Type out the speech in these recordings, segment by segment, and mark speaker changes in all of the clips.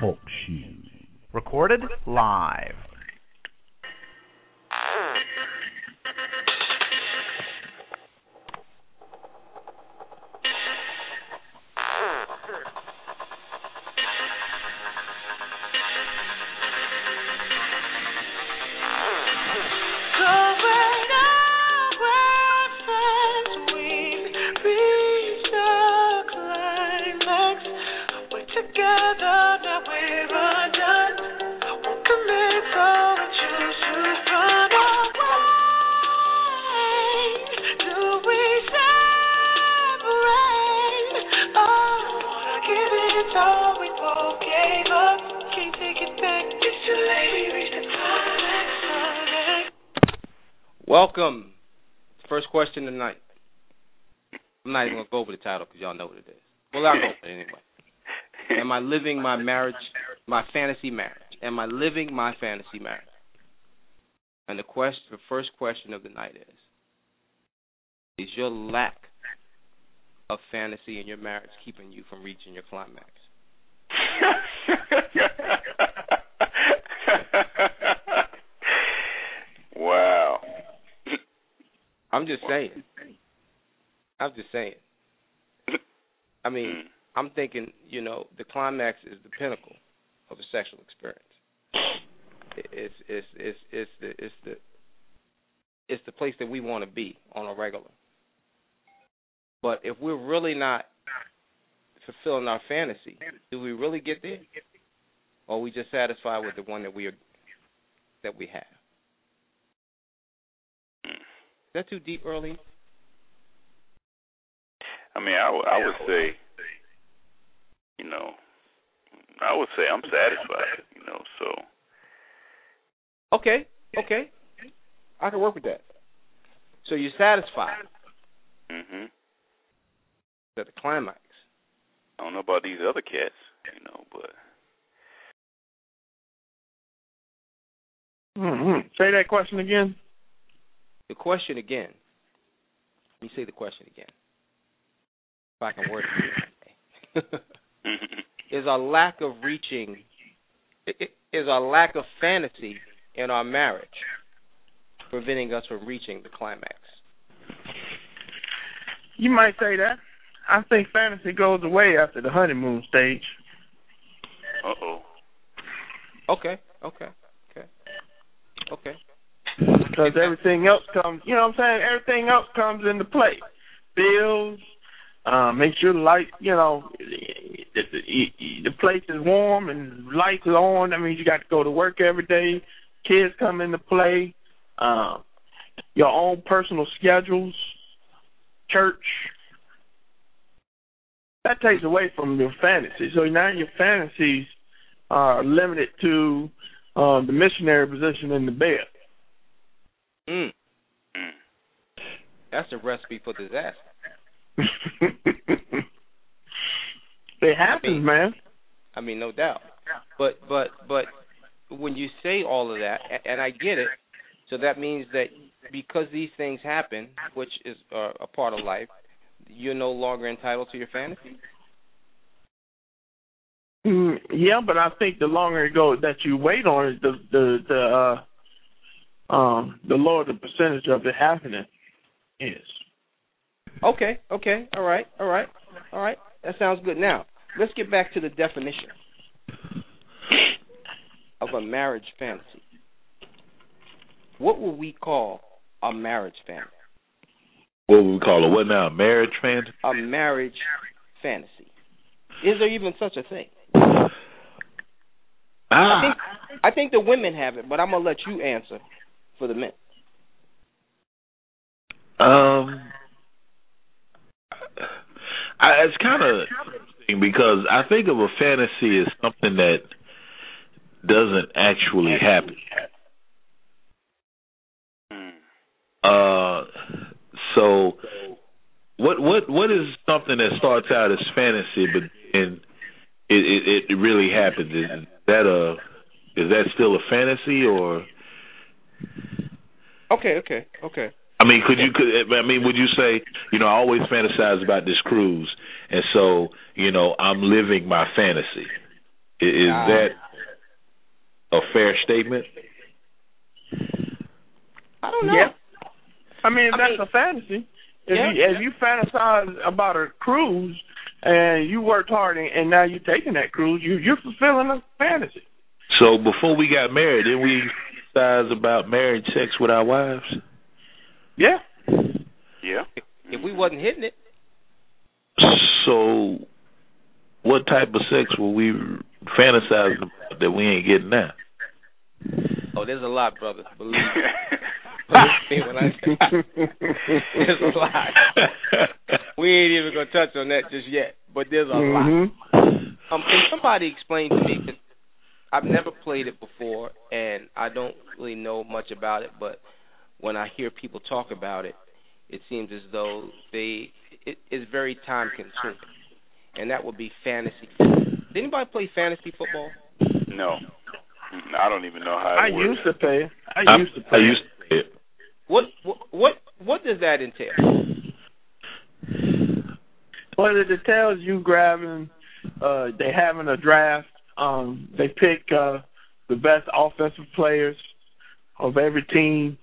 Speaker 1: Talk.
Speaker 2: Recorded live.
Speaker 3: Because y'all know what it is. Well, I'll go it anyway. Am I living my marriage, my fantasy marriage? Am I living my fantasy marriage? And the question, the first question of the night is: Is your lack of fantasy in your marriage keeping you from reaching your climax?
Speaker 4: wow.
Speaker 3: I'm just saying. I'm just saying. I mean, mm. I'm thinking, you know, the climax is the pinnacle of a sexual experience. It's it's it's it's the it's the it's the place that we want to be on a regular. But if we're really not fulfilling our fantasy, do we really get there? Or are we just satisfied with the one that we are that we have? Is that too deep early?
Speaker 4: I mean, I, w- I would say, you know, I would say I'm satisfied, you know, so.
Speaker 3: Okay, okay. I can work with that. So you're satisfied Mm
Speaker 4: Mhm.
Speaker 3: at the climax.
Speaker 4: I don't know about these other cats, you know, but
Speaker 5: Mm-hmm. Say that question again.
Speaker 3: The question again. Let me say the question again. If I can word it. is our lack of reaching i- i- is our lack of fantasy in our marriage preventing us from reaching the climax?
Speaker 5: You might say that. I think fantasy goes away after the honeymoon stage.
Speaker 4: uh oh.
Speaker 3: Okay, okay, okay, okay.
Speaker 5: Because everything else comes, you know what I'm saying? Everything else comes into play. Bills, uh, make sure the light, you know, the, the, the place is warm and lights are on. That means you got to go to work every day. Kids come into play. Uh, your own personal schedules, church. That takes away from your fantasy. So now your fantasies are limited to uh, the missionary position in the bed.
Speaker 3: Mm. That's a recipe for disaster.
Speaker 5: it happens, man.
Speaker 3: I mean, no doubt. But but but when you say all of that, and I get it, so that means that because these things happen, which is uh, a part of life, you're no longer entitled to your fantasy.
Speaker 5: Mm, yeah, but I think the longer it goes that you wait on it, the the the uh, um the lower the percentage of it happening is.
Speaker 3: Okay, okay, all right, all right, all right. That sounds good. Now let's get back to the definition of a marriage fantasy. What would we call a marriage fantasy?
Speaker 6: What would we call it? What now? A Marriage fan?
Speaker 3: A marriage fantasy. Is there even such a thing? I
Speaker 6: Ah,
Speaker 3: think I think the women have it, but I'm gonna let you answer for the men.
Speaker 6: um, I, it's kind of interesting because I think of a fantasy as something that doesn't actually happen. Uh, so what what what is something that starts out as fantasy, but then it it, it really happens? Is that a is that still a fantasy or?
Speaker 3: Okay, okay, okay.
Speaker 6: I mean, could you? Could I mean, would you say, you know, I always fantasize about this cruise, and so, you know, I'm living my fantasy. I- Is
Speaker 3: Ah.
Speaker 6: that a fair statement?
Speaker 3: I don't know.
Speaker 5: Yeah. I mean,
Speaker 3: I
Speaker 5: that's
Speaker 3: mean-
Speaker 5: a fantasy. If
Speaker 3: Yeah,
Speaker 5: you
Speaker 3: yeah.
Speaker 5: if you fantasize about a cruise and you worked hard and, and now you're taking that cruise, you you're fulfilling a fantasy.
Speaker 6: So before we got married, didn't we fantasize about married sex with our wives?
Speaker 5: Yeah.
Speaker 4: Yeah.
Speaker 3: If we wasn't hitting it,
Speaker 6: So, what type of sex were we fantasizing about that we ain't getting now?
Speaker 3: oh, there's a lot, brother. Believe me. Believe me when I say there's a lot. We ain't even gonna touch on that just yet, but there's a lot.
Speaker 5: Mhm.
Speaker 3: Um, can somebody explain to me? 'cause I've never played it before, and I don't really know much about it. But when I hear people talk about it, it seems as though they it is very time consuming, and that would be fantasy. Did anybody play fantasy football?
Speaker 4: no. I don't even know how it
Speaker 5: I
Speaker 4: works.
Speaker 5: used to play. I
Speaker 6: I,
Speaker 5: used to
Speaker 6: I used to play it.
Speaker 3: What what what, what does that entail?
Speaker 5: Well, it it tells you grabbing. Uh, they having a draft. Um, they pick uh, the best offensive players of every team.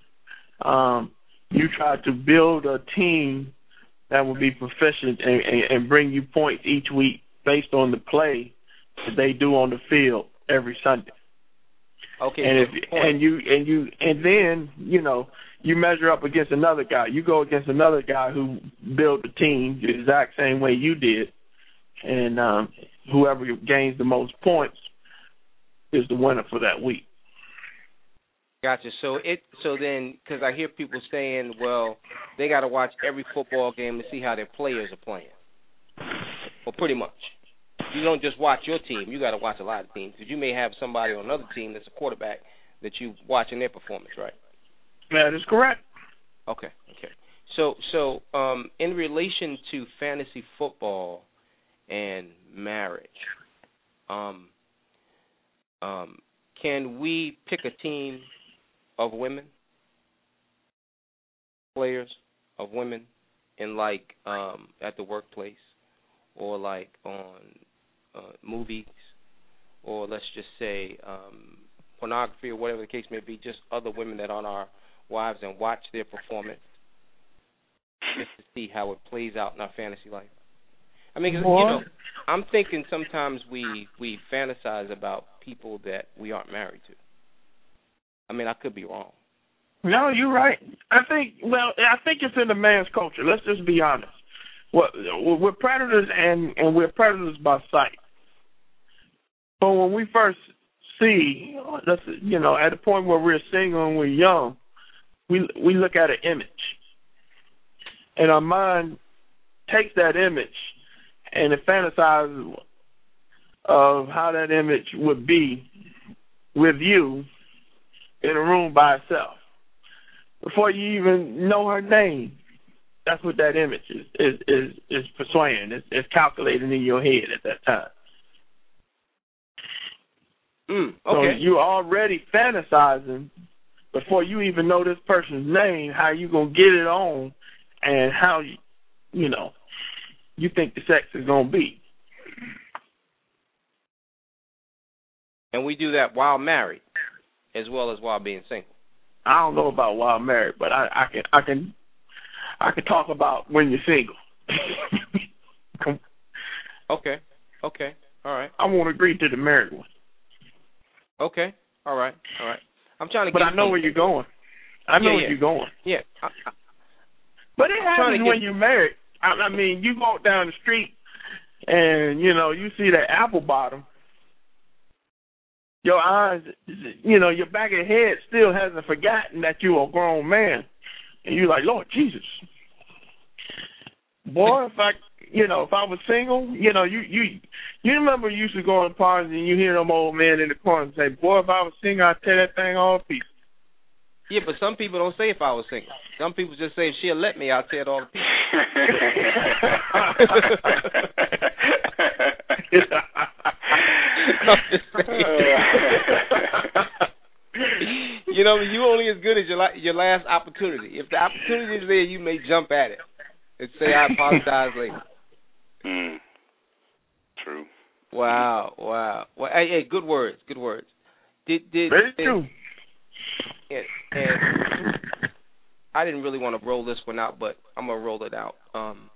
Speaker 5: Um, you try to build a team that will be proficient and, and, and bring you points each week based on the play that they do on the field every Sunday.
Speaker 3: Okay,
Speaker 5: and if and you and you and then you know you measure up against another guy. You go against another guy who built the team the exact same way you did, and um, whoever gains the most points is the winner for that week.
Speaker 3: Gotcha. So it so then because I hear people saying, well, they got to watch every football game to see how their players are playing. Well, pretty much. You don't just watch your team. You got to watch a lot of teams because you may have somebody on another team that's a quarterback that you watching their performance, right?
Speaker 5: That is correct.
Speaker 3: Okay. Okay. So so um, in relation to fantasy football and marriage, um, um, can we pick a team of women, players of women, in like um, at the workplace, or like on uh, movies, or let's just say um, pornography or whatever the case may be, just other women that aren't our wives and watch their performance just to see how it plays out in our fantasy life. I mean, 'cause, you know, I'm thinking sometimes we we fantasize about people that we aren't married to. I mean, I could be wrong.
Speaker 5: No, you're right. I think. Well, I think it's in the man's culture. Let's just be honest. Well, we're predators and and we're predators by sight. But when we first see, let's you know, at the point where we're single and we're young, we we look at an image, and our mind takes that image and it fantasizes of how that image would be with you in a room by itself before you even know her name. That's what that image is is is, is persuading. It's, it's calculating in your head at that time.
Speaker 3: Mm,
Speaker 5: So
Speaker 3: okay.
Speaker 5: you already fantasizing before you even know this person's name, how you gonna get it on, and how you, you know, you think the sex is gonna be.
Speaker 3: and we do that while married, as well as while being single.
Speaker 5: I don't know about while married, but I, I can I can I can talk about when you're single.
Speaker 3: Okay. Okay. All right.
Speaker 5: I won't agree to the married one,
Speaker 3: Okay. All right. All right. I'm trying to.
Speaker 5: but
Speaker 3: get
Speaker 5: I know where you're going. I know
Speaker 3: Yeah,
Speaker 5: where
Speaker 3: yeah.
Speaker 5: you're going.
Speaker 3: Yeah. I, I,
Speaker 5: But it
Speaker 3: I'm
Speaker 5: happens when
Speaker 3: get-
Speaker 5: you're married. I, I mean, you walk down the street and you know you see that apple bottom. Your eyes, you know, your back of the head still hasn't forgotten that you're a grown man, and you're like, Lord Jesus, boy, if I, you know, if I was single, you know, you you you remember you used to go to parties and you hear them old men in the corner say, boy, if I was single, I'd tear that thing all to pieces.
Speaker 3: Yeah, but some people don't say if I was single. Some people just say if she'll let me, I'll tear it all to pieces. I'm just saying. you know, you only as good as your la- your last opportunity. If the opportunity is there, you may jump at it and say I apologize later.
Speaker 4: mm. True.
Speaker 3: wow, wow. Well, hey, hey, good words, good words. Did did
Speaker 5: Very
Speaker 3: did,
Speaker 5: true.
Speaker 3: And, and I didn't really want to roll this one out, but I'm gonna roll it out. Um,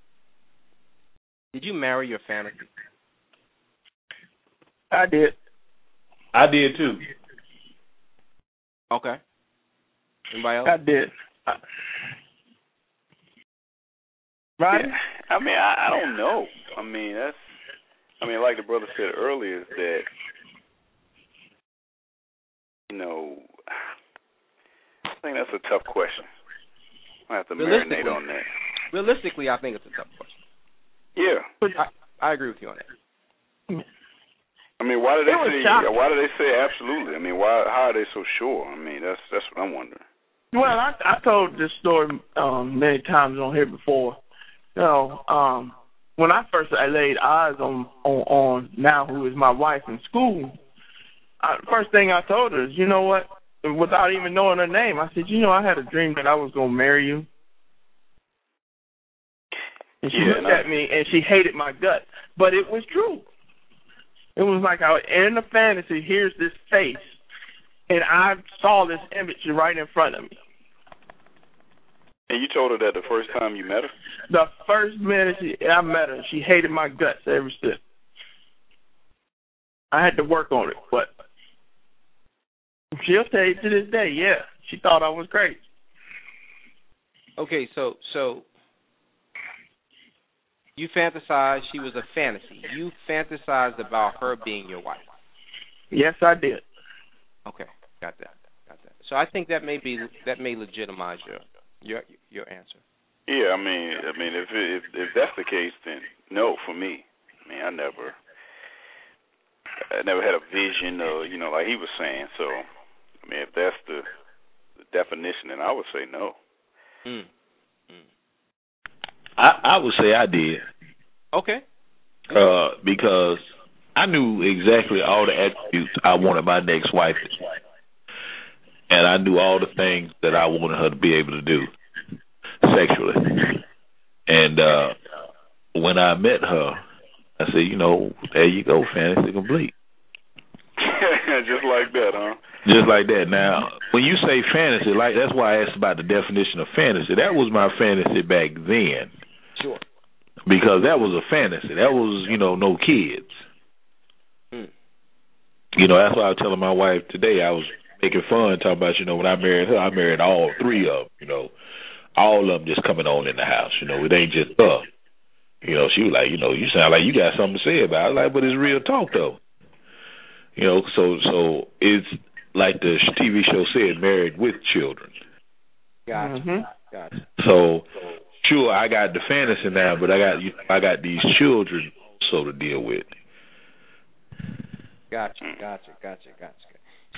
Speaker 3: did you marry your fantasy?
Speaker 5: I did.
Speaker 6: I did too.
Speaker 3: Okay. Anybody else?
Speaker 5: I did. I, Rodney?
Speaker 4: Yeah. I mean, I, I don't know. I mean, that's. I mean, like the brother said earlier, is that you know, I think that's a tough question. I have to marinate on that.
Speaker 3: Realistically, I think it's a tough question.
Speaker 4: Yeah.
Speaker 3: I agree with you on that.
Speaker 4: I mean, why do they say?
Speaker 5: shocking.
Speaker 4: Why do they say absolutely? I mean, why? How are they so sure? I mean, that's that's what I'm wondering.
Speaker 5: Well, I I told this story um many times on here before. You know, um when I first I laid eyes on on, on now who is my wife in school, I, first thing I told her is, you know what? Without even knowing her name, I said, you know, I had a dream that I was gonna marry you. And she
Speaker 4: Yeah,
Speaker 5: looked at me and she hated my guts, but it was true. It was like I was in a fantasy. Here's this face, and I saw this image right in front of me.
Speaker 4: And you told her that the first time you met her.
Speaker 5: The first minute she, I met her, she hated my guts every step. I had to work on it, but she'll tell you to this day, yeah, she thought I was great.
Speaker 3: Okay, so so you fantasized she was a fantasy. You fantasized about her being your wife.
Speaker 5: Yes, I did.
Speaker 3: Okay, got that, got that. So I think that may be that may legitimize your your your answer.
Speaker 4: Yeah, I mean, I mean, if if if that's the case, then no for me. I mean, I never, I never had a vision, or you know, like he was saying. So, I mean, if that's the, the definition, then I would say no.
Speaker 3: Mm.
Speaker 6: I I would say I did.
Speaker 3: Okay.
Speaker 6: Uh, because I knew exactly all the attributes I wanted my next wife and I knew all the things that I wanted her to be able to do sexually. And uh when I met her, I said, you know, there you go, fantasy complete.
Speaker 4: Just like that, huh?
Speaker 6: Just like that. Now, when you say fantasy, like that's why I asked about the definition of fantasy. That was my fantasy back then.
Speaker 3: Sure.
Speaker 6: Because that was a fantasy. That was, you know, no kids.
Speaker 3: Hmm.
Speaker 6: You know, that's why I was telling my wife today. I was making fun, talking about, you know, when I married her, I married all three of them. You know, all of them just coming on in the house. You know, it ain't just her. You know, she was like, you know, you sound like you got something to say about it. I was like, but it's real talk though. You know, so so it's like the TV show said, married with children.
Speaker 3: Gotcha.
Speaker 5: Mhm.
Speaker 3: Gotcha.
Speaker 6: So sure, I got the fantasy now, but I got you I got these children also to deal with.
Speaker 3: Gotcha. Gotcha. Gotcha. Gotcha.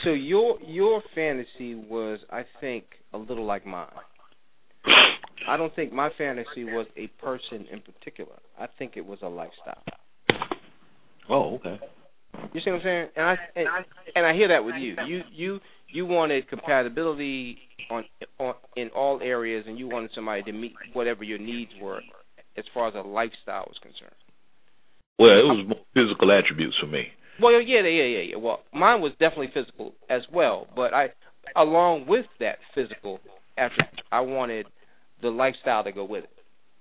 Speaker 3: So your your fantasy was, I think, a little like mine. I don't think my fantasy was a person in particular. I think it was a lifestyle.
Speaker 6: Oh, okay.
Speaker 3: You see what I'm saying? And I and, and I hear that with you. You you you wanted compatibility on on in all areas, and you wanted somebody to meet whatever your needs were, as far as a lifestyle was concerned.
Speaker 6: Well, it was more physical attributes for me.
Speaker 3: Well, yeah, yeah, yeah, yeah. Well, mine was definitely physical as well, but I, along with that physical attribute, I wanted the lifestyle to go with it.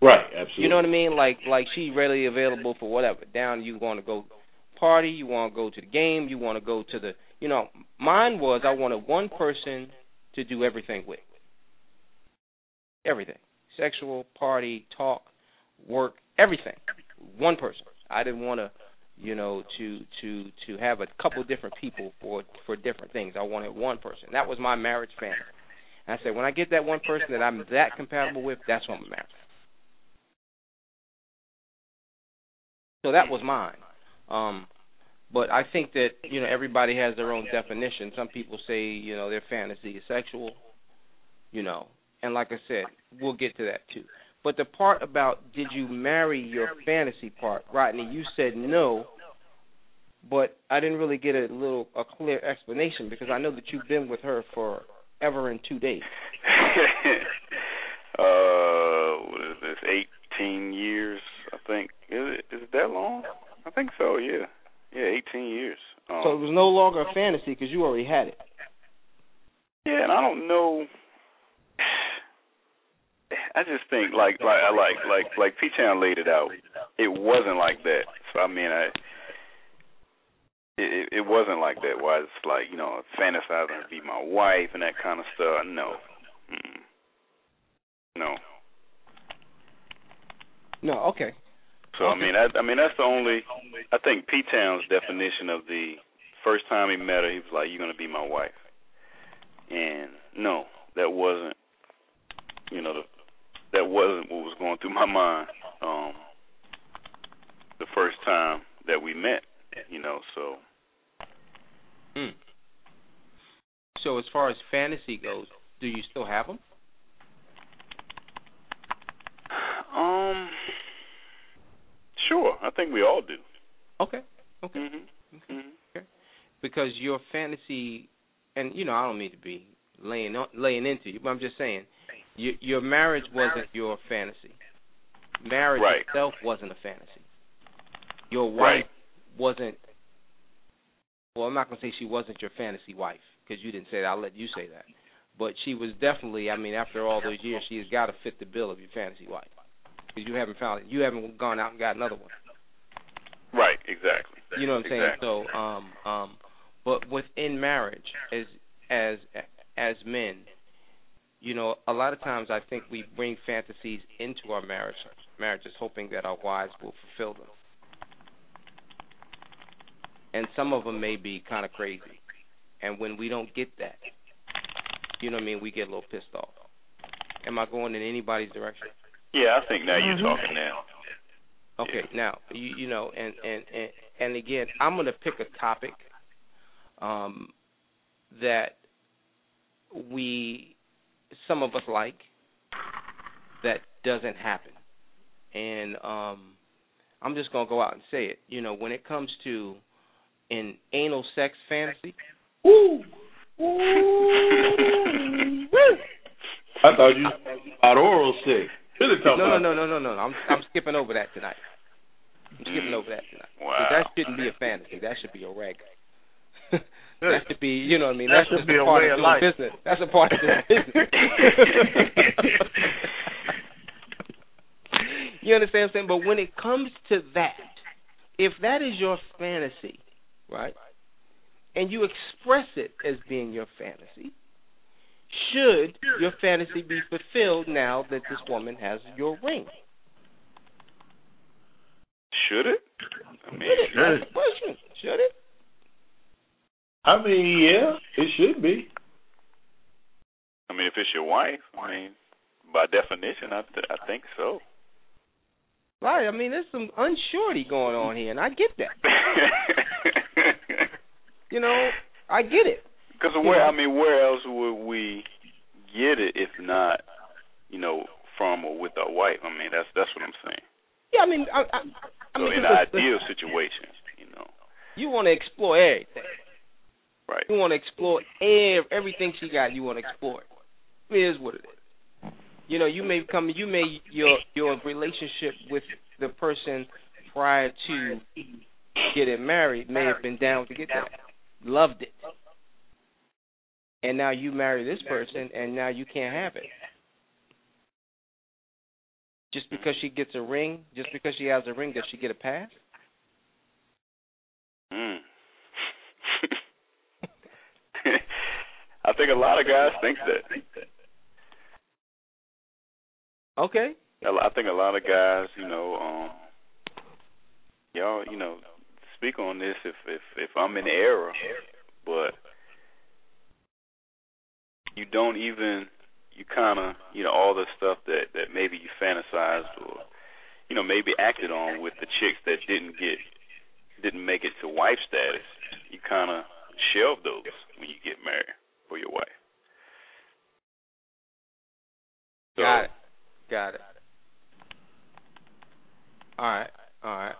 Speaker 6: Right, absolutely.
Speaker 3: You know what I mean? Like like she readily available for whatever. Down you want to go party, you want to go to the game, you want to go to the you know, mine was I wanted one person to do everything with. Everything. Sexual, party, talk, work, everything. One person. I didn't want to you know to to to have a couple different people for for different things. I wanted one person. That was my marriage fantasy. And I said when I get that one person that I'm that compatible with, that's when I'm married. So that was mine. Um, but I think that you know everybody has their own definition. Some people say you know their fantasy is sexual, you know, and like I said, we'll get to that too. But the part about did you marry your fantasy part, Rodney? You said no, but I didn't really get a little a clear explanation because I know that you've been with her for ever and two days.
Speaker 4: uh, what is this? Eighteen years, I think. Is it? Is it that long? I think so. Yeah. Yeah, 18 years. Um,
Speaker 3: So it was no longer a fantasy because you already had it.
Speaker 4: Yeah, and I don't know. I just think like like I like like like P Town laid it out. It wasn't like that. So I mean, I it it wasn't like that. Why it's like you know fantasizing to be my wife and that kind of stuff. No, Mm-mm. no.
Speaker 3: No, okay.
Speaker 4: So I mean, I, I mean that's the only. I think P Town's definition of the first time he met her, he was like, "You're gonna be my wife," and no, that wasn't. You know, the, that wasn't what was going through my mind. Um, the first time that we met, you know, so
Speaker 3: Hmm. So as far as fantasy goes, do you still have them?
Speaker 4: um, sure, I think we all do.
Speaker 3: Okay. Okay.
Speaker 4: hmm hmm
Speaker 3: Because your fantasy, and you know, I don't mean to be laying on, laying into you, but I'm just saying, your your marriage wasn't your fantasy. Marriage
Speaker 4: Right.
Speaker 3: itself wasn't a fantasy. Your wife
Speaker 4: Right.
Speaker 3: wasn't. Well, I'm not gonna say she wasn't your fantasy wife because you didn't say that. I'll let you say that. But she was definitely. I mean, after all those years, she has got to fit the bill of your fantasy wife because you haven't found it. You haven't gone out and got another one.
Speaker 4: Right, exactly.
Speaker 3: You know what I'm
Speaker 4: exactly.
Speaker 3: saying? So, um, um, but within marriage, as as as men, you know, a lot of times I think we bring fantasies into our marriage marriages, hoping that our wives will fulfill them. And some of them may be kind of crazy. And when we don't get that, you know what I mean, we get a little pissed off. Am I going in anybody's direction?
Speaker 4: Yeah, I think now you're talking now.
Speaker 3: Okay, now you you know, and and and, and again, I'm going to pick a topic um, that we some of us like that doesn't happen, and um, I'm just going to go out and say it. You know, when it comes to an anal sex fantasy,
Speaker 6: Woo! I thought you about oral sex.
Speaker 3: No, no, no, no, no, no, no. I'm I'm skipping over that tonight. I'm skipping over that tonight.
Speaker 4: Wow.
Speaker 3: That shouldn't be a fantasy. That should be a reg. that should be, you know what I mean?
Speaker 5: That
Speaker 3: That's
Speaker 5: should
Speaker 3: just
Speaker 5: be a
Speaker 3: part
Speaker 5: way
Speaker 3: of
Speaker 5: of life.
Speaker 3: business. That's a part of doing business. you understand what I'm saying? But when it comes to that, if that is your fantasy, right, and you express it as being your fantasy, should your fantasy be fulfilled now that this woman has your ring?
Speaker 4: Should it? I mean,
Speaker 3: Should it? That's the question. Should it?
Speaker 6: I mean, yeah, it should be.
Speaker 4: I mean, if it's your wife, I mean, by definition, I th- I think so.
Speaker 3: Right. I mean, there's some unsurety going on here, and I get that. You know, I get it.
Speaker 4: Because where I mean, where else would we get it if not, you know, from or with our wife? I mean, that's that's what I'm saying.
Speaker 3: Yeah, I mean, I, I, I
Speaker 4: So
Speaker 3: mean,
Speaker 4: in an ideal situation, you know,
Speaker 3: you want to explore everything.
Speaker 4: right?
Speaker 3: You want to explore ev- everything she got. You want to explore it. It is what it is. You know, you may come, you may your your relationship with the person prior to getting married may have been down to get that, loved it, and now you marry this person, and now you can't have it. Just because she gets a ring, just because she has a ring, does she get a pass?
Speaker 4: Mm. I think a lot of guys think that.
Speaker 3: Okay.
Speaker 4: I think a lot of guys, you know, um, y'all, you know, speak on this if if if I'm in error, but you don't even you kind of you know all the stuff that that maybe you fantasized or you know maybe acted on with the chicks that didn't get didn't make it to wife status. You kind of shelve those when you get married for your wife. So,
Speaker 3: Got it. Got it. All right. All right.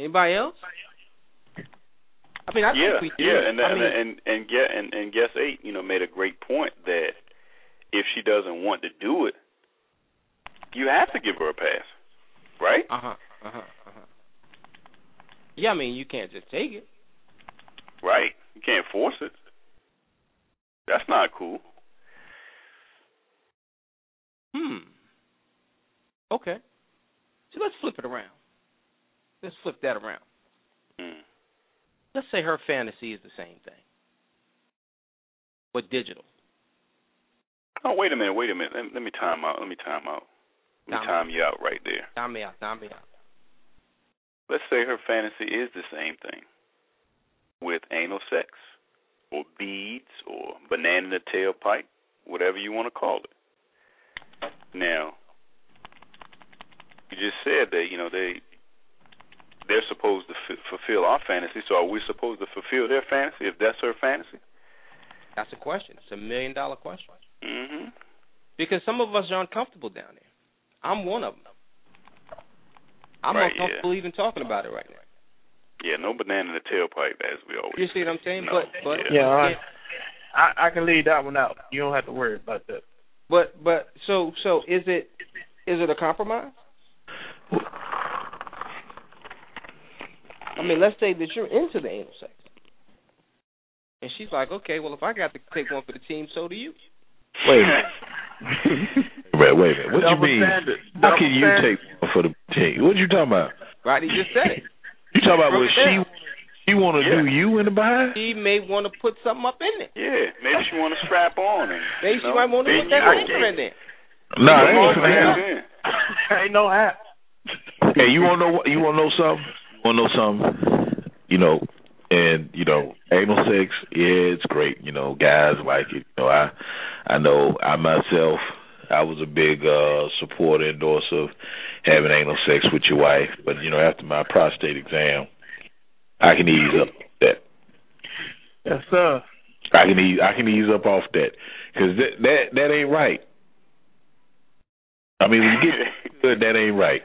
Speaker 3: Anybody else? I mean, I
Speaker 4: yeah,
Speaker 3: think we do.
Speaker 4: yeah, and
Speaker 3: I mean,
Speaker 4: and and get and and guess eight, you know, made a great point that if she doesn't want to do it, you have to give her a pass, right?
Speaker 3: uh huh. Uh huh. Uh huh. Yeah, I mean you can't just take it.
Speaker 4: Right. You can't force it. That's not cool.
Speaker 3: Hmm. Okay. So let's flip it around. Let's flip that around.
Speaker 4: Mm.
Speaker 3: Let's say her fantasy is the same thing, but digital.
Speaker 4: Oh, wait a minute, wait a minute. Let, let me time out. Let me time out. Let me
Speaker 3: Time
Speaker 4: time you out right there.
Speaker 3: Time me out. Time me out.
Speaker 4: Let's say her fantasy is the same thing with anal sex or beads or banana in the tailpipe, whatever you want to call it. Now, you just said that, you know, they they're supposed to f- fulfill our fantasy, so are we supposed to fulfill their fantasy if that's her fantasy?
Speaker 3: That's a question. It's a million dollar question.
Speaker 4: Mm-hmm.
Speaker 3: Because some of us are uncomfortable down there. I'm one of them. I'm
Speaker 4: Right,
Speaker 3: uncomfortable even talking about it right now.
Speaker 4: Yeah, no banana in the tailpipe as we always
Speaker 3: You see what I'm saying?
Speaker 4: No,
Speaker 3: But but
Speaker 4: yeah.
Speaker 5: Yeah, I, I I can leave that one out. You don't have to worry about that.
Speaker 3: but but so so is it is it a compromise? I mean, let's say that you're into the anal sex, and she's like, okay, well, if I got to take one for the team, so do you.
Speaker 6: Wait a minute. wait, wait a minute. What do
Speaker 5: you
Speaker 6: mean?
Speaker 5: standard.
Speaker 6: How
Speaker 5: Double
Speaker 6: can you
Speaker 5: standard.
Speaker 6: take one for the team? What you talking about?
Speaker 3: Right? He just said it.
Speaker 6: You talking about what she she want to
Speaker 4: Yeah.
Speaker 6: do you in the behind?
Speaker 3: She may want to put something up in there.
Speaker 4: Yeah, maybe she want to strap on and
Speaker 3: Maybe she
Speaker 4: know,
Speaker 3: might want to
Speaker 4: bend
Speaker 3: put that
Speaker 4: you
Speaker 3: finger in there.
Speaker 6: Nah, that ain't
Speaker 4: on,
Speaker 6: gonna
Speaker 4: man.
Speaker 5: Ain't no app.
Speaker 6: Hey, you wanna know what? You wanna know something? You wanna know something? You know, and you know, anal sex, yeah, it's great. You know, guys like it. You know, I, I know I myself, I was a big uh supporter, endorser of having anal sex with your wife. But you know, after my prostate exam, I can ease up that.
Speaker 5: Yes, sir.
Speaker 6: I can ease, I can ease up off that because that that that ain't right. I mean, when you get good, that ain't right.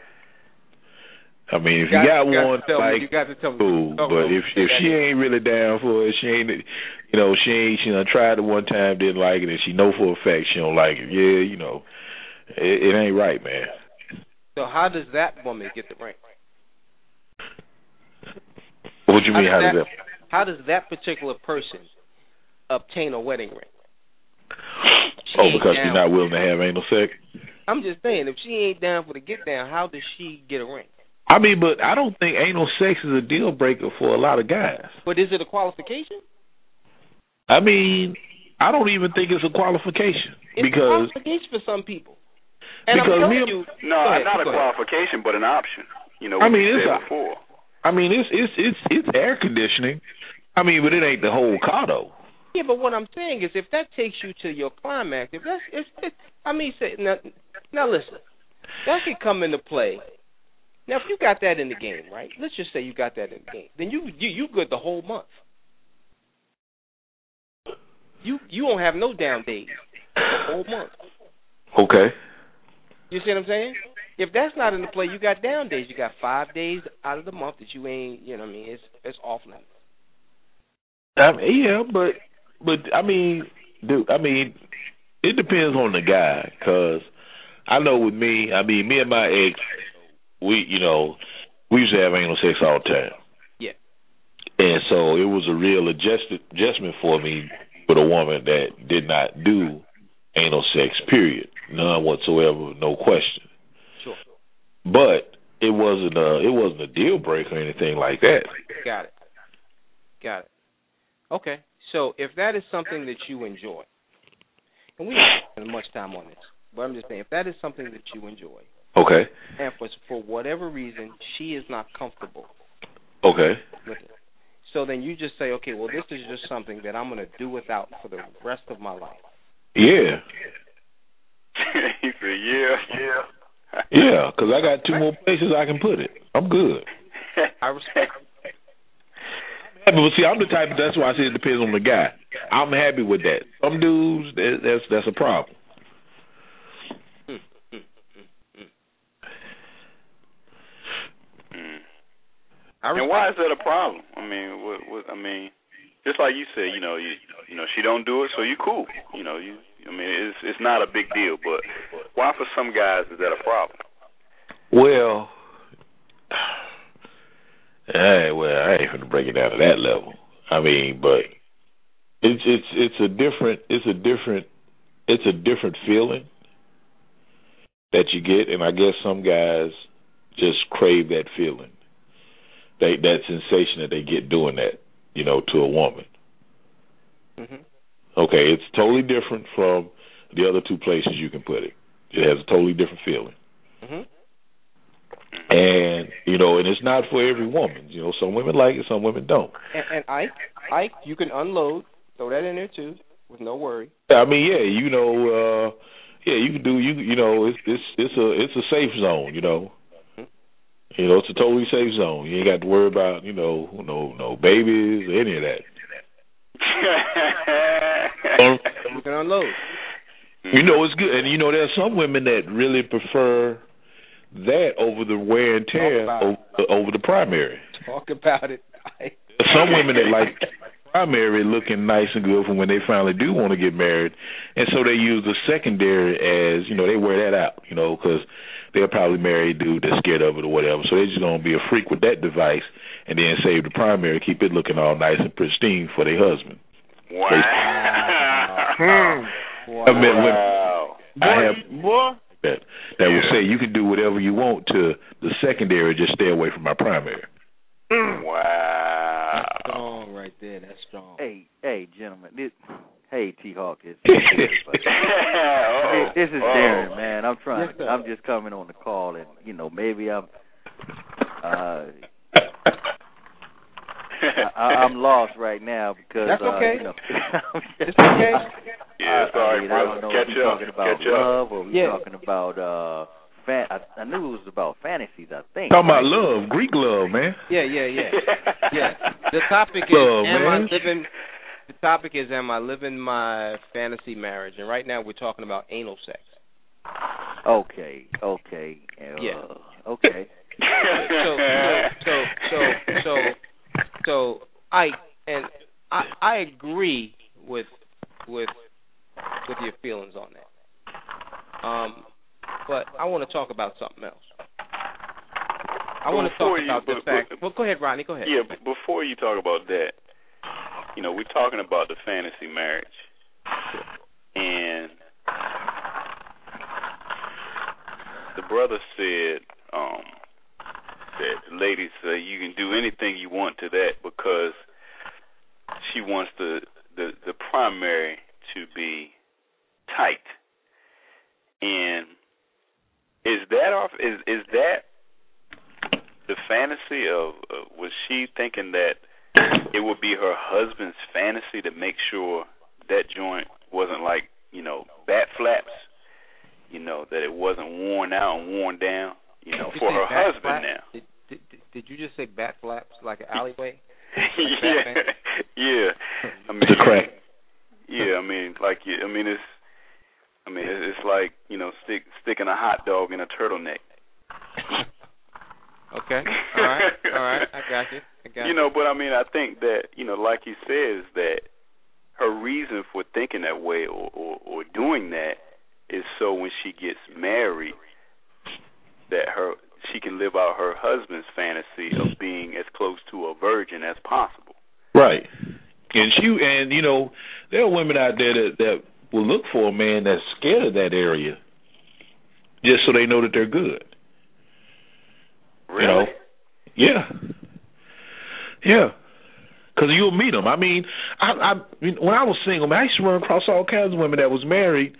Speaker 6: I mean, if you, got,
Speaker 3: you
Speaker 6: one
Speaker 3: to tell me,
Speaker 6: like
Speaker 3: you got to tell me.
Speaker 6: cool,
Speaker 3: Oh,
Speaker 6: but if if she
Speaker 3: that-
Speaker 6: ain't really down for it, she ain't, you know, she ain't, she done tried it one time, didn't like it, and she know for a fact she don't like it. Yeah, you know, it, it ain't right, man.
Speaker 3: So how does that woman get the ring?
Speaker 6: What do you mean? How does that?
Speaker 3: How does that particular person obtain a wedding ring? She
Speaker 6: Oh, because she's not willing to have anal sex.
Speaker 3: I'm just saying, if she ain't down for the get down, how does she get a ring?
Speaker 6: I mean, but I don't think anal sex is a deal breaker for a lot of guys.
Speaker 3: But is it a qualification?
Speaker 6: I mean, I don't even think it's a qualification
Speaker 3: It's a
Speaker 6: because
Speaker 3: qualification for some people. And
Speaker 6: Because
Speaker 3: I'm
Speaker 6: me-
Speaker 3: you,
Speaker 4: No,
Speaker 3: go ahead,
Speaker 4: not a
Speaker 3: ahead.
Speaker 4: qualification, but an option. You know,
Speaker 6: I mean, it's
Speaker 4: said
Speaker 6: a-
Speaker 4: before.
Speaker 6: I mean it's it's it's it's air conditioning. I mean, but it ain't the whole car though.
Speaker 3: Yeah, but what I'm saying is, if that takes you to your climax, if that's, it's, it's I mean, say now, now listen, that could come into play. Now, if you got that in the game, right? Let's just say you got that in the game, then you you you good the whole month. You you won't have no down days the whole month.
Speaker 6: Okay.
Speaker 3: You see what I'm saying? If that's not in the play, you got down days. You got five days out of the month that you ain't. You know what I mean? It's it's off limits.
Speaker 6: I mean, yeah, but but I mean, dude, I mean, it depends on the guy because I know with me, I mean, me and my ex, we you know, we used to have anal sex all the time.
Speaker 3: Yeah.
Speaker 6: And so it was a real adjust adjustment for me with a woman that did not do anal sex. Period, none whatsoever, no question.
Speaker 3: Sure.
Speaker 6: But it wasn't a it wasn't a deal breaker or anything like that.
Speaker 3: Got it. Got it. Okay. So if that is something that you enjoy, and we don't spend much time on this, but I'm just saying, if that is something that you enjoy,
Speaker 6: Okay.
Speaker 3: and for for whatever reason she is not comfortable
Speaker 6: Okay.
Speaker 3: with it, so then you just say, okay, well this is just something that I'm going to do without for the rest of my life.
Speaker 6: Yeah.
Speaker 4: he said, "Yeah, yeah."
Speaker 6: Yeah, because I got two more places I can put it. I'm good.
Speaker 3: I respect.
Speaker 6: Yeah, but see, I'm the type. That's why I say it depends on the guy. I'm happy with that. Some dudes, that, that's that's a problem.
Speaker 3: Mm, mm, mm, mm.
Speaker 4: Mm.
Speaker 3: I
Speaker 4: And why is that a problem? I mean, what, what? I mean, just like you said, you know, you you know, she don't do it, so you cool. You know, you. I mean, it's it's not a big deal, but why for some guys is that a problem?
Speaker 6: Well, Hey, well, I ain't gonna break it down to that level. I mean, but it's it's it's a different it's a different it's a different feeling that you get, and I guess some guys just crave that feeling, they that sensation that they get doing that, you know, to a woman.
Speaker 3: Mhm.
Speaker 6: Okay, it's totally different from the other two places you can put it. It has a totally different feeling.
Speaker 3: Mhm.
Speaker 6: And you know, and it's not for every woman. You know, some women like it, some women don't.
Speaker 3: And, and Ike, Ike, you can unload. Throw that in there too, with no worry.
Speaker 6: I mean, yeah, you know, uh yeah, you can do you you know, it's it's it's a it's a safe zone, you know. You know, it's a totally safe zone. You ain't got to worry about, you know, no no babies or any of that.
Speaker 3: You can unload.
Speaker 6: You know, it's good, and you know, there's some women that really prefer that over the wear and tear over, over the primary.
Speaker 3: Talk about it,
Speaker 6: some women that like primary looking nice and good for when they finally do want to get married, and so they use the secondary as you know they wear that out, you know, because they'll probably marry a dude that's scared of it or whatever. So they're just gonna be a freak with that device, and then save the primary, keep it looking all nice and pristine for their husband.
Speaker 4: wow.
Speaker 5: Hmm.
Speaker 6: I mean, when
Speaker 4: wow.
Speaker 6: I
Speaker 5: Boy,
Speaker 6: have
Speaker 5: boy,
Speaker 6: that that will say you can do whatever you want to the secondary, just stay away from my primary.
Speaker 5: mm.
Speaker 4: Wow.
Speaker 3: That's strong right there. That's strong.
Speaker 1: Hey, hey, gentlemen. This, hey, T Hawk. This,
Speaker 4: oh,
Speaker 1: this is
Speaker 4: oh.
Speaker 1: Darren, man. I'm trying.
Speaker 3: Yes, sir.
Speaker 1: I'm just coming on the call, and you know, maybe I'm. Uh, I, I'm lost right now because
Speaker 3: That's okay.
Speaker 1: uh,
Speaker 3: okay.
Speaker 1: you know,
Speaker 3: It's okay.
Speaker 4: Yeah,
Speaker 1: I,
Speaker 4: sorry,
Speaker 1: I, mean,
Speaker 4: brother.
Speaker 1: I don't know
Speaker 4: Catch
Speaker 1: if we're
Speaker 4: up.
Speaker 1: talking about
Speaker 4: Catch up.
Speaker 1: love or we're
Speaker 3: Yeah.
Speaker 1: talking about uh fan. I, I knew it was about fantasies. I think.
Speaker 6: Talking about love, Greek love, man.
Speaker 3: Yeah, yeah, yeah, yeah. The topic is
Speaker 6: Love,
Speaker 3: am
Speaker 6: man.
Speaker 3: I living? The topic is am I living my fantasy marriage? And right now we're talking about anal sex.
Speaker 1: Okay. Okay. Uh,
Speaker 3: Yeah.
Speaker 1: Okay.
Speaker 3: So, so, so, so, so, so, I and I, I agree with with with your feelings on that. Um, but I want to talk about something else. I want to talk
Speaker 4: Before you-
Speaker 3: about the fact.
Speaker 4: but-
Speaker 3: Well, go ahead, Rodney. Go ahead.
Speaker 4: Yeah, before you talk about that, you know, we're talking about the fantasy marriage. And the brother said um that ladies say you can do anything you want to that because she wants the the the primary to be tight. And is that off is is that the fantasy of uh, was she thinking that it would be her husband's fantasy to make sure that joint wasn't like you know bat flaps, you know that it wasn't worn out and worn down, you know,
Speaker 3: Did you
Speaker 4: for
Speaker 3: say
Speaker 4: her husband
Speaker 3: flap?
Speaker 4: now.
Speaker 3: Did, did, did, did you just say bat flaps like an alleyway?
Speaker 4: yeah, yeah. I mean,
Speaker 6: The crack.
Speaker 4: Yeah, I mean, like, you- I mean, it's, I mean, it's it's like you know, stick sticking a hot dog in a turtleneck.
Speaker 3: Okay. All right. All right. I got you. I got
Speaker 4: you know, but I mean, I think that you know, like he says, that her reason for thinking that way or, or or doing that is so when she gets married, that her she can live out her husband's fantasy of being as close to a virgin as possible.
Speaker 6: Right. And she and you know, there are women out there that that will look for a man that's scared of that area, just so they know that they're good.
Speaker 4: Really?
Speaker 6: You know? Yeah. Yeah. Because you'll meet them. I mean, I, I mean, when I was single, man, I used to run across all kinds of women that was married,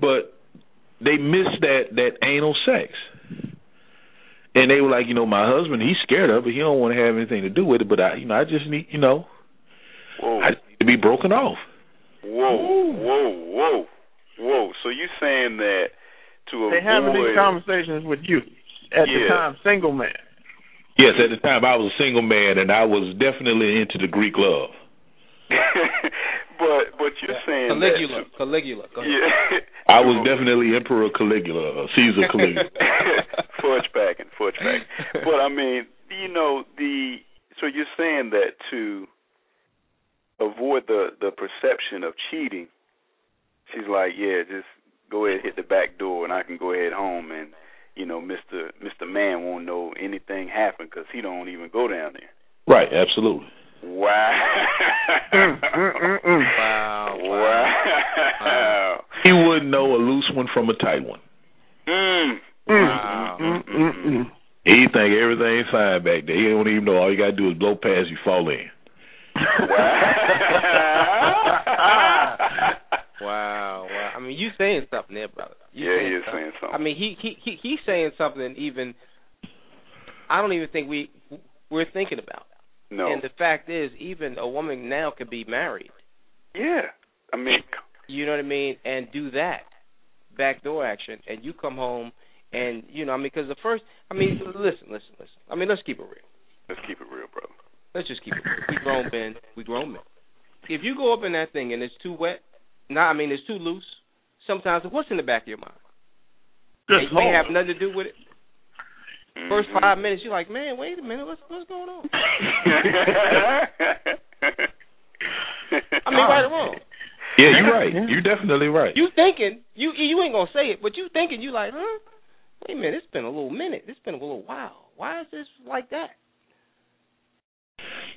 Speaker 6: but they missed that that anal sex. And they were like, you know, my husband, he's scared of it. He don't want to have anything to do with it. But I, you know, I just need, you know,
Speaker 4: Whoa.
Speaker 6: I just need to be broken off.
Speaker 4: Whoa, whoa, whoa, whoa! So you saying that to
Speaker 5: They
Speaker 4: avoid?
Speaker 5: having these conversations with you at the time, single man.
Speaker 6: Yes, at the time I was a single man, and I was definitely into the Greek love.
Speaker 4: but but you're saying
Speaker 3: Caligula.
Speaker 4: that.
Speaker 3: Caligula. Go ahead.
Speaker 4: Yeah.
Speaker 6: I was definitely Emperor Caligula, uh, Caesar Caligula.
Speaker 4: fudge packing, fudge packing. But I mean, you know, the so you're saying that to avoid the the perception of cheating, she's like, yeah, just go ahead hit the back door, and I can go ahead home, and you know, Mister Mister Man won't know anything happened because he don't even go down there.
Speaker 6: Right, absolutely.
Speaker 4: Wow.
Speaker 5: Mm, mm, mm, mm.
Speaker 3: Wow.
Speaker 4: Wow.
Speaker 6: He wouldn't know a loose one from a tight one.
Speaker 4: Mm.
Speaker 3: Wow.
Speaker 5: Mm, mm, mm.
Speaker 6: He think everything's fine back there. He don't even know all you gotta do is blow past you fall in.
Speaker 3: Wow. Wow. I mean, you saying something there, brother.
Speaker 4: Yeah, he is
Speaker 3: something.
Speaker 4: saying something.
Speaker 3: I mean, he he he he's saying something even I don't even think we we're thinking about.
Speaker 4: no.
Speaker 3: And the fact is, even a woman now could be married.
Speaker 4: yeah. I mean,
Speaker 3: You know what I mean? And do that backdoor action, and you come home, and you know, I mean, because the first, I mean, listen, listen, listen. I mean, let's keep it real.
Speaker 4: let's keep it real, brother.
Speaker 3: Let's just keep it real. We grown men. We grown men. If you go up in that thing and it's too wet, nah, I mean, it's too loose. Sometimes, what's in the back of your mind?
Speaker 5: Just
Speaker 3: it may have nothing to do with it. First
Speaker 4: Mhm.
Speaker 3: five minutes, you're like, man, wait a minute, what's what's going on? I mean, right or wrong.
Speaker 6: Yeah, you're right. You're definitely right.
Speaker 3: You thinking you you ain't gonna say it, but you thinking you like, huh? Wait a minute, it's been a little minute. It's been a little while. Why is this like that?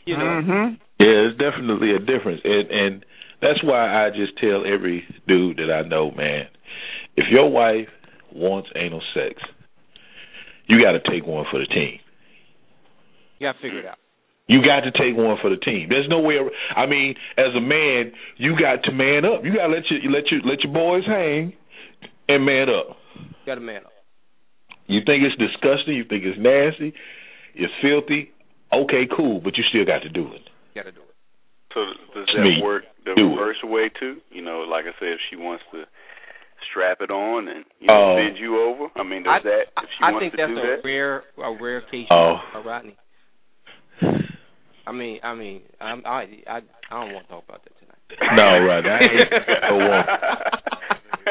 Speaker 3: You know,
Speaker 5: Mm-hmm.
Speaker 6: Yeah, it's definitely a difference, and and that's why I just tell every dude that I know, man, if your wife wants anal sex, you got to take one for the team.
Speaker 3: you gotta figure it out.
Speaker 6: You got to take one for the team. There's no way. I mean, as a man, you got to man up. You got to let your let your let your boys hang and man up.
Speaker 3: You gotta man up.
Speaker 6: You think it's disgusting? You think it's nasty? It's filthy? Okay, cool, but you still got to do it.
Speaker 3: You gotta do it.
Speaker 4: So does that
Speaker 6: me,
Speaker 4: work the
Speaker 6: do it.
Speaker 4: reverse way too? You know, like I said, if she wants to strap it on and you know,
Speaker 6: Oh.
Speaker 4: bend you over, I mean, does
Speaker 3: I,
Speaker 4: that if she
Speaker 3: I
Speaker 4: wants
Speaker 3: think
Speaker 4: to
Speaker 3: that's
Speaker 4: do
Speaker 3: a
Speaker 4: that?
Speaker 3: rare a rare case,
Speaker 6: Oh.
Speaker 3: uh, Rodney. I mean, I mean, I'm, I I I don't want to talk about that tonight.
Speaker 6: No, right. I ain't no woman.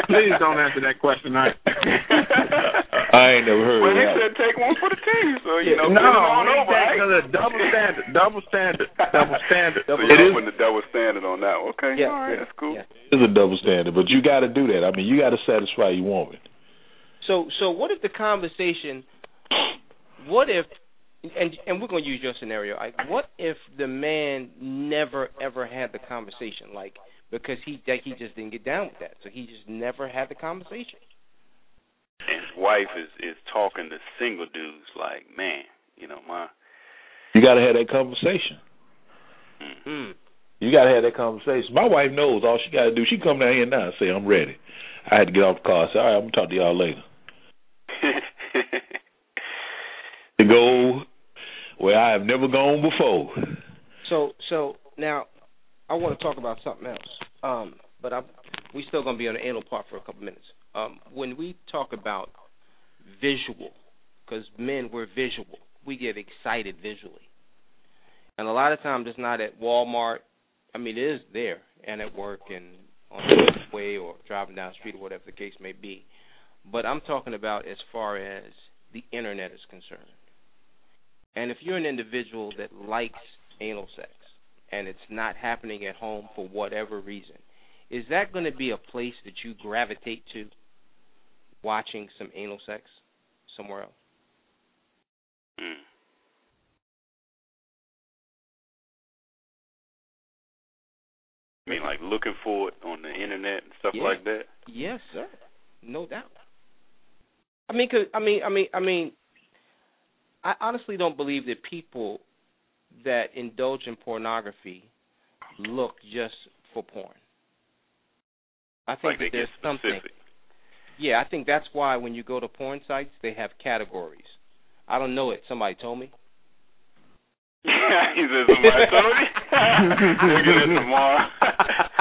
Speaker 5: Please don't answer that question. I,
Speaker 6: I ain't never heard
Speaker 4: Well,
Speaker 6: of
Speaker 4: he
Speaker 6: that.
Speaker 4: said take one for the team, so you know,
Speaker 5: no,
Speaker 4: put it on
Speaker 5: we
Speaker 4: over.
Speaker 5: take
Speaker 4: right?
Speaker 5: the double standard, double standard, double standard.
Speaker 4: So
Speaker 6: It
Speaker 4: you're
Speaker 6: is-
Speaker 4: putting the double standard on that. Okay,
Speaker 3: Yeah,
Speaker 4: all right,
Speaker 3: yeah,
Speaker 4: that's cool.
Speaker 3: yeah.
Speaker 6: It's a double standard, but you got to do that. I mean, you got to satisfy your woman.
Speaker 3: So so what if the conversation what if and and we're going to use your scenario. Like what if the man never ever had the conversation like because he like he just didn't get down with that. So he just never had the conversation.
Speaker 4: And his wife is is talking to single dudes like, man, you know, my
Speaker 6: You got to have that conversation.
Speaker 3: Mm.
Speaker 6: You got to have that conversation. My wife knows all she got to do. She come down here now and say, "I'm ready." I had to get off the car. I said, "All right, I'm gonna talk to y'all later." To go where I have never gone before.
Speaker 3: So so now I want to talk about something else. Um, but I'm we still going to be on the anal part for a couple minutes. Um, when we talk about visual, because men we're visual, we get excited visually, and a lot of times it's not at Walmart. I mean, it is there and at work and on the way or driving down the street or whatever the case may be. But I'm talking about as far as the internet is concerned. And if you're an individual that likes anal sex and it's not happening at home for whatever reason, is that going to be a place that you gravitate to watching some anal sex somewhere else?
Speaker 4: Mm. I mean, like looking for it on the internet and stuff
Speaker 3: Yeah.
Speaker 4: like that.
Speaker 3: Yes, sir. No doubt. I mean, cause, I mean, I mean, I mean, I honestly don't believe that people that indulge in pornography look just for porn. I think
Speaker 4: Like
Speaker 3: that there's something.
Speaker 4: Specific.
Speaker 3: Yeah, I think that's why when you go to porn sites, they have categories. I don't know it. Somebody told me.
Speaker 4: he said somebody told me. Look at it tomorrow.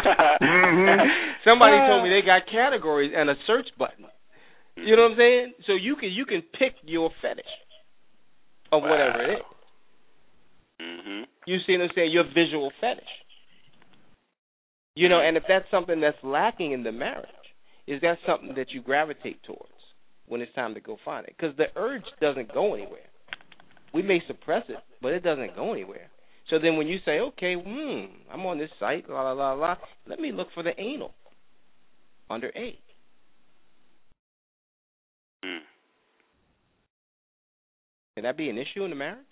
Speaker 3: Somebody told me they got categories and a search button. You know what I'm saying? So you can you can pick your fetish of whatever it is.
Speaker 4: Mhm.
Speaker 3: You see what I'm saying? Your visual fetish. You know, and if that's something that's lacking in the marriage, is that something that you gravitate towards when it's time to go find it? Because the urge doesn't go anywhere. We may suppress it, but it doesn't go anywhere. So then when you say, okay, hmm, I'm on this site, la la la la, let me look for the anal under A.
Speaker 4: Mm.
Speaker 3: Can that be an issue in the marriage?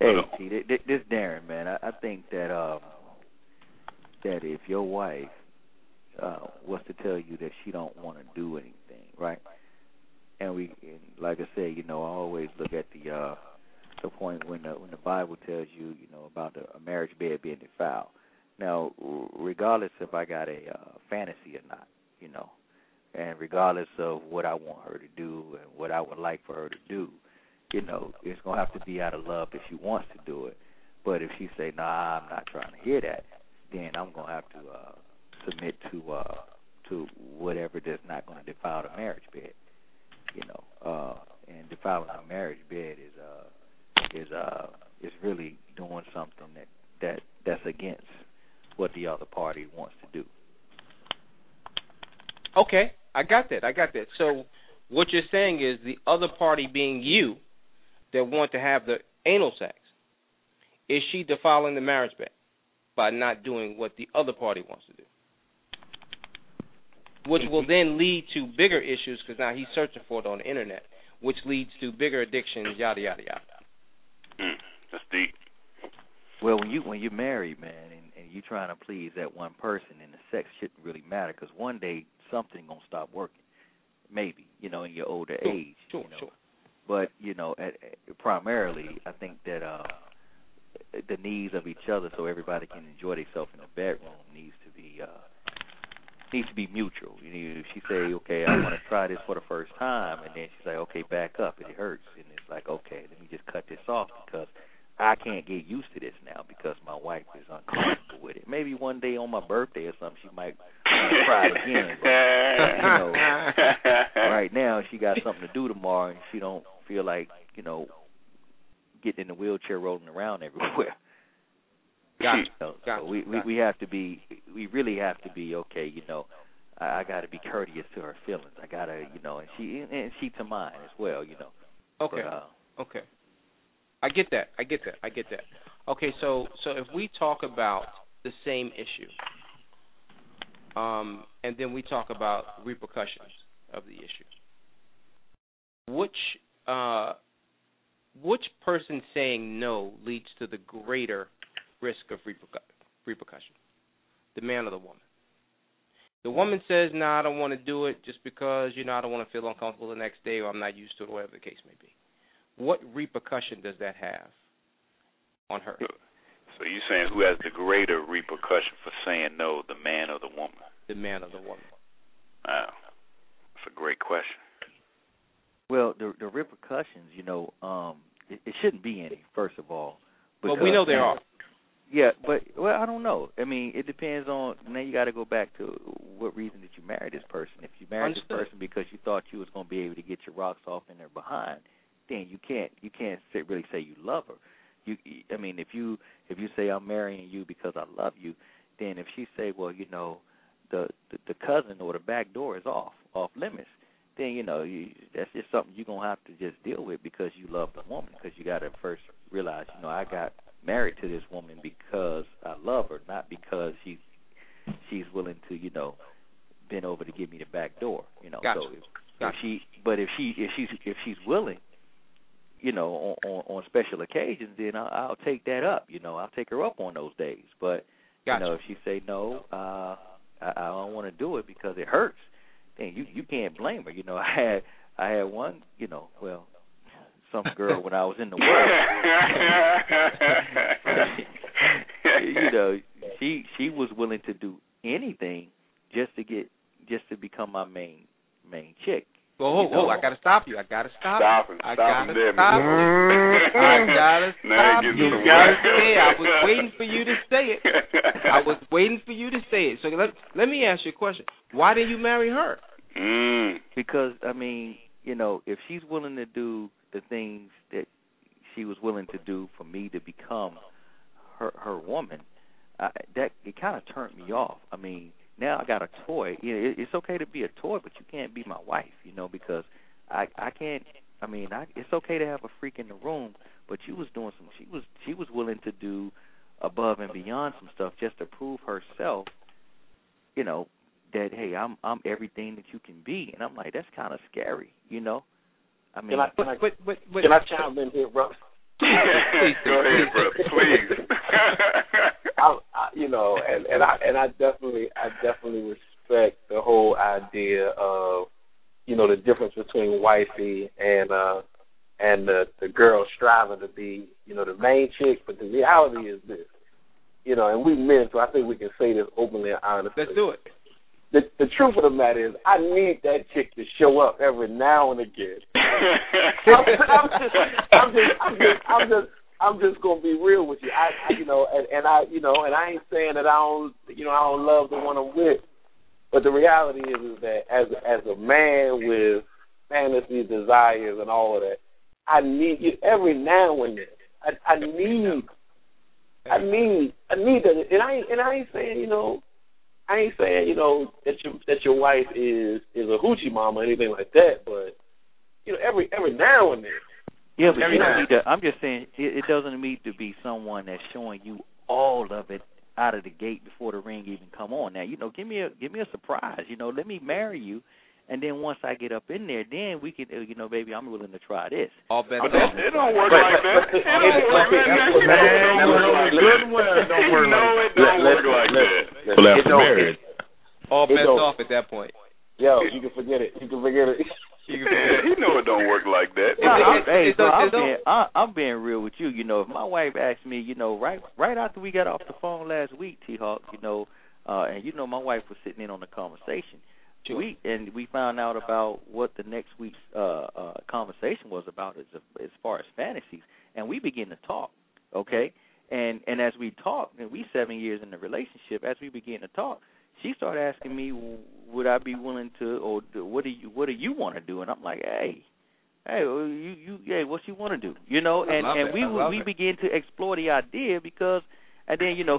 Speaker 1: Hey, see, this, this Darren, man, I, I think that um that if your wife uh was to tell you that she don't want to do anything, right? And we, and like I said, you know, I always look at the uh the point when the when the Bible tells you, you know, about the, a marriage bed being defiled. Now, regardless if I got a uh, fantasy or not, you know, and regardless of what I want her to do and what I would like for her to do, you know, it's gonna have to be out of love if she wants to do it. But if she say, "Nah, I'm not trying to hear that," then I'm gonna have to uh, submit to uh, to whatever that's not to defile the marriage bed. You know, uh, and defiling the marriage bed is uh, is uh, is really doing something that that that's against what the other party wants to do.
Speaker 3: Okay, I got that. I got that. So what you're saying is the other party being you that want to have the anal sex, is she defiling the marriage bed by not doing what the other party wants to do? Which will then lead to bigger issues because now he's searching for it on the internet, which leads to bigger addictions, yada yada yada.
Speaker 4: Mm, that's deep.
Speaker 1: Well, when you when you're married, man, and, and you're trying to please that one person, and the sex shouldn't really matter because one day something gonna stop working. Maybe you know in your older
Speaker 3: Sure,
Speaker 1: age.
Speaker 3: sure,
Speaker 1: you know.
Speaker 3: sure.
Speaker 1: But you know, at, at, primarily, I think that uh, the needs of each other, so everybody can enjoy themselves in the bedroom, needs to be uh, needs to be mutual. You know, she say, "Okay, I want to try this for the first time," and then she's like, "Okay, back up, it hurts," and it's like, "Okay, let me just cut this off because I can't get used to this now because my wife is uncomfortable with it. Maybe one day on my birthday or something, she might to try it again. But, you know, right now she got something to do tomorrow, and she don't feel like you know getting in the wheelchair rolling around everywhere.
Speaker 3: Gotcha.
Speaker 1: So,
Speaker 3: Gotcha.
Speaker 1: so we, we we have to be we really have to be okay. You know, I, I got to be courteous to her feelings. I gotta you know, and she and she to mine as well. You know.
Speaker 3: Okay.
Speaker 1: But, uh,
Speaker 3: Okay. I get that. I get that. I get that. Okay, so so if we talk about the same issue, um, and then we talk about repercussions of the issue, which uh, which person saying no leads to the greater risk of repercu- repercussion, the man or the woman? The woman says, "No, I don't want to do it just because you know I don't want to feel uncomfortable the next day, or I'm not used to it, or whatever the case may be." what repercussion does that have on her?
Speaker 4: So you're saying who has the greater repercussion for saying no, the man or the woman?
Speaker 3: The man or the woman?
Speaker 4: Wow, that's a great question.
Speaker 1: Well, the the repercussions, you know, um, it, it shouldn't be any. First of all,
Speaker 3: Well, we know there are.
Speaker 1: Yeah, but well, I don't know. I mean, it depends on. Now you got to go back to what reason did you marry this person? If you married this person because you thought you was going to be able to get your rocks off in their behind, then you can't you can't say, really say you love her. You, I mean, if you if you say I'm marrying you because I love you, then if she say, well, you know, the the, the cousin or the back door is off off limits, then you know you, that's just something you're gonna have to just deal with because you love the woman. Because you got to first realize, you know, I got married to this woman because I love her, not because she's she's willing to, you know, bend over to give me the back door. You know,
Speaker 3: Gotcha.
Speaker 1: so if,
Speaker 3: Gotcha.
Speaker 1: if she, but if she if she's if she's willing, you know, on on, on special occasions, then I'll, I'll take that up. You know, I'll take her up on those days. But
Speaker 3: Gotcha.
Speaker 1: you know, if she say no, uh, I, I don't want to do it because it hurts. Then you you can't blame her. You know, I had I had one. You know, well, some girl when I was in the world. you know, she she was willing to do anything just to get just to become my main main chick.
Speaker 3: Whoa, whoa,
Speaker 1: You know.
Speaker 3: whoa! I gotta stop you. I gotta stop.
Speaker 4: Stop
Speaker 3: you.
Speaker 4: him.
Speaker 3: I
Speaker 4: Stop
Speaker 3: gotta
Speaker 4: him there,
Speaker 3: stop
Speaker 4: Mr.
Speaker 3: you. I gotta stop you. You gotta say it. I was waiting for you to say it. I was waiting for you to say it. So let let me ask you a question. Why did you marry her?
Speaker 4: Mm.
Speaker 1: because I mean, you know, if she's willing to do the things that she was willing to do for me to become her her woman, I, that it kind of turned me off. I mean, now I got a toy. You know, it, it's okay to be a toy, but you can't be my wife. You know, because I I can't. I mean, I, it's okay to have a freak in the room, but she was doing some. She was she was willing to do above and beyond some stuff just to prove herself. You know that hey, I'm I'm everything that you can be, and I'm like that's kind of scary. You know, I mean,
Speaker 7: Can I, can I,
Speaker 3: But but but
Speaker 7: can I chime in here, bro?
Speaker 4: Go ahead, brother. Please.
Speaker 8: I, I, you know, and and I and I definitely I definitely respect the whole idea of you know the difference between wifey and uh and the the girl striving to be you know the main chick, but the reality is this, you know, and we men, so I think we can say this openly and honestly.
Speaker 3: Let's do it.
Speaker 8: The the truth of the matter is, I need that chick to show up every now and again. I'm, I'm just, I'm just, I'm just, I'm just, I'm just gonna be real with you. I, I you know, and, and I, you know, and I ain't saying that I don't, you know, I don't love the one I'm with, but the reality is, is that as as a man with fantasies, desires, and all of that, I need you every now and then. I, I need, I need, I need that, and I and I ain't saying, you know, I ain't saying, you know, that your that your wife is is a hoochie mama or anything like that, but you know, every every now and then.
Speaker 1: Yeah, but
Speaker 3: Every
Speaker 1: you don't need to. I'm just saying it, it doesn't need to be someone that's showing you all of it out of the gate before the ring even come on. Now, you know, give me a give me a surprise. You know, let me marry you, and then once I get up in there, then we can, uh, you know, baby, I'm willing to try this.
Speaker 3: All bets
Speaker 4: But that, it don't work
Speaker 8: But-
Speaker 4: like that. It don't work like that.
Speaker 5: Man,
Speaker 4: It don't work like
Speaker 5: good
Speaker 4: that.
Speaker 5: well, it don't work
Speaker 4: No, it don't work like that.
Speaker 8: let-
Speaker 6: Well, after marriage.
Speaker 3: All
Speaker 8: it
Speaker 3: bets off at that point.
Speaker 8: Yo, you can forget it. You can forget it.
Speaker 3: You can
Speaker 4: Yeah, he know it don't work like that.
Speaker 1: No, I'm, hey,
Speaker 3: it's
Speaker 1: bro, I'm being I, I'm being real with you. You know, if my wife asked me, you know, right right after we got off the phone last week, T Hawk, you know, uh, and you know, my wife was sitting in on the conversation.
Speaker 3: Sure.
Speaker 1: We and we found out about what the next week's uh, uh, conversation was about as as far as fantasies, and we begin to talk. Okay, and and as we talk, and we seven years in the relationship, as we begin to talk, she started asking me, would I be willing to, or what do you what do you want to do? And I'm like, hey, hey, well, you you hey, what you want to do? You know, and and
Speaker 3: it.
Speaker 1: we we
Speaker 3: it.
Speaker 1: begin to explore the idea because, and then you know,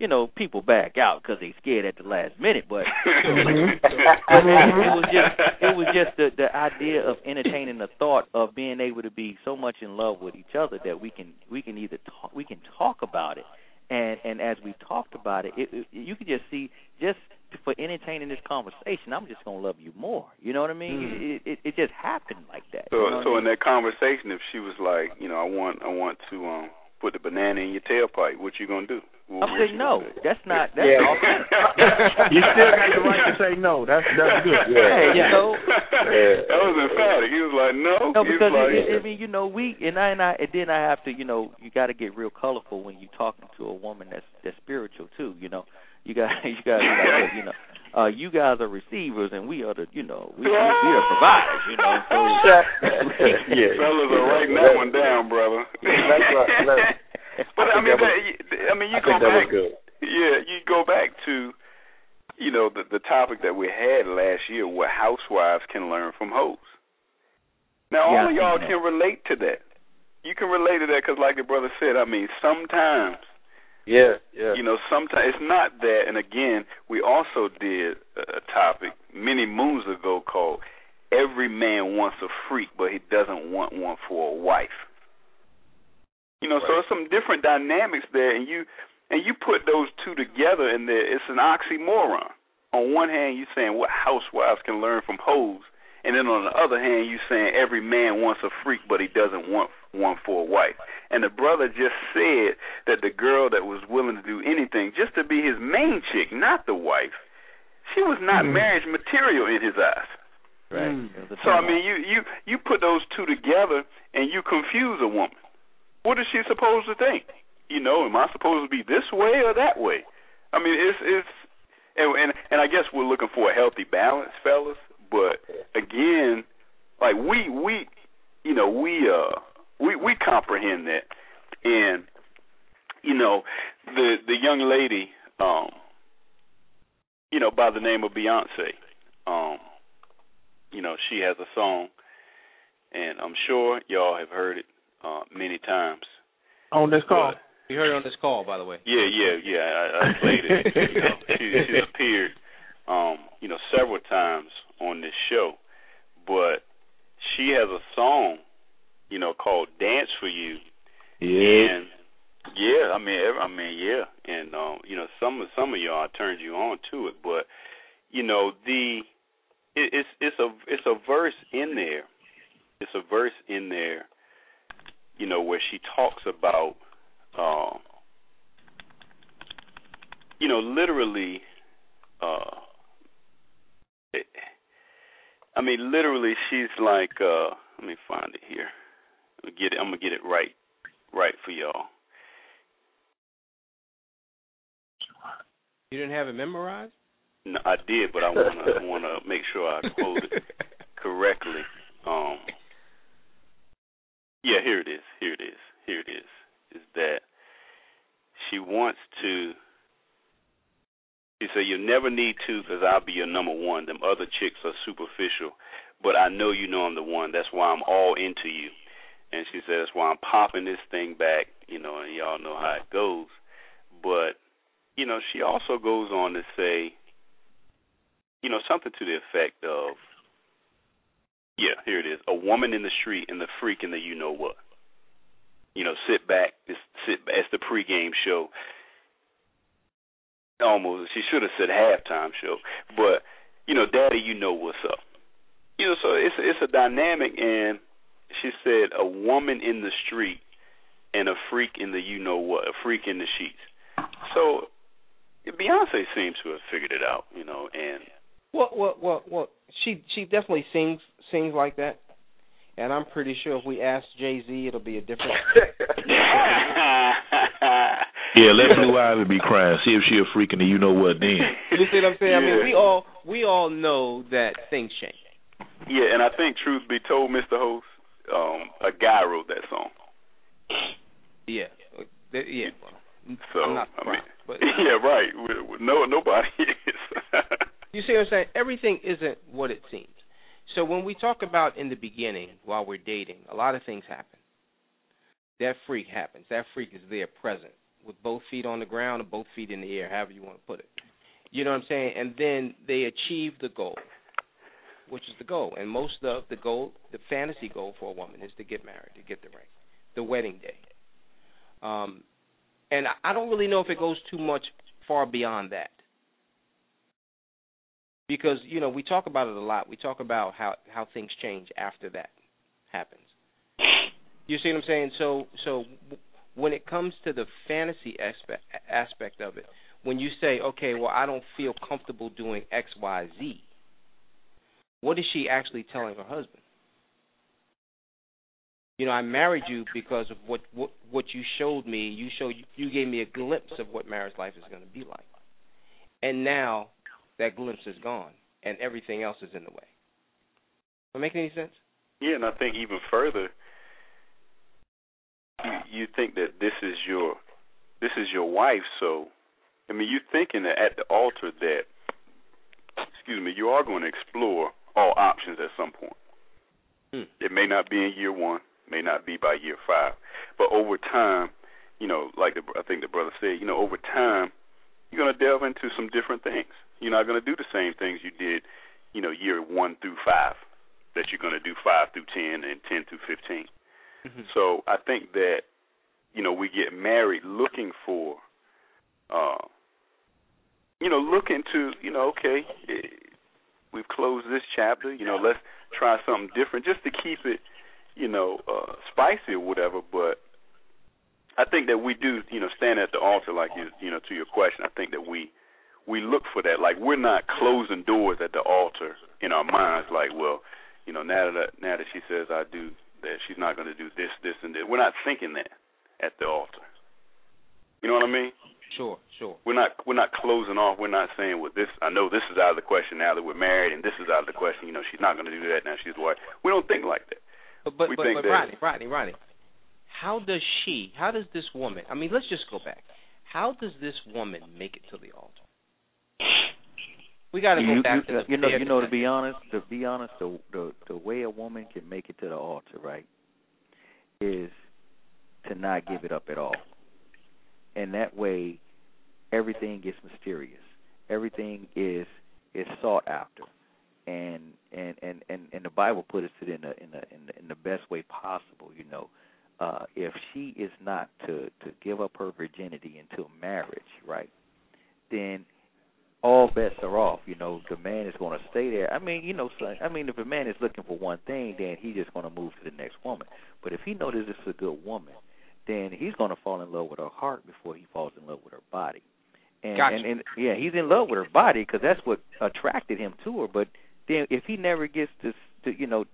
Speaker 1: you know, people back out because they scared at the last minute, but. I mean, it was just it was just the the idea of entertaining the thought of being able to be so much in love with each other that we can we can either talk we can talk about it and and as we talked about it, it, it you can just see just for entertaining this conversation, I'm just gonna love you more. You know what I mean? It, it it just happened like that.
Speaker 4: So,
Speaker 1: you know
Speaker 4: so
Speaker 1: I
Speaker 4: in that conversation, if she was like, you know, I want, I want to um put the banana in your tailpipe, what you gonna do? What,
Speaker 1: I'm saying no. That's not that's
Speaker 8: Yeah.
Speaker 1: all.
Speaker 5: You still got the right to say no. That's that's good.
Speaker 1: Hey, you know.
Speaker 4: that was emphatic. He was like, no.
Speaker 1: No, because
Speaker 4: like,
Speaker 1: it, it, I mean, you know, we and I and I and then I have to, you know, you got to get real colorful when you're talking to a woman that's that's spiritual too. You know, you got you got to be like, you know, uh, you guys are receivers and we are the, you know, we we, we are providers. You know, so
Speaker 8: yeah.
Speaker 4: Fellas are writing that one down, brother.
Speaker 8: That's right. Look,
Speaker 4: but
Speaker 8: I
Speaker 4: I, mean,
Speaker 8: that was-
Speaker 4: that, I mean, you
Speaker 8: I
Speaker 4: go
Speaker 8: think that was
Speaker 4: back. Yeah, you go back to, you know, the the topic that we had last year, what housewives can learn from hoes. Now,
Speaker 1: Yeah,
Speaker 4: all of y'all can relate to that. You can relate to that because, like the brother said, I mean, sometimes,
Speaker 8: Yeah, yeah.
Speaker 4: you know, sometimes it's not that. And again, we also did a topic many moons ago called "Every Man Wants a Freak, but he doesn't want one for a wife." You know, so
Speaker 8: Right.
Speaker 4: there's some different dynamics there, and you and you put those two together, and there it's an oxymoron. On one hand, you're saying what housewives can learn from hoes, and then on the other hand, you're saying every man wants a freak, but he doesn't want one for a wife. And the brother just said that the girl that was willing to do anything just to be his main chick, not the wife, she was not
Speaker 5: Mhm.
Speaker 4: marriage material in his eyes.
Speaker 1: right.
Speaker 5: Mm.
Speaker 1: It was a
Speaker 4: So I mean, you you you put those two together and you confuse a woman. What is she supposed to think? You know, am I supposed to be this way or that way? I mean, it's it's and and, and I guess we're looking for a healthy balance, fellas. But again, like we we you know we uh we we comprehend that, and you know the the young lady um you know by the name of Beyonce um you know, she has a song, and I'm sure y'all have heard it many times.
Speaker 5: On this call.
Speaker 4: But-
Speaker 3: You heard it on this call, by the way.
Speaker 4: yeah, yeah, yeah. I, I played it. You know, she, she's appeared, um, you know, several times on this show, but she has a song, you know, called "Dance for You."
Speaker 6: Yeah.
Speaker 4: And yeah, I mean, ev- I mean, yeah, and um, you know, some of some of y'all I turned you on to it, but you know, the it, it's it's a it's a verse in there. It's a verse in there you know, where she talks about, uh, you know, literally, uh, it, I mean, literally, she's like, uh, let me find it here. Get it. I'm gonna get it right, right for y'all.
Speaker 3: You didn't have it memorized?
Speaker 4: No, I did, but I wanna wanna make sure I quote it correctly. Um, yeah, here it is. Here it is. Here it is. Is that she wants to? She said, "You'll never need to, cause I'll be your number one. Them other chicks are superficial, but I know you know I'm the one. That's why I'm all into you." And she said, "That's why I'm popping this thing back. You know, and y'all know how it goes." But you know, she also goes on to say, you know, something to the effect of, yeah, here it is, a woman in the street and the freak in the you know what. You know, sit back, sit. It's the pregame show. Almost, she should have said halftime show, but you know, Daddy, you know what's up. You know, so it's it's a dynamic, and she said a woman in the street and a freak in the you know what, a freak in the sheets. So Beyonce seems to have figured it out, you know, and
Speaker 3: well, well, well, well, she she definitely sings sings like that, and I'm pretty sure if we ask Jay Z, it'll be a different.
Speaker 6: yeah, let Blue Ivy be crying. See if she a freak and you know what then.
Speaker 3: You see what I'm saying?
Speaker 4: Yeah.
Speaker 3: I mean, we all we all know that things change.
Speaker 4: yeah, and I think truth be told, Mr. Host, um, a guy wrote that song.
Speaker 3: Yeah, Th- yeah.
Speaker 4: So
Speaker 3: I'm not
Speaker 4: I
Speaker 3: surprised,
Speaker 4: mean,
Speaker 3: but
Speaker 4: yeah, right. We- we- No, nobody is.
Speaker 3: You see what I'm saying? Everything isn't what it seems. So when we talk about in the beginning, while we're dating, a lot of things happen. That freak happens. That freak is there, present, with both feet on the ground or both feet in the air, however you want to put it. You know what I'm saying? And then they achieve the goal, which is the goal. And most of the goal, the fantasy goal for a woman is to get married, to get the ring, the wedding day. Um, and I- I don't really know if it goes too much far beyond that because you know we talk about it a lot. We talk about how how things change after that happens. You see what I'm saying? So so when it comes to the fantasy aspect aspect of it, when you say, okay, well I don't feel comfortable doing X Y Z, what is she actually telling her husband? You know, I married you because of what what what you showed me. You showed you gave me a glimpse of what marriage life is going to be like, and now that glimpse is gone, and everything else is in the way. Does that make any sense?
Speaker 4: yeah, and I think even further, you, you think that this is your this is your wife, so I mean, you're thinking that at the altar that, excuse me, you are going to explore all options at some point.
Speaker 3: Hmm.
Speaker 4: It may not be in year one, may not be by year five, but over time, you know, like the, I think the brother said, you know, over time, you're going to delve into some different things. You're not going to do the same things you did, you know, year one through five, that you're going to do five through ten and ten through 15
Speaker 3: Mm-hmm.
Speaker 4: So I think that, you know, we get married looking for, uh, you know, looking to, you know, okay, eh, we've closed this chapter, you know, let's try something different just to keep it, you know, uh, spicy or whatever. But I think that we do, you know, stand at the altar, like you, you know, to your question. I think that we we look for that. Like we're not closing doors at the altar in our minds. Like, well, you know, now that now that she says I do, that she's not going to do this, this, and this. We're not thinking that at the altar. You know what I mean?
Speaker 3: Sure, sure.
Speaker 4: We're not we're not closing off. We're not saying, well, this I know this is out of the question now that we're married, and this is out of the question. You know, she's not going to do that now. She's wife. We don't think like that.
Speaker 3: But but
Speaker 4: We
Speaker 3: but,
Speaker 4: think
Speaker 3: but
Speaker 4: that-
Speaker 3: Rodney, Rodney, Rodney, how does she? How does this woman? I mean, let's just go back. How does this woman make it to the altar? We got to go
Speaker 1: you,
Speaker 3: back
Speaker 1: you,
Speaker 3: to the
Speaker 1: you know, you know, to be honest, to be honest, the the the way a woman can make it to the altar, right, is to not give it up at all, and that way, everything gets mysterious. Everything is is sought after, and and and and, and the Bible puts it in the in the in the, in the best way possible. You know, uh, if she is not to to give up her virginity until marriage, right, then all bets are off. You know, the man is going to stay there. I mean, you know, so, I mean, if a man is looking for one thing, then he's just going to move to the next woman. But if he notices it's a good woman, then he's going to fall in love with her heart before he falls in love with her body. And,
Speaker 3: Gotcha.
Speaker 1: and and yeah, he's in love with her body because that's what attracted him to her. But then if he never gets to, to you know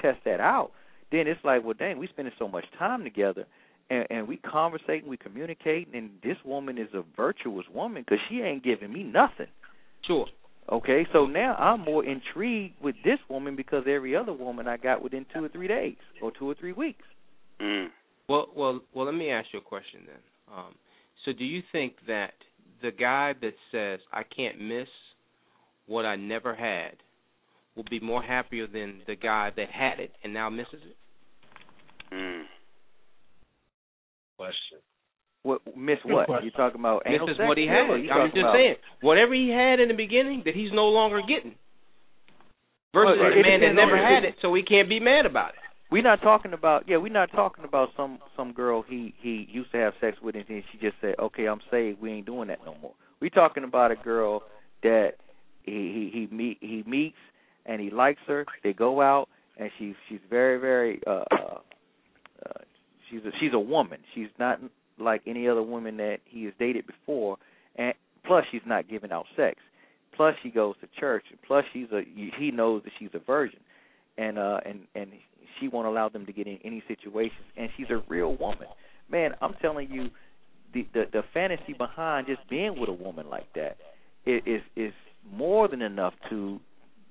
Speaker 1: test that out, then it's like, well, dang, we spending so much time together, and, and we conversating, we communicating, and this woman is a virtuous woman because she ain't giving me nothing.
Speaker 3: Sure.
Speaker 1: Okay, so now I'm more intrigued with this woman because every other woman I got within two or three days or two or three weeks.
Speaker 4: Mm.
Speaker 3: Well, well, well. Let me ask you a question then. Um, so, do you think that the guy that says I can't miss what I never had will be more happier than the guy that had it and now misses it?
Speaker 4: Mm.
Speaker 9: Question.
Speaker 1: What miss
Speaker 10: Good
Speaker 1: what?
Speaker 10: question.
Speaker 1: You talking about anal
Speaker 3: Misses
Speaker 1: sex
Speaker 3: what he had.
Speaker 1: or
Speaker 3: I'm just
Speaker 1: about-
Speaker 3: saying, whatever he had in the beginning that he's no longer getting, versus
Speaker 1: Well,
Speaker 3: a man that never had it, so he can't be mad about it.
Speaker 1: We're not talking about yeah, we're not talking about some some girl he he used to have sex with and then she just said, okay, I'm saved. We ain't doing that no more. We're talking about a girl that he he he meet he meets and he likes her. They go out and she's she's very very uh, uh she's a, she's a woman. She's not like any other woman that he has dated before, and plus she's not giving out sex. Plus she goes to church. Plus she's a he knows that she's a virgin, and uh and and she won't allow them to get in any situations. And she's a real woman. Man, I'm telling you, the the, the fantasy behind just being with a woman like that is is, more than enough to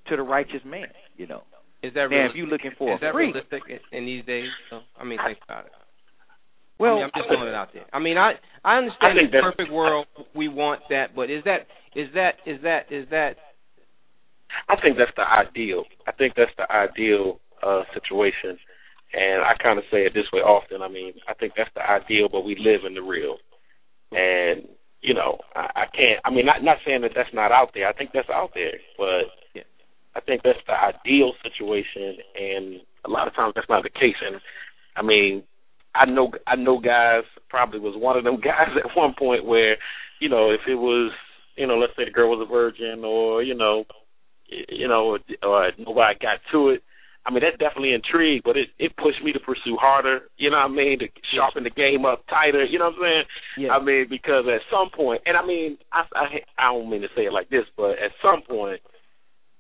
Speaker 1: to the righteous man. You know.
Speaker 3: Is that
Speaker 1: Now,
Speaker 3: real?
Speaker 1: if you're looking for
Speaker 3: is
Speaker 1: a
Speaker 3: that
Speaker 1: freak,
Speaker 3: realistic in, in these days? So, I mean, think about it.
Speaker 1: Well,
Speaker 3: I mean, I'm just throwing it out there. I mean, I I understand
Speaker 10: I
Speaker 3: in a perfect world we want that, but is that is that is that is that
Speaker 10: I think that's the ideal. I think that's the ideal uh situation. And I kind of say it this way often. I mean, I think that's the ideal, but we live in the real. And you know, I, I can't. I mean, not not saying that that's not out there. I think that's out there, but
Speaker 3: Yeah.
Speaker 10: I think that's the ideal situation. And a lot of times that's not the case. And I mean, I know I know guys probably was one of them guys at one point where, you know, if it was, you know, let's say the girl was a virgin, or you know, you know, or nobody got to it. I mean, that definitely intrigued, but it it pushed me to pursue harder. You know what I mean? To sharpen the game up tighter. You know what I'm saying?
Speaker 3: yeah
Speaker 10: I mean, because at some point, and I mean, I, I I don't mean to say it like this, but at some point,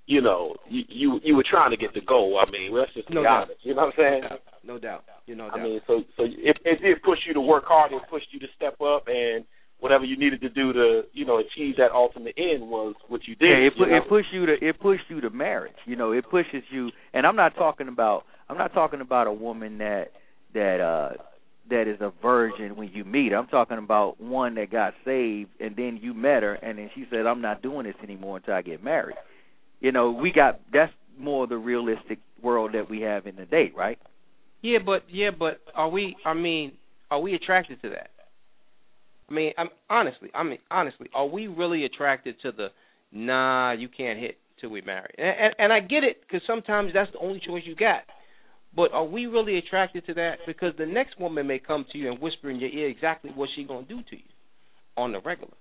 Speaker 10: you know, you you, you were trying to get the goal. I mean, let's just be
Speaker 3: No doubt.
Speaker 10: honest. You know what I'm saying?
Speaker 3: no doubt you know
Speaker 10: I mean, so so it it did push you to work hard. It pushed you to step up, and whatever you needed to do to you know achieve that ultimate end was what you did.
Speaker 1: Yeah, it
Speaker 10: you know?
Speaker 1: it push you to it pushed you to marriage. You know, it pushes you. And I'm not talking about I'm not talking about a woman that that uh that is a virgin when you meet. her. I'm talking about one that got saved and then you met her and then she said I'm not doing this anymore until I get married. You know, we got that's more the realistic world that we have in the date, right?
Speaker 3: yeah but yeah but are we I mean are we attracted to that? I mean I'm honestly I mean honestly are we really attracted to the nah you can't hit till we marry? And and, and I get it because sometimes that's the only choice you got. But are we really attracted to that? Because the next woman may come to you and whisper in your ear exactly what she gonna do to you on the regular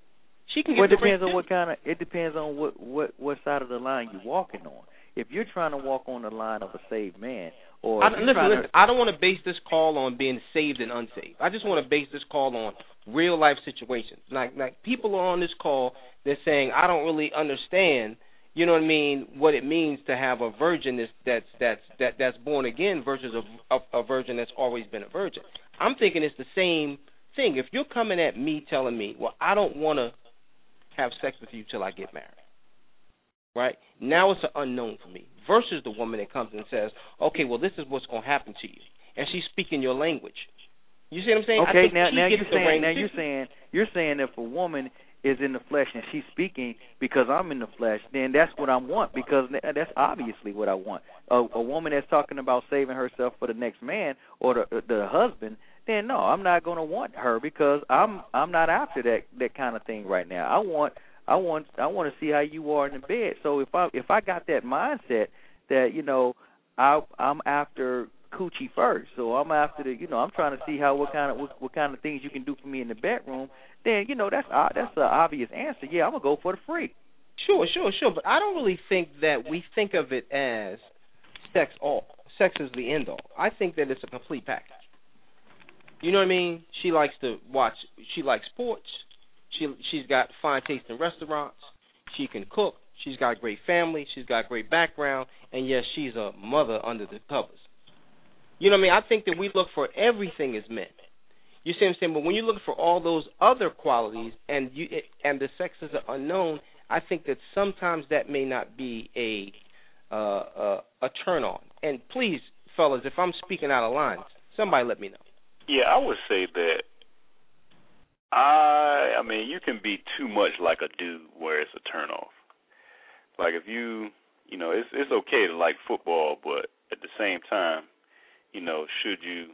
Speaker 3: she can get
Speaker 1: Well, it depends on what kind of. It depends on what what what side of the line you're walking on. If you're trying to walk on the line of a saved man, or
Speaker 3: I, listen, listen.
Speaker 1: to,
Speaker 3: I don't want to base this call on being saved and unsaved. I just want to base this call on real life situations. Like, like people are on this call. They're saying, I don't really understand. You know what I mean? What it means to have a virgin that's that's that's that that's born again versus a, a a virgin that's always been a virgin. I'm thinking it's the same thing. If you're coming at me telling me, well, I don't want to have sex with you till I get married. Right now, it's an unknown for me. Versus the woman that comes and says, "Okay, well, this is what's going to happen to you," and she's speaking your language. You see what I'm saying? I
Speaker 1: okay,
Speaker 3: think
Speaker 1: now now you're saying now
Speaker 3: too.
Speaker 1: you're saying you're saying if a woman is in the flesh and she's speaking because I'm in the flesh, then that's what I want because that's obviously what I want. A, a woman that's talking about saving herself for the next man or the the husband, then no, I'm not going to want her because I'm I'm not after that that kind of thing right now. I want I want I want to see how you are in the bed. So if I if I got that mindset that you know I I'm after coochie first, so I'm after the you know I'm trying to see how what kind of what, what kind of things you can do for me in the bedroom. Then you know that's uh, that's an obvious answer. Yeah, I'm gonna go for the freak.
Speaker 3: Sure, sure, sure. But I don't really think that we think of it as sex all. Sex is the end all. I think that it's a complete package. You know what I mean? She likes to watch. She likes sports. She she's got fine taste in restaurants. She can cook. She's got a great family. She's got great background, and yes, she's a mother under the covers. You know what I mean? I think that we look for everything as men. You see what I'm saying? But when you look for all those other qualities and you and the sexes are unknown, I think that sometimes that may not be a uh, uh, a turn on. And please, fellas, if I'm speaking out of line, somebody let me know.
Speaker 4: Yeah, I would say that. I I mean, you can be too much like a dude where it's a turn off. Like if you, you know, it's it's okay to like football, but at the same time, you know, should you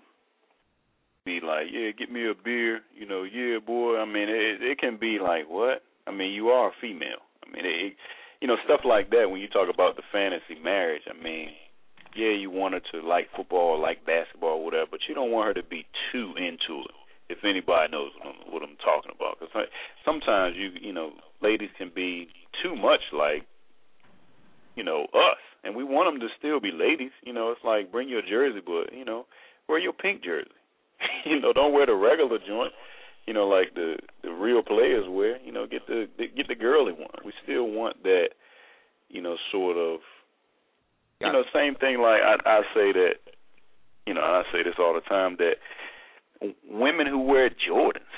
Speaker 4: be like, yeah, get me a beer, you know, yeah, boy. I mean, it it can be like what? I mean, you are a female. I mean, it, you know, stuff like that. When you talk about the fantasy marriage, I mean, yeah, you want her to like football like basketball whatever, but you don't want her to be too into it. If anybody knows what I'm, what I'm talking about, because sometimes you, you know, ladies can be too much like, you know, us, and we want them to still be ladies. You know, it's like bring your jersey, but you know, wear your pink jersey. you know, don't wear the regular joint. You know, like the the real players wear. You know, get the get the girly one. We still want that. You know, sort of. You know, same thing. Like I I say that. You know, I say this all the time that women who wear Jordans.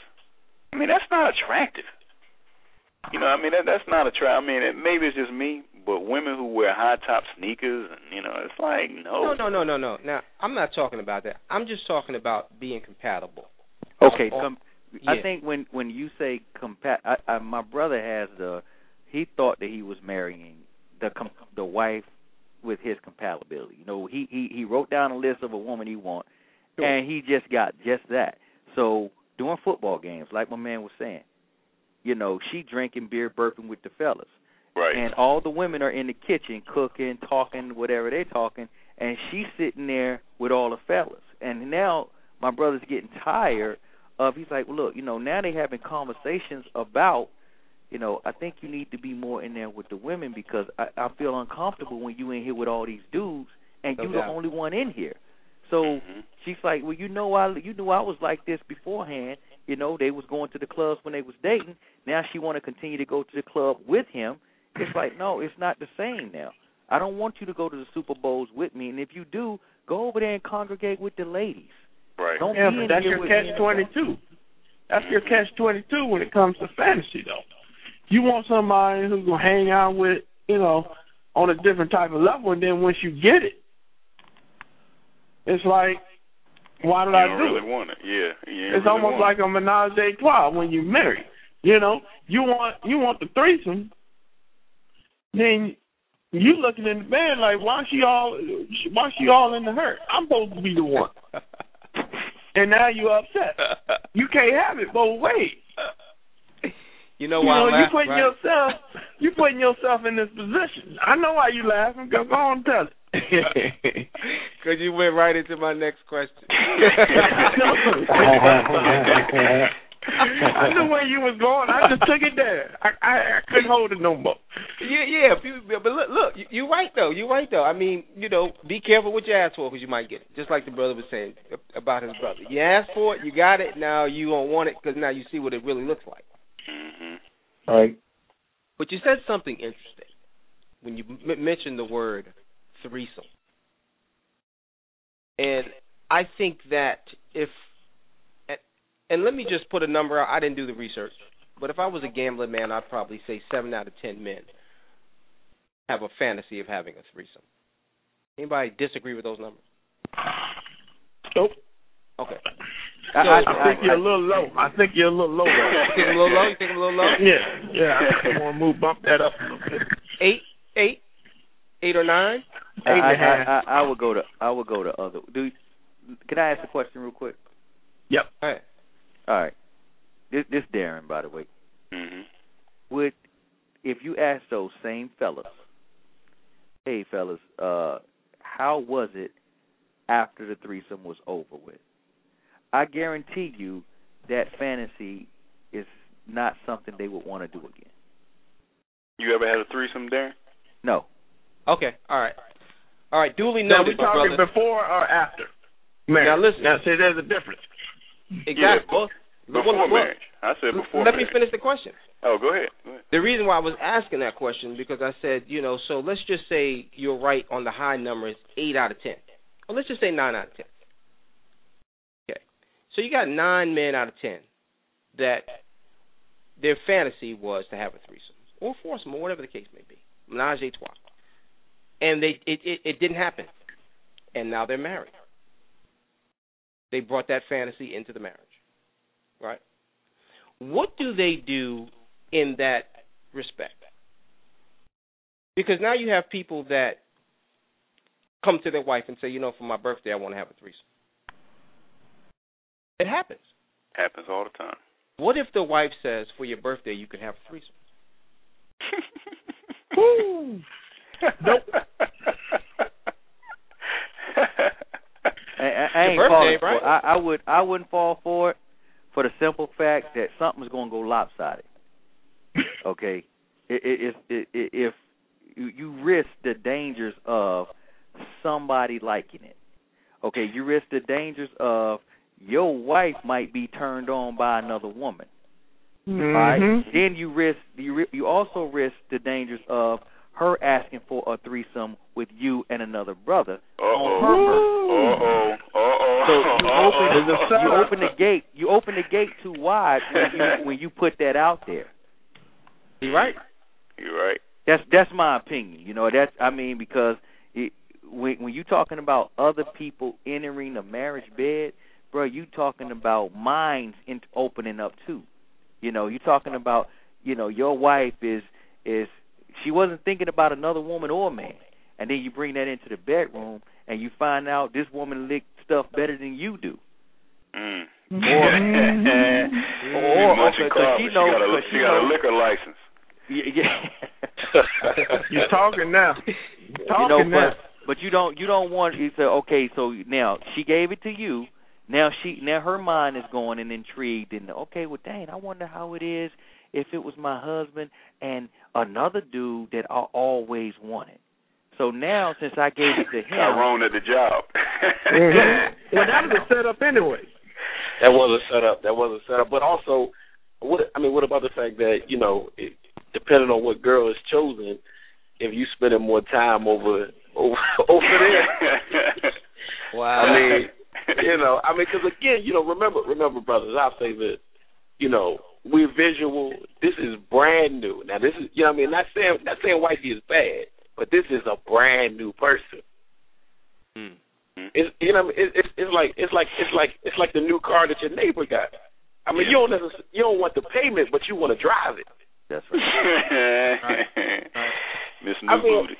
Speaker 4: I mean, that's not attractive. You know, I mean that that's not attractive. I mean, it, maybe it's just me, but women who wear high top sneakers and you know, it's like no.
Speaker 3: No, no, no, no, no. Now, I'm not talking about that. I'm just talking about being compatible.
Speaker 1: Okay, com-
Speaker 3: yeah.
Speaker 1: I think when when you say compat, I, I, my brother has the. He thought that he was marrying the com- the wife with his compatibility. You know, he he he wrote down a list of a woman he want,
Speaker 3: Sure.
Speaker 1: and he just got just that. So during football games, like my man was saying, you know, she drinking beer, burping with the fellas.
Speaker 4: Right.
Speaker 1: And all the women are in the kitchen cooking, talking, whatever they're talking, and she's sitting there with all the fellas. And now my brother's getting tired of. He's like, well, look, you know, now they having conversations about, you know, I think you need to be more in there with the women because I, I feel uncomfortable when you in here with all these dudes and
Speaker 3: No
Speaker 1: you
Speaker 3: doubt.
Speaker 1: the only one in here. So
Speaker 4: Mhm.
Speaker 1: she's like, well, you know, I you knew I was like this beforehand. You know, they was going to the clubs when they was dating. Now she want to continue to go to the club with him. It's like, no, it's not the same now. I don't want you to go to the Super Bowls with me, and if you do, go over there and congregate with the ladies.
Speaker 4: Right.
Speaker 1: Don't
Speaker 5: Yeah,
Speaker 1: be
Speaker 5: but
Speaker 1: in
Speaker 5: that's
Speaker 1: here
Speaker 5: your
Speaker 1: with
Speaker 5: catch twenty two. That's your catch twenty two when it comes to fantasy though. You want somebody who's gonna hang out with, you know, on a different type of level and then once you get it, it's like why did I
Speaker 4: don't
Speaker 5: do
Speaker 4: really
Speaker 5: it?
Speaker 4: want it. Yeah. You
Speaker 5: It's
Speaker 4: really
Speaker 5: almost like a menage a trois when you marry. You know, you want you want the threesome, then you looking in the bed like why she all why she all in the hurt? I'm supposed to be the one, and now you upset. You can't have it both ways.
Speaker 3: You know
Speaker 5: You
Speaker 3: why
Speaker 5: know,
Speaker 3: I'm
Speaker 5: you putting
Speaker 3: right?
Speaker 5: yourself you putting yourself in this position. I know why you laughing. Go go on tell it.
Speaker 3: Because you went right into my next question.
Speaker 5: I knew where you was going. I just took it there. I I, I couldn't hold it no more.
Speaker 3: Yeah, yeah, but look, look, you- you're right though. You're right though. I mean, you know, be careful what you ask for because you might get it. Just like the brother was saying about his brother. You asked for it, you got it. Now you don't want it because now you see what it really looks like.
Speaker 4: Mhm.
Speaker 5: Right.
Speaker 3: But you said something interesting when you m- mentioned the word threesome, and I think that if, and- and let me just put a number out. I didn't do the research, but if I was a gambling man, I'd probably say seven out of ten men have a fantasy of having a threesome. Anybody disagree with those numbers?
Speaker 5: Nope.
Speaker 3: Okay.
Speaker 1: I,
Speaker 3: So-
Speaker 1: I,
Speaker 5: I think you're a little low. I think you're a little low.
Speaker 3: You
Speaker 5: There.
Speaker 3: think I'm a little low? You think I'm a little low?
Speaker 5: Yeah, yeah. I think I want to move bump that up a little bit.
Speaker 3: Eight, eight, eight or nine?
Speaker 1: I,
Speaker 5: Eight and a
Speaker 1: I,
Speaker 5: half.
Speaker 1: I, I, I would go to I would go to other. Do can I ask a question real quick?
Speaker 5: Yep.
Speaker 3: All right.
Speaker 1: All right. This this Darren, by the way.
Speaker 4: Mm-hmm.
Speaker 1: Would if you ask those same fellas, hey fellas, uh, how was it after the threesome was over with? I guarantee you that fantasy is not something they would want to do again.
Speaker 4: You ever had a threesome, Darren?
Speaker 1: No.
Speaker 3: Okay, all right, all right. Duly
Speaker 5: Now
Speaker 3: noted,
Speaker 5: we talking
Speaker 3: brother.
Speaker 5: before or after? Marriage.
Speaker 3: Now listen.
Speaker 5: Now see, there's a difference.
Speaker 3: Exactly.
Speaker 4: Yeah,
Speaker 3: Well,
Speaker 4: Before
Speaker 3: well,
Speaker 4: marriage. I said before
Speaker 3: Let me finish the question.
Speaker 4: Oh, go ahead. Go ahead.
Speaker 3: The reason why I was asking that question because I said, you know, so let's just say you're right on the high numbers, eight out of ten, or let's just say nine out of ten. So you got nine men out of ten that their fantasy was to have a threesome or foursome or whatever the case may be, menage a trois, and they it, it it didn't happen, and now they're married. They brought that fantasy into the marriage, right? What do they do in that respect? Because now you have people that come to their wife and say, you know, for my birthday, I want to have a threesome. It happens.
Speaker 4: Happens all the time.
Speaker 3: What if the wife says, for your birthday, you can have a threesome?
Speaker 5: Woo. Nope.
Speaker 1: I, I, I ain't
Speaker 3: Your
Speaker 1: falling
Speaker 3: birthday,
Speaker 1: for
Speaker 3: right?
Speaker 1: I, I would I wouldn't fall for it for the simple fact that something's going to go lopsided. Okay, it, it, it, it, if you, you risk the dangers of somebody liking it. Okay, you risk the dangers of your wife might be turned on by another woman. All right. Then you risk you you also risk the dangers of her asking for a threesome with you and another brother on her birthday.
Speaker 4: Uh oh. Uh oh.
Speaker 1: So you open
Speaker 5: There's a
Speaker 1: you open the gate you open the gate too wide when you when you put that out there.
Speaker 3: You right?
Speaker 4: You're right.
Speaker 1: That's that's my opinion. You know that's I mean because it, when when you're talking about other people entering the marriage bed, bro, you talking about minds in, opening up too. You know, you talking about you know your wife is is she wasn't thinking about another woman or man, and then you bring that into the bedroom and you find out this woman lick stuff better than you do.
Speaker 4: Mm.
Speaker 1: Or-
Speaker 4: Or,
Speaker 1: okay, 'cause she knows-
Speaker 4: got a,
Speaker 1: 'cause
Speaker 4: she
Speaker 1: she
Speaker 4: got a liquor license.
Speaker 1: Yeah, yeah.
Speaker 5: You're talking now. You're
Speaker 1: you
Speaker 5: talking
Speaker 1: know,
Speaker 5: now.
Speaker 1: but but you don't you don't want you say okay, so now she gave it to you. Now she now her mind is going and intrigued and okay, well dang, I wonder how it is if it was my husband and another dude that I always wanted. So now since I gave it to him,
Speaker 4: Tyrone at the job.
Speaker 5: Mhm. Well, that was a setup anyway.
Speaker 10: That was a setup. That was a setup. But also, what I mean, what about the fact that you know, it, depending on what girl is chosen, if you spending more time over over over there,
Speaker 3: Wow.
Speaker 10: I mean, you know, I mean, because again, you know, remember, remember, brothers, I'll say that, you know, we're visual. This is brand new. Now, this is, you know, what I mean, not saying not saying wifey is bad, but this is a brand new person.
Speaker 3: Hmm.
Speaker 10: It's you know, it, it's it's like it's like it's like it's like the new car that your neighbor got. I mean, you don't necess- you don't want the payment, but you want to drive it.
Speaker 1: that's right.
Speaker 4: Miss New
Speaker 10: I mean,
Speaker 4: Booty.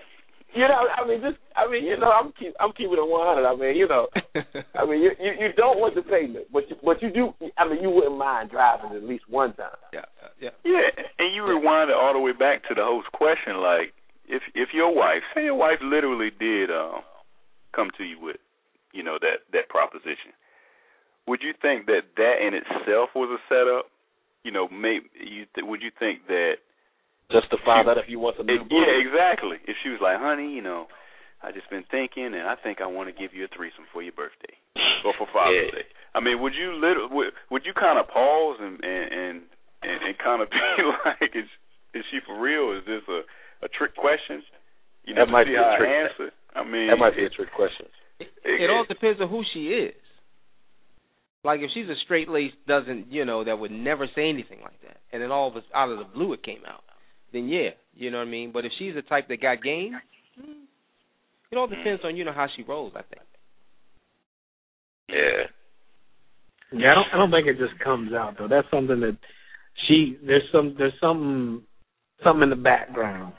Speaker 10: You know, I mean, just I mean, you know, I'm keep I'm keeping it 100. I mean, you know, I mean, you you, you don't want the payment, but you, but you do. I mean, you wouldn't mind driving at least one time.
Speaker 3: yeah, yeah.
Speaker 4: Yeah, and you rewind it all the way back to the host question, like if if your wife, say your wife literally did um come to you with, you know, that that proposition, would you think that that in itself was a setup? You know, maybe you th- would you think that
Speaker 10: Just to find out if you want some new
Speaker 4: it,
Speaker 10: booty.
Speaker 4: yeah, exactly. If she was like, "Honey, you know, I just been thinking, and I think I want to give you a threesome for your birthday or for Father's
Speaker 10: Yeah.
Speaker 4: Day." I mean, would you lit- would, would you kind of pause and and and, and, and kind of be like, "Is is she for real? Is this a a trick question?" You know,
Speaker 10: That might be a
Speaker 4: how I
Speaker 10: trick-
Speaker 4: answer. I mean,
Speaker 10: That might be a trick question.
Speaker 3: It all depends on who she is. Like if she's a straight laced doesn't you know that would never say anything like that, and then all of us out of the blue it came out, then yeah, you know what I mean. But if she's the type that got game, it all depends on you know how she rolls. I think.
Speaker 10: Yeah.
Speaker 8: Yeah, I don't I don't think it just comes out though. That's something that she there's some there's something something in the background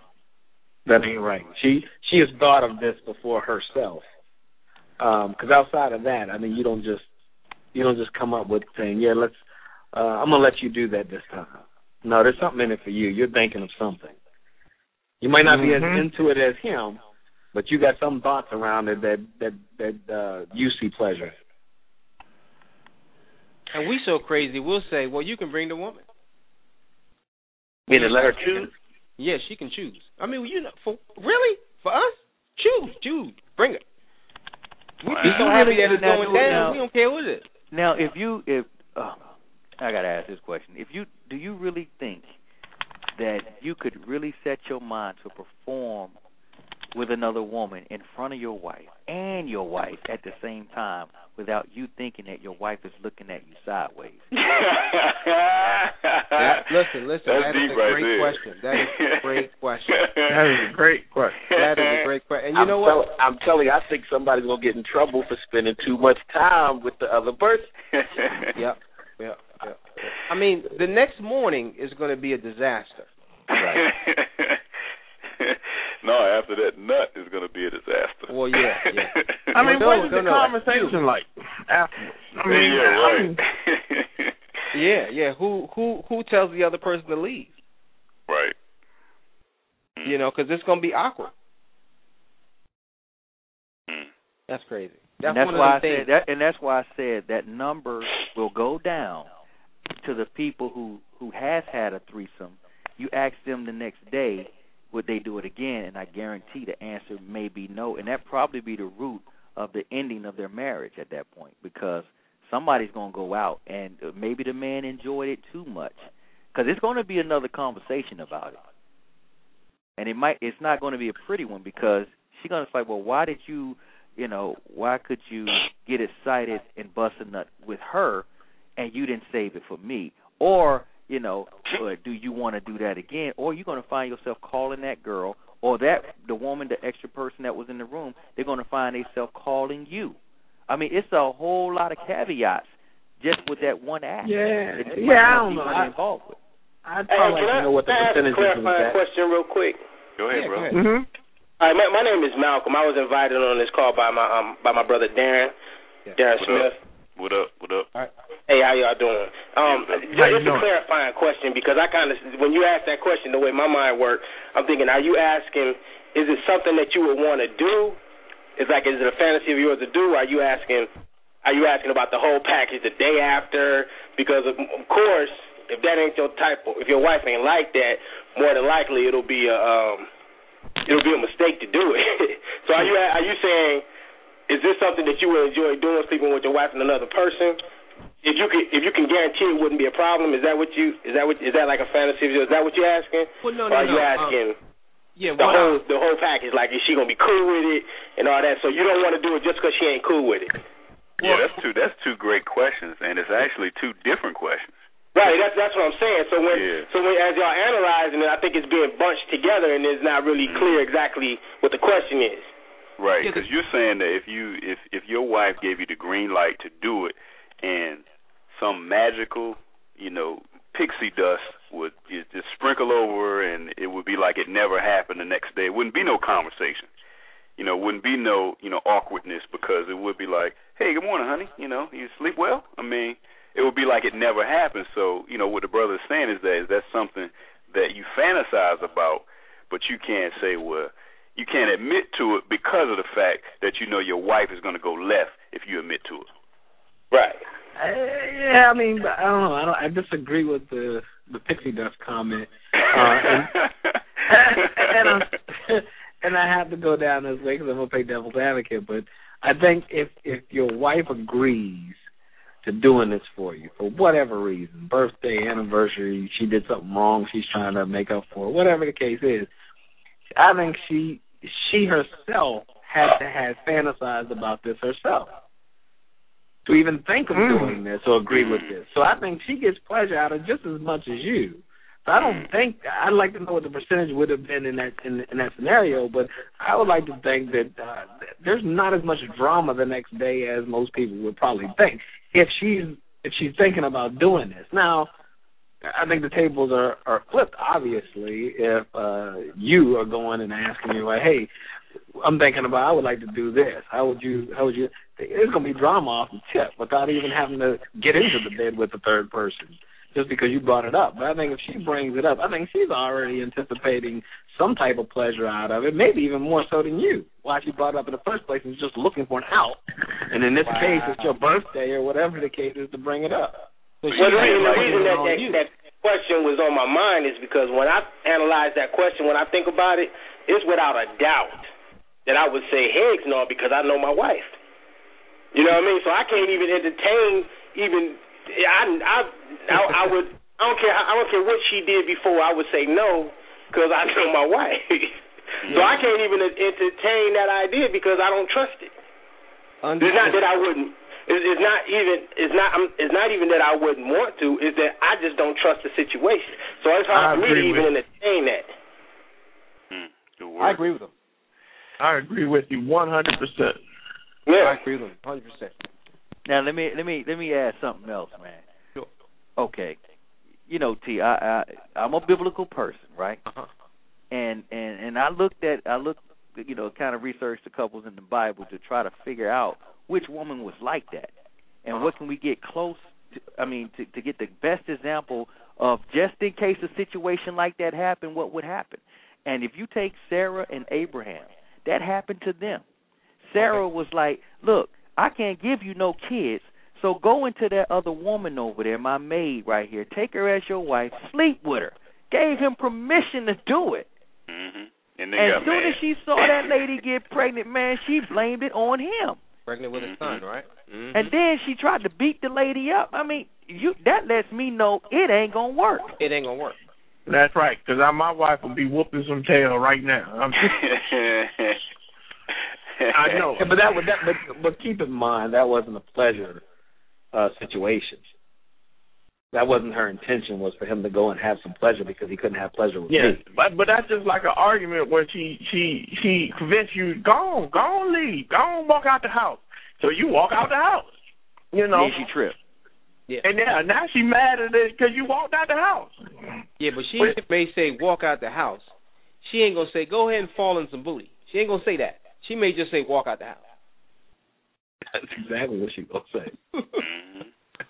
Speaker 8: that ain't right. She she has thought of this before herself. Um, 'cause outside of that, I mean, you don't just you don't just come up with saying, "Yeah, let's uh I'm going to let you do that this time." No, there's something in it for you. You're thinking of something. You might not be as
Speaker 5: Mhm.
Speaker 8: into it as him, but you got some thoughts around it that that that uh you see pleasure.
Speaker 3: And we so crazy, we'll say, well, you can bring the woman.
Speaker 10: Meaning let her choose.
Speaker 3: Yeah, she can choose. I mean, you know, for really for us, choose, choose, bring it. We
Speaker 1: Wow.
Speaker 3: be so
Speaker 1: You
Speaker 3: happy that it's
Speaker 1: do
Speaker 3: going
Speaker 1: do
Speaker 3: down.
Speaker 1: now.
Speaker 3: We don't care what it is.
Speaker 1: Now, if you if oh, I gotta ask this question: If you do you really think that you could really set your mind to perform with another woman in front of your wife and your wife at the same time without you thinking that your wife is looking at you sideways?
Speaker 3: That, listen, listen.
Speaker 4: That's
Speaker 3: that is a
Speaker 4: right
Speaker 3: great
Speaker 4: there.
Speaker 3: question. That is a great question.
Speaker 5: That is a great question.
Speaker 3: That is a great question. And you
Speaker 10: I'm
Speaker 3: know what?
Speaker 10: tell- I'm telling you, I think somebody's gonna get in trouble for spending too much time with the other person.
Speaker 3: Yep. Yep. Yep. I mean, the next morning is going to be a disaster. Right.
Speaker 4: no, after that nut is going to be a disaster.
Speaker 3: Well, yeah, yeah.
Speaker 5: I mean,
Speaker 3: No,
Speaker 5: what is
Speaker 3: no,
Speaker 5: the
Speaker 3: no.
Speaker 5: conversation like afterwards? I mean,
Speaker 4: yeah,
Speaker 5: I
Speaker 4: right.
Speaker 5: mean,
Speaker 3: Yeah, yeah. Who who who tells the other person to leave?
Speaker 4: right.
Speaker 3: You know, because it's going to be awkward.
Speaker 4: Mm.
Speaker 3: That's crazy. That's,
Speaker 1: and that's why I
Speaker 3: things.
Speaker 1: said that, and that's why I said that number will go down to the people who who has had a threesome. You ask them the next day, would they do it again? And I guarantee the answer may be no, and that probably be the root of the ending of their marriage at that point because somebody's going to go out and uh, maybe the man enjoyed it too much because it's going to be another conversation about it, and it might it's not going to be a pretty one because she's going to say, well, why did you you know, why could you get excited and bust a nut with her and you didn't save it for me? Or, you know, uh, do you want to do that again? Or you're going to find yourself calling that girl or that the woman, the extra person that was in the room, they're going to find themselves calling you. I mean, it's a whole lot of caveats just with that one act.
Speaker 8: Yeah,
Speaker 1: that
Speaker 8: yeah, I don't know. I-
Speaker 1: involved with.
Speaker 8: I'd
Speaker 11: Hey,
Speaker 8: probably
Speaker 11: can
Speaker 8: like
Speaker 11: I,
Speaker 8: to know what the
Speaker 11: can I ask a
Speaker 8: percentage is of
Speaker 11: clarifying question real quick?
Speaker 4: Go ahead,
Speaker 3: Yeah,
Speaker 4: bro.
Speaker 3: go ahead.
Speaker 5: hmm
Speaker 11: All right, my, my name is Malcolm. I was invited on this call by my um by my brother Darren,
Speaker 3: Yeah.
Speaker 11: Darren
Speaker 4: What
Speaker 11: Smith.
Speaker 4: up? What up? What up?
Speaker 11: Hey, how y'all doing? Um,
Speaker 4: How
Speaker 11: just, just a clarifying question because I kind of when you ask that question, the way my mind works, I'm thinking, are you asking, is it something that you would want to do? It's like, is it a fantasy of yours to do? Are you asking, are you asking about the whole package the day after? Because of, of course, if that ain't your type, if your wife ain't like that, more than likely it'll be a um, it'll be a mistake to do it. so are you are you saying? Is this something that you would enjoy doing, sleeping with your wife and another person? If you can, if you can guarantee it wouldn't be a problem, is that what you? Is that what? Is that like a fantasy of yours? Is that what you're asking?
Speaker 3: Well, no,
Speaker 11: or
Speaker 3: no,
Speaker 11: are you
Speaker 3: no.
Speaker 11: asking
Speaker 3: Um, yeah,
Speaker 11: the
Speaker 3: what
Speaker 11: whole
Speaker 3: I-
Speaker 11: the whole package? Like, is she gonna be cool with it and all that? So you don't want to do it just because she ain't cool with it,
Speaker 4: Yeah, that's two. That's two great questions, and it's actually two different questions.
Speaker 11: Right? That's that's what I'm saying. So when
Speaker 4: Yeah.
Speaker 11: so when as y'all analyzing it, I think it's being bunched together and it's not really mm-hmm. clear exactly what the question is.
Speaker 4: Right, because you're saying that if you if if your wife gave you the green light to do it, and some magical, you know, pixie dust would ju- just sprinkle over, and it would be like it never happened the next day. It wouldn't be no conversation. You know, wouldn't be no you know awkwardness because it would be like, hey, good morning, honey. You know, you sleep well? I mean, it would be like it never happened. So you know, what the brother is saying is that is that something that you fantasize about, but you can't say, well, you can't admit to it because of the fact that you know your wife is going to go left if you admit to it.
Speaker 11: Right.
Speaker 8: Uh, yeah, I mean, I don't know. I don't. I disagree with the the pixie dust comment. Uh, and and, I, and I have to go down this way because I'm gonna play devil's advocate. But I think if if your wife agrees to doing this for you for whatever reason, birthday, anniversary, she did something wrong, she's trying to make up for, it, whatever the case is, I think she she herself had to have fantasized about this herself to even think of
Speaker 5: Mm.
Speaker 8: doing this or agree with this. So I think she gets pleasure out of just as much as you. So I don't think I'd like to know what the percentage would have been in that in, in that scenario, but I would like to think that uh, there's not as much drama the next day as most people would probably think if she's if she's thinking about doing this. Now, I think the tables are are flipped. Obviously, if uh you are going and asking me like, "Hey, I'm thinking about I would like to do this. How would you? How would you?" There's going to be drama off the tip without even having to get into the bed with the third person, just because you brought it up. But I think if she brings it up, I think she's already anticipating some type of pleasure out of it, maybe even more so than you. Why she brought it up in the first place is just looking for an out, and in this case, it's your birthday or whatever the case is to bring it up.
Speaker 3: So
Speaker 11: Well, the reason, the reason that that,
Speaker 3: you.
Speaker 11: that question was on my mind is because when I analyze that question, when I think about it, it's without a doubt that I would say heck no because I know my wife. You know what I mean? So I can't even entertain even I I I, I would I don't care I don't care what she did before I would say no because I know my wife. so I can't even entertain that idea because I don't trust it. It's not that I wouldn't. It's not even. It's not. It's not even that I wouldn't want to. Is that I just don't trust the situation. So it's hard for me to even entertain that.
Speaker 4: Hmm.
Speaker 5: I agree with him. I agree with you one hundred percent.
Speaker 11: Yeah,
Speaker 3: I agree with him hundred percent.
Speaker 1: Now let me let me let me add something else, man.
Speaker 3: Sure.
Speaker 1: Okay, you know, T, I I I'm a biblical person, right?
Speaker 3: Uh-huh.
Speaker 1: And and and I looked at I looked you know kind of researched the couples in the Bible to try to figure out which woman was like that, and
Speaker 3: Uh-huh.
Speaker 1: what can we get close. to I mean, to to get the best example of just in case a situation like that happened, what would happen? And if you take Sarah and Abraham, that happened to them. Sarah was like, "Look, I can't give you no kids, so go into that other woman over there, my maid right here. Take her as your wife, sleep with her." Gave him permission to do it.
Speaker 4: hmm And they
Speaker 1: as soon
Speaker 4: mad.
Speaker 1: as she saw that lady get pregnant, man, she blamed it on him.
Speaker 3: Pregnant with a son, right? Mm-hmm.
Speaker 1: And then she tried to beat the lady up. I mean, you that lets me know it ain't gonna work.
Speaker 3: it ain't gonna work.
Speaker 5: That's right, because my wife would be whooping some tail right now. I'm, know.
Speaker 8: But that would that but but keep in mind that wasn't a pleasure uh situation. That wasn't her intention was for him to go and have some pleasure because he couldn't have pleasure with
Speaker 5: Yeah,
Speaker 8: me.
Speaker 5: but but that's just like an argument where she she she convinced you go on, go on, leave, go on, walk out the house. So you walk out the house, you know.
Speaker 1: Then she tripped.
Speaker 5: And now now she mad at it because you walked out the house.
Speaker 3: Yeah, but she may say walk out the house. She ain't gonna say go ahead and fall in some booty. She ain't gonna say that. She may just say walk out the house.
Speaker 8: That's exactly what she gonna say.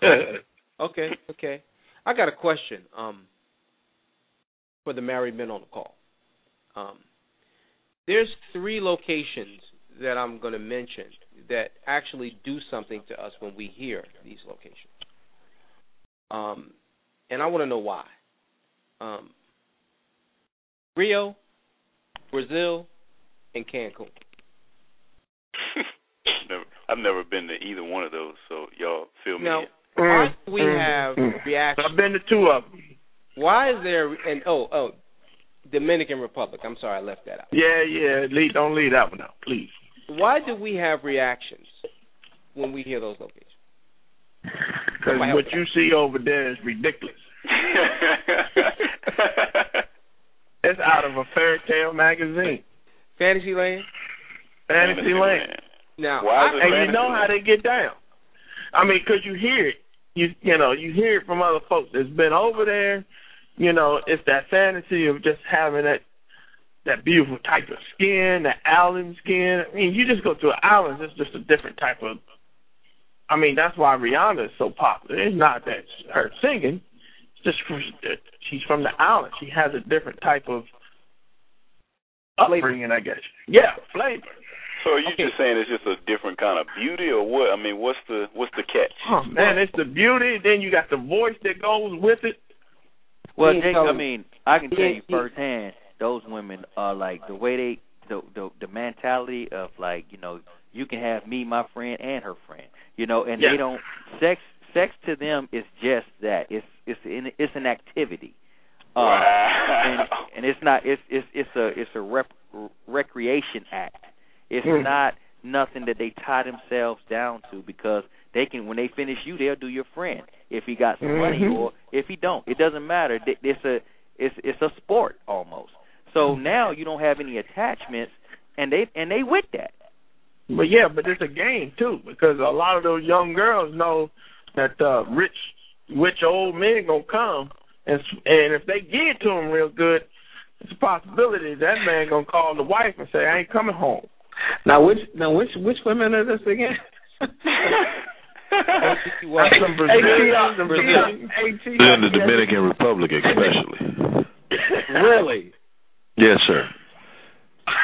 Speaker 4: Mhm.
Speaker 3: Okay, okay. I got a question um, for the married men on the call. Um, there's three locations that I'm going to mention that actually do something to us when we hear these locations. Um, and I want to know why. Um, Rio, Brazil, and Cancun.
Speaker 4: Never, I've never been to either one of those, so y'all fill me
Speaker 3: Now,
Speaker 4: in.
Speaker 3: why do we
Speaker 5: Mm,
Speaker 3: have
Speaker 5: mm.
Speaker 3: reactions?
Speaker 5: I've been to two of them.
Speaker 3: Why is there an oh oh Dominican Republic? I'm sorry, I left that out.
Speaker 5: Yeah, yeah. Leave, don't leave that one out, please.
Speaker 3: Why do we have reactions when we hear those locations?
Speaker 5: Because what you see over there is ridiculous. It's out of a fairy tale magazine,
Speaker 3: Fantasyland.
Speaker 5: Fantasyland.
Speaker 3: Now, I,
Speaker 5: and you know how they get down. I mean, because you hear it. You you know you hear it from other folks that's been over there. You know, it's that fantasy of just having that that beautiful type of skin, that island skin. I mean, you just go to an island, it's just a different type of. I mean, that's why Rihanna is so popular. It's not that her singing; it's just she's from the island. She has a different type of upbringing, I guess. Yeah, flavor.
Speaker 4: So are you just saying it's just a different kind of beauty, or what? I mean, what's the what's the catch?
Speaker 5: Oh man, it's the beauty. Then you got the voice that goes with it.
Speaker 1: Well, Jake, I mean, I can tell you firsthand, those women are like the way they, the the the mentality of like, you know, you can have me, my friend, and her friend, you know, and
Speaker 5: Yeah.
Speaker 1: they don't sex. Sex to them is just that. It's it's an it's an activity. Uh, and and it's not it's it's it's a it's a rep, recreation act. It's
Speaker 5: Mm.
Speaker 1: not nothing that they tie themselves down to because they can when they finish you they'll do your friend if he got some money
Speaker 5: Mhm.
Speaker 1: or if he don't. It doesn't matter. It's a it's it's a sport almost. So now you don't have any attachments and they and they with that.
Speaker 5: But yeah, but it's a game too because a lot of those young girls know that uh rich, rich old men gonna come, and s- and if they get to them real good, it's a possibility that man gonna call the wife and say, "I ain't coming home."
Speaker 8: Now which now which which women are this again?
Speaker 3: well,
Speaker 5: That's some Brazilian,
Speaker 8: ATR,
Speaker 5: some
Speaker 3: Brazilian.
Speaker 5: Brazilian.
Speaker 6: In the Dominican Republic, especially.
Speaker 8: really?
Speaker 6: Yes, sir.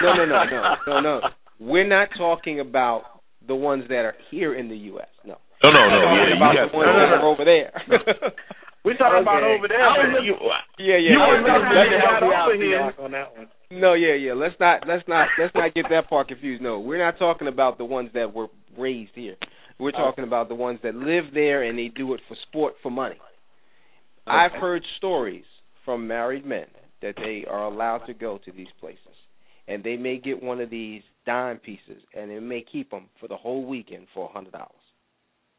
Speaker 3: no, no, no, no, no, no. We're not talking about the ones that are here in the U.S. No.
Speaker 6: No, no, no.
Speaker 3: We're
Speaker 6: Yeah,
Speaker 3: about
Speaker 6: you got
Speaker 3: the ones that are over there.
Speaker 5: We're talking about over there.
Speaker 3: I was looking-
Speaker 5: You,
Speaker 3: yeah, yeah.
Speaker 5: You
Speaker 3: I
Speaker 5: were
Speaker 3: was
Speaker 5: looking
Speaker 3: looking
Speaker 5: at
Speaker 3: at
Speaker 5: that
Speaker 3: that
Speaker 5: over
Speaker 3: over
Speaker 5: here.
Speaker 8: on that one.
Speaker 3: No, yeah, yeah. Let's not let's not let's not get that part confused. No, we're not talking about the ones that were raised here. We're oh. talking about the ones that live there and they do it for sport for money. I've heard stories from married men that they are allowed to go to these places, and they may get one of these dime pieces, and it may keep them for the whole weekend for a hundred dollars.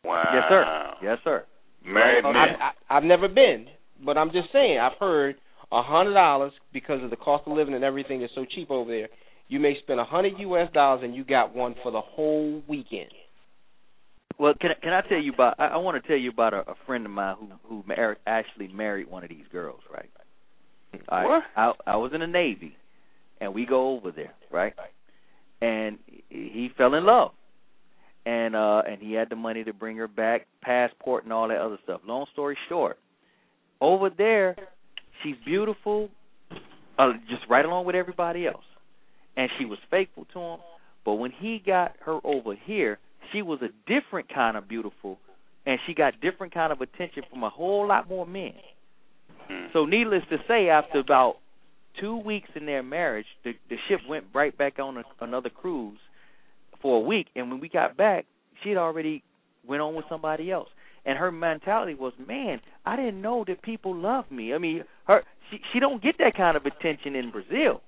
Speaker 4: Wow.
Speaker 1: Yes, sir. Yes, sir.
Speaker 4: Married
Speaker 3: I,
Speaker 4: men.
Speaker 3: I, I've never been, but I'm just saying I've heard a hundred dollars because of the cost of living and everything is so cheap over there. You may spend a hundred U.S. dollars and you got one for the whole weekend.
Speaker 1: Well, can I- can I tell you about? I, I want to tell you about a, a friend of mine who who mar- actually married one of these girls, right? I,
Speaker 4: What?
Speaker 1: I I was in the Navy, and we go over there, right? And he fell in love, and uh and he had the money to bring her back, passport and all that other stuff. Long story short, over there, she's beautiful, uh, just right along with everybody else, and she was faithful to him. But when he got her over here, she was a different kind of beautiful, and she got different kind of attention from a whole lot more men.
Speaker 4: Hmm.
Speaker 1: So, needless to say, after about two weeks in their marriage, the the ship went right back on a, another cruise for a week, and when we got back, she had already went on with somebody else. And her mentality was, man, I didn't know that people love me. I mean, her she she don't get that kind of attention in Brazil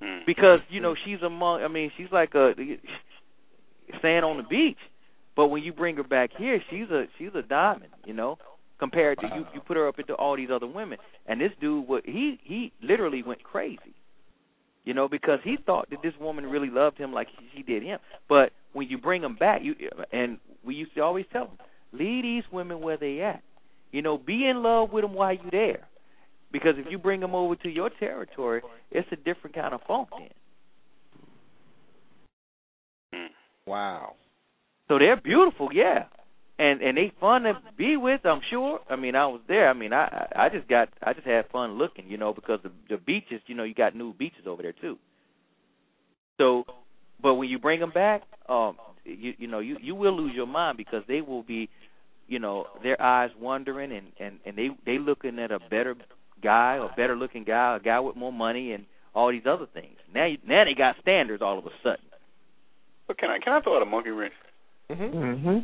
Speaker 4: Hmm.
Speaker 1: because you know she's among. I mean, she's like a sand on the beach. But when you bring her back here, she's a she's a diamond, you know. Compared to you, you put her up into all these other women, and this dude, what he he literally went crazy, you know, because he thought that this woman really loved him like she did him. But when you bring them back, you and we used to always tell them, leave these women where they at, you know, be in love with them while you're there, because if you bring them over to your territory, it's a different kind of funk then.
Speaker 4: Hmm.
Speaker 3: Wow.
Speaker 1: So they're beautiful, yeah, and and they fun to be with. I'm sure. I mean, I was there. I mean, I I I just got I just had fun looking, you know, because the the beaches, you know, you got new beaches over there too. So, but when you bring them back, um, you you know you you will lose your mind because they will be, you know, their eyes wandering and and and they they looking at a better guy, a better looking guy, a guy with more money and all these other things. Now you, now they got standards all of a sudden.
Speaker 4: But can I can I throw out a monkey wrench?
Speaker 3: Mm-hmm.
Speaker 5: Mm-hmm.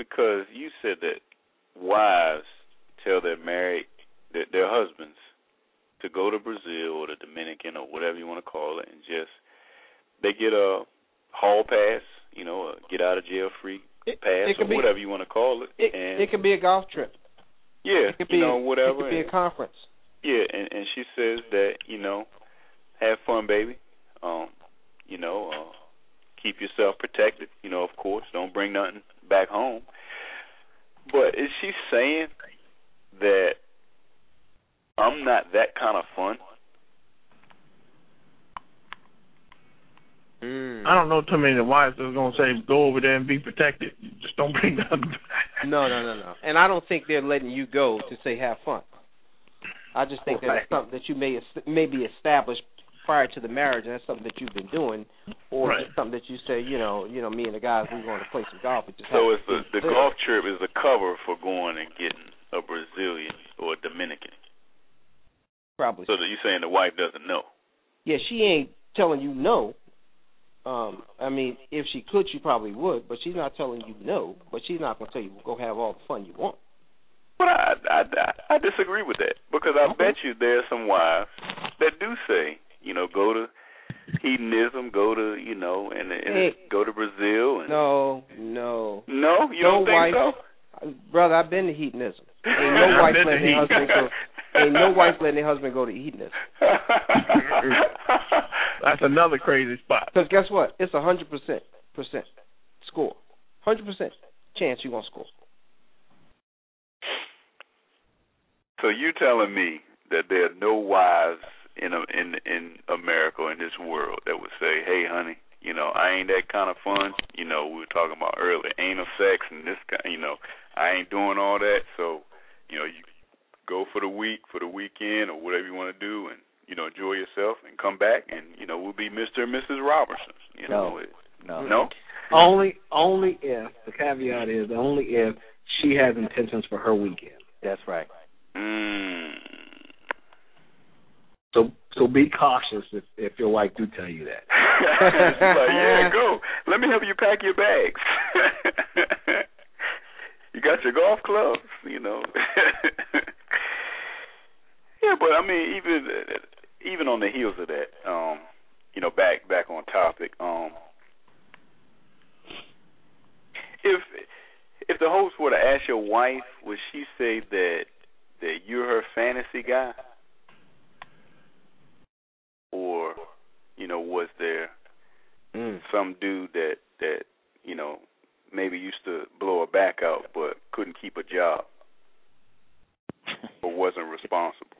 Speaker 4: Because you said that wives tell their married their, their husbands to go to Brazil or the Dominican or whatever you want to call it, and just they get a hall pass, you know, a get out of jail free
Speaker 3: It-
Speaker 4: pass
Speaker 3: it
Speaker 4: or
Speaker 3: be-
Speaker 4: whatever you want to call it.
Speaker 3: It
Speaker 4: and
Speaker 3: it could be a golf trip.
Speaker 4: yeah,
Speaker 3: It could
Speaker 4: you
Speaker 3: be
Speaker 4: know, whatever.
Speaker 3: It could be
Speaker 4: and-
Speaker 3: a conference.
Speaker 4: Yeah, and and she says that you know, have fun, baby. Um, you know, uh, keep yourself protected. You know, of course, don't bring nothing back home. But is she saying that I'm not that kind of fun?
Speaker 3: Mm.
Speaker 5: I don't know too many wives that's gonna say go over there and be protected. Just don't bring nothing back.
Speaker 3: No, no, no, no. And I don't think they're letting you go to say have fun. I just think that
Speaker 5: Right.
Speaker 3: it's something that you may es- maybe established prior to the marriage, and that's something that you've been doing, or
Speaker 5: Right.
Speaker 3: just something that you say, you know, you know, me and the guys we're going to play some golf. It just
Speaker 4: So it's the the
Speaker 3: Brazil.
Speaker 4: golf trip is a cover for going and getting a Brazilian or a Dominican.
Speaker 3: probably.
Speaker 4: So that you're saying the wife doesn't know.
Speaker 3: Yeah, she ain't telling you no. Um, I mean, if she could, she probably would, but she's not telling you no. But she's not gonna tell you go have all the fun you want.
Speaker 4: But I, I, I, I disagree with that because I bet you there are some wives that do say, you know, go to hedonism, go to, you know, and, and
Speaker 3: Hey.
Speaker 4: go to Brazil. And
Speaker 3: No, no,
Speaker 4: no, you
Speaker 3: no
Speaker 4: don't think so?
Speaker 3: Brother, I've been to hedonism. Ain't no wife
Speaker 5: been to
Speaker 3: letting their husband go. Ain't no wife letting their husband go to hedonism.
Speaker 5: That's another crazy spot.
Speaker 3: Because guess what? It's a hundred percent percent score. Hundred percent chance you gonna score.
Speaker 4: so you telling me that there are no wives in a, in in America in this world that would say, "Hey, honey, you know, I ain't that kind of fun. You know, we were talking about earlier, anal sex and this kind. You know, I ain't doing all that. So, you know, you go for the week, for the weekend, or whatever you want to do, and you know, enjoy yourself, and come back, and you know, we'll be Mister and Mrs. Robertson. You know,
Speaker 1: No.
Speaker 4: it,
Speaker 1: No.
Speaker 4: no.
Speaker 8: Only, only if the caveat is only if she has intentions for her weekend.
Speaker 1: That's right.
Speaker 4: Mm.
Speaker 8: So so be cautious if if your wife do tell you that.
Speaker 4: Like, yeah, go. Let me help you pack your bags. you got your golf clubs, you know. yeah, but I mean, even even on the heels of that, um, you know, back back on topic, um, if if the host were to ask your wife, would she say that that you're her fantasy guy? Or, you know, was there
Speaker 3: Mm.
Speaker 4: some dude that that, you know, maybe used to blow a back out but couldn't keep a job or wasn't responsible?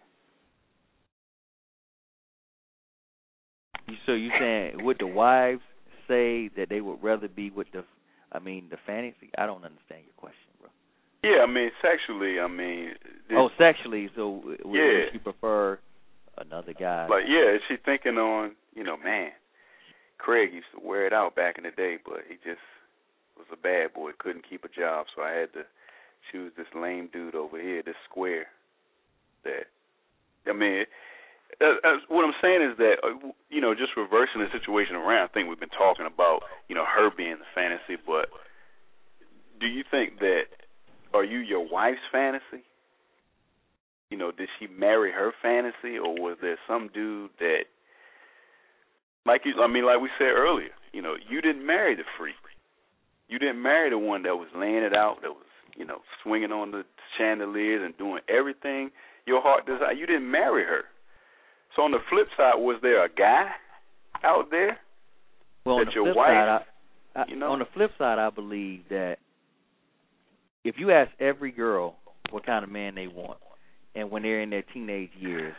Speaker 1: So you saying would the wives say that they would rather be with the I mean the fantasy I don't understand your question, bro.
Speaker 4: Yeah, I mean sexually, I mean this-
Speaker 1: Oh, sexually, so would
Speaker 4: Yeah.
Speaker 1: would you prefer another guy?
Speaker 4: Like, yeah, is she thinking on, you know, man, Craig used to wear it out back in the day, but he just was a bad boy, couldn't keep a job, so I had to choose this lame dude over here, this square. That, I mean, uh, uh, what I'm saying is that, uh, you know, just reversing the situation around. I think we've been talking about, you know, her being the fantasy, but do you think that, are you your wife's fantasy? You know, did she marry her fantasy, or was there some dude that, like you, I mean, like we said earlier, you know, you didn't marry the freak. You didn't marry the one that was laying it out, that was, you know, swinging on the chandeliers and doing everything your heart desired. You didn't marry her. So on the flip side, was there a guy out there
Speaker 1: well,
Speaker 4: that your wife,
Speaker 1: side, I, I,
Speaker 4: you know?
Speaker 1: on the flip side, I believe that if you ask every girl what kind of man they want, and when they're in their teenage years,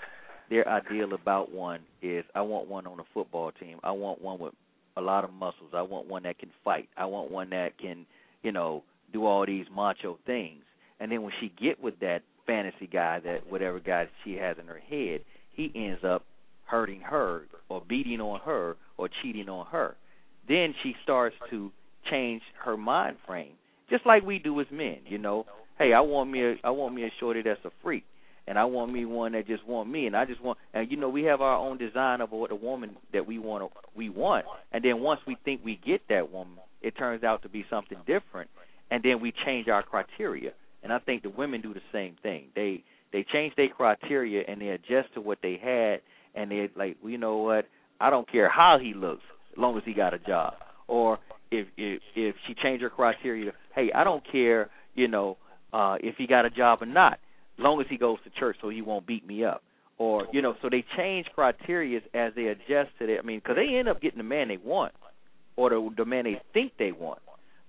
Speaker 1: their ideal about one is I want one on a football team. I want one with a lot of muscles. I want one that can fight. I want one that can, you know, do all these macho things. And then when she get with that fantasy guy, that whatever guy she has in her head, he ends up hurting her or beating on her or cheating on her. Then she starts to change her mind frame, just like we do as men. You know, hey, I want me a I want me a shorty that's a freak and I want me one that just want me, and I just want, and you know, we have our own design of what a woman that we want, we want, and then once we think we get that woman, it turns out to be something different, and then we change our criteria, and I think the women do the same thing. They they change their criteria and they adjust to what they had, and they like, well, you know what? I don't care how he looks, as long as he got a job. Or if if if she changed her criteria, hey, I don't care, you know, uh if he got a job or not long as he goes to church so he won't beat me up or you know so they change criteria as they adjust to it i mean because they end up getting the man they want or the, the man they think they want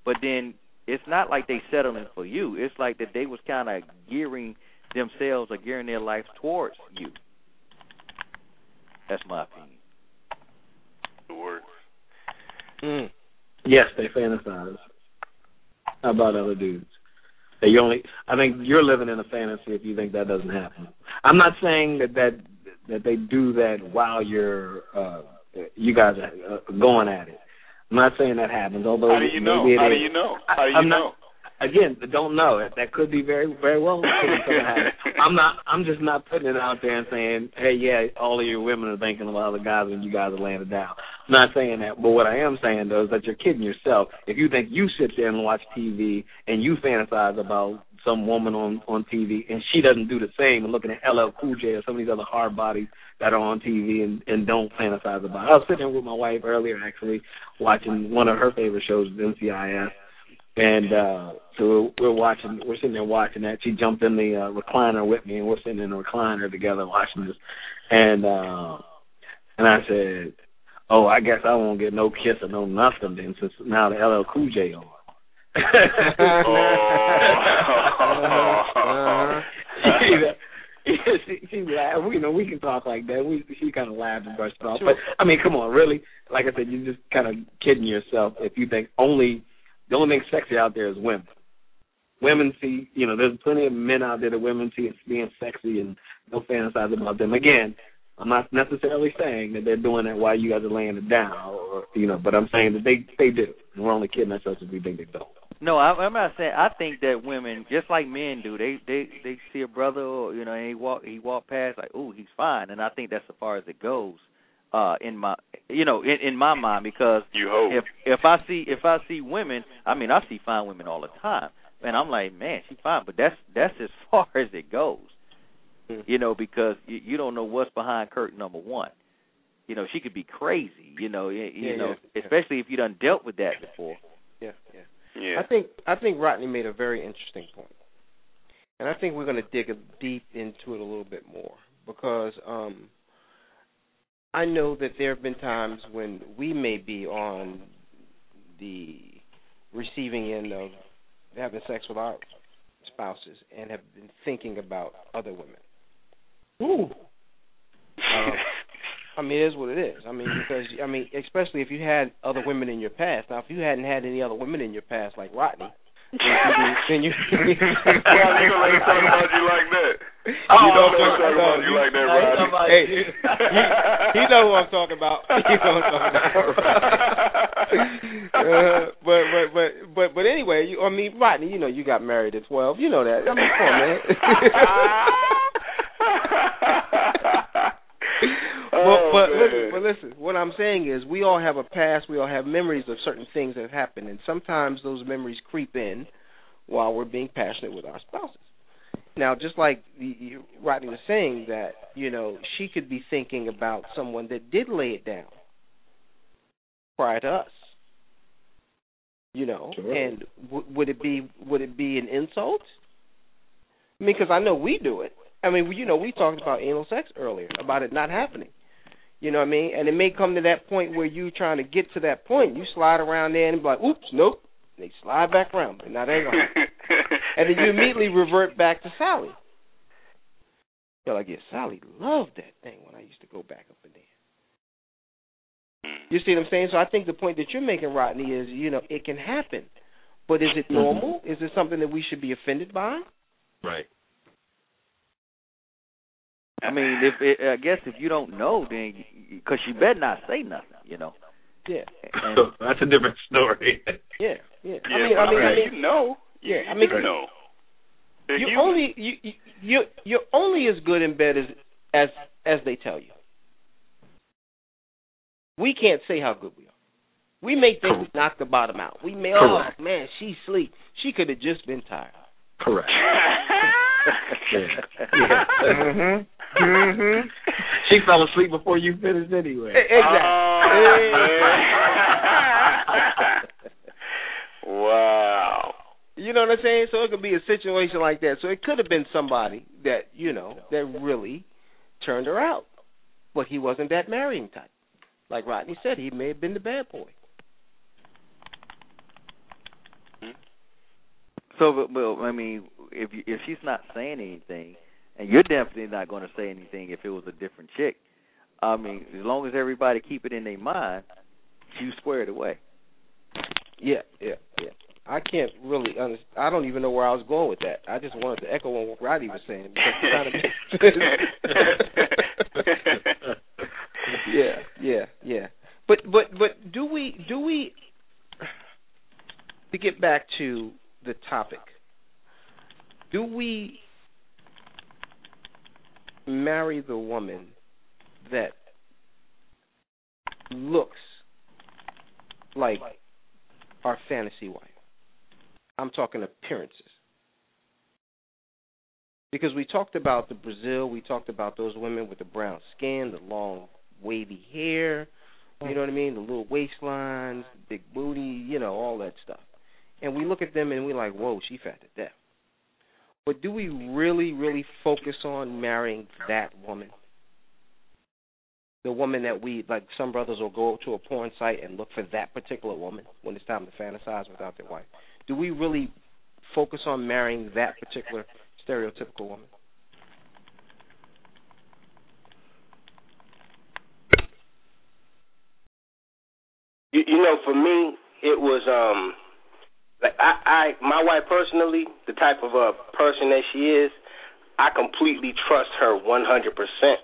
Speaker 1: but then it's not like they settling for you it's like that they was kind of gearing themselves or gearing their life towards you that's my opinion
Speaker 4: the words.
Speaker 3: Mm.
Speaker 8: Yes, they fantasize How about other dudes. That you only, I think you're living in a fantasy if you think that doesn't happen. I'm not saying that that that they do that while you're, uh you guys are uh, going at it. I'm not saying that happens. Although
Speaker 4: How do you know? How do you know? How do you
Speaker 8: I'm
Speaker 4: know?
Speaker 8: Again, don't know. That could be very, very well could be something happen. I'm not. I'm just not putting it out there and saying, "Hey, yeah, all of your women are thinking about other guys and you guys are laying it down." I'm not saying that, but what I am saying though is that you're kidding yourself if you think you sit there and watch TV and you fantasize about some woman on on TV and she doesn't do the same and looking at LL Cool J or some of these other hard bodies that are on TV and and don't fantasize about. It. I was sitting there with my wife earlier actually watching one of her favorite shows, NCIS, and uh so we're watching we're sitting there watching that. She jumped in the uh, recliner with me and we're sitting in the recliner together watching this and uh and I said, Oh, I guess I won't get no kiss or no nothing then since now the LL Cool J on.
Speaker 3: Uh-huh.
Speaker 8: she, she, she laughed. You know, we can talk like that. We she kind of laughed and brushed it off. But I mean, come on, really? Like I said, you're just kind of kidding yourself if you think only the only thing sexy out there is women. Women see, you know, there's plenty of men out there that women see as being sexy and don't fantasize about them. Again, I'm not necessarily saying that they're doing that while you guys are laying it down, or you know, but I'm saying that they they do. we're only kidding ourselves if we think they don't.
Speaker 1: No, I, I'm not saying. I think that women, just like men do, they they they see a brother, or, you know, and he walk he walk past like, oh, he's fine, and I think that's as far as it goes. Uh, in my, you know, in in my mind, because
Speaker 4: You hope.
Speaker 1: if if I see if I see women, I mean, I see fine women all the time, and I'm like, man, she's fine, but that's that's as far as it goes. You know, because you, you don't know what's behind curtain number one. You know, she could be crazy. You know, you, you
Speaker 3: Yeah,
Speaker 1: know,
Speaker 3: yeah, yeah.
Speaker 1: especially if you done dealt with that before.
Speaker 3: Yeah, yeah.
Speaker 4: Yeah.
Speaker 3: I think I think Rodney made a very interesting point, and I think we're going to dig a deep into it a little bit more because um, I know that there have been times when we may be on the receiving end of having sex with our spouses and have been thinking about other women.
Speaker 8: Ooh.
Speaker 3: Um, I mean, it is what it is. I mean, because I mean, especially if you had other women in your past. Now, if you hadn't had any other women in your past, like Rodney, then you.
Speaker 4: Why you gonna let talk about you like that?
Speaker 3: Oh,
Speaker 4: you don't
Speaker 3: no,
Speaker 4: let him talk about you like that, Rodney.
Speaker 3: Hey, he, he know who I'm talking about. He know who I'm talking about. uh, but but but but but anyway, you, I mean, Rodney, you know, you got married at 12. You know that. I mean, come on, man. But but listen, but listen, what I'm saying is we all have a past, we all have memories of certain things that have happened, and sometimes those memories creep in while we're being passionate with our spouses. Now, just like you- Rodney was saying that, you know, she could be thinking about someone that did lay it down prior to us. You know,
Speaker 8: Sure.
Speaker 3: and w- would it be would it be an insult? I mean, because I know we do it. I mean, you know, we talked about anal sex earlier, about it not happening. You know what I mean? And it may come to that point where you trying to get to that point. You slide around there and be like, oops, nope. They slide back around. but now they ain't gonna. And then you immediately revert back to Sally. You're like, yeah, Sally loved that thing when I used to go back up in there. You see what I'm saying? So I think the point that you're making, Rodney, is, you know, it can happen. But is it mm-hmm. normal? Is it something that we should be offended by?
Speaker 6: Right.
Speaker 1: I mean, if it, I guess if you don't know, then because you better not say nothing, you know.
Speaker 3: Yeah.
Speaker 1: And,
Speaker 6: That's a different story.
Speaker 3: Yeah, yeah.
Speaker 4: Yeah,
Speaker 3: I mean, I
Speaker 4: but
Speaker 3: mean, I mean,
Speaker 4: you know.
Speaker 3: yeah. I
Speaker 4: You
Speaker 3: mean,
Speaker 4: do know. If
Speaker 3: you
Speaker 4: you-
Speaker 3: only you you you're, you're only as good in bed as as as they tell you. We can't say how good we are. We may think we knocked the bottom out. We may,
Speaker 6: Correct.
Speaker 3: oh man, she's sleep. She could have just been tired.
Speaker 6: Correct.
Speaker 8: Mhm. Mhm. She fell asleep before you finished anyway.
Speaker 4: Exactly Wow.
Speaker 3: You know what I'm saying? So it could be a situation like that. So it could have been somebody that you know that really turned her out, but he wasn't that marrying type. Like Rodney said, he may have been the bad boy.
Speaker 1: so, but, well, I mean, if you, if she's not saying anything, and you're definitely not going to say anything if it was a different chick. I mean, as long as everybody keep it in their mind, you square it away.
Speaker 3: Yeah, yeah, yeah. I can't really understand. I don't even know where I was going with that. I just wanted to echo on what Rodney was saying because kind of yeah, yeah, yeah. But but but do we do we to get back to the topic? Do we marry the woman that looks like our fantasy wife? I'm talking appearances. Because we talked about the Brazil, we talked about those women with the brown skin, the long wavy hair, you know what I mean, the little waistlines, big booty, you know, all that stuff. And we look at them and we're like, whoa, she fat to death. But do we really, really focus on marrying that woman? The woman that we like some brothers will go to a porn site and look for that particular woman when it's time to fantasize without their wife. Do we really focus on marrying that particular stereotypical woman?
Speaker 11: You, you know, for me, it was um, like I, I, my wife personally, the type of uh, person that she is, I completely trust her one hundred percent,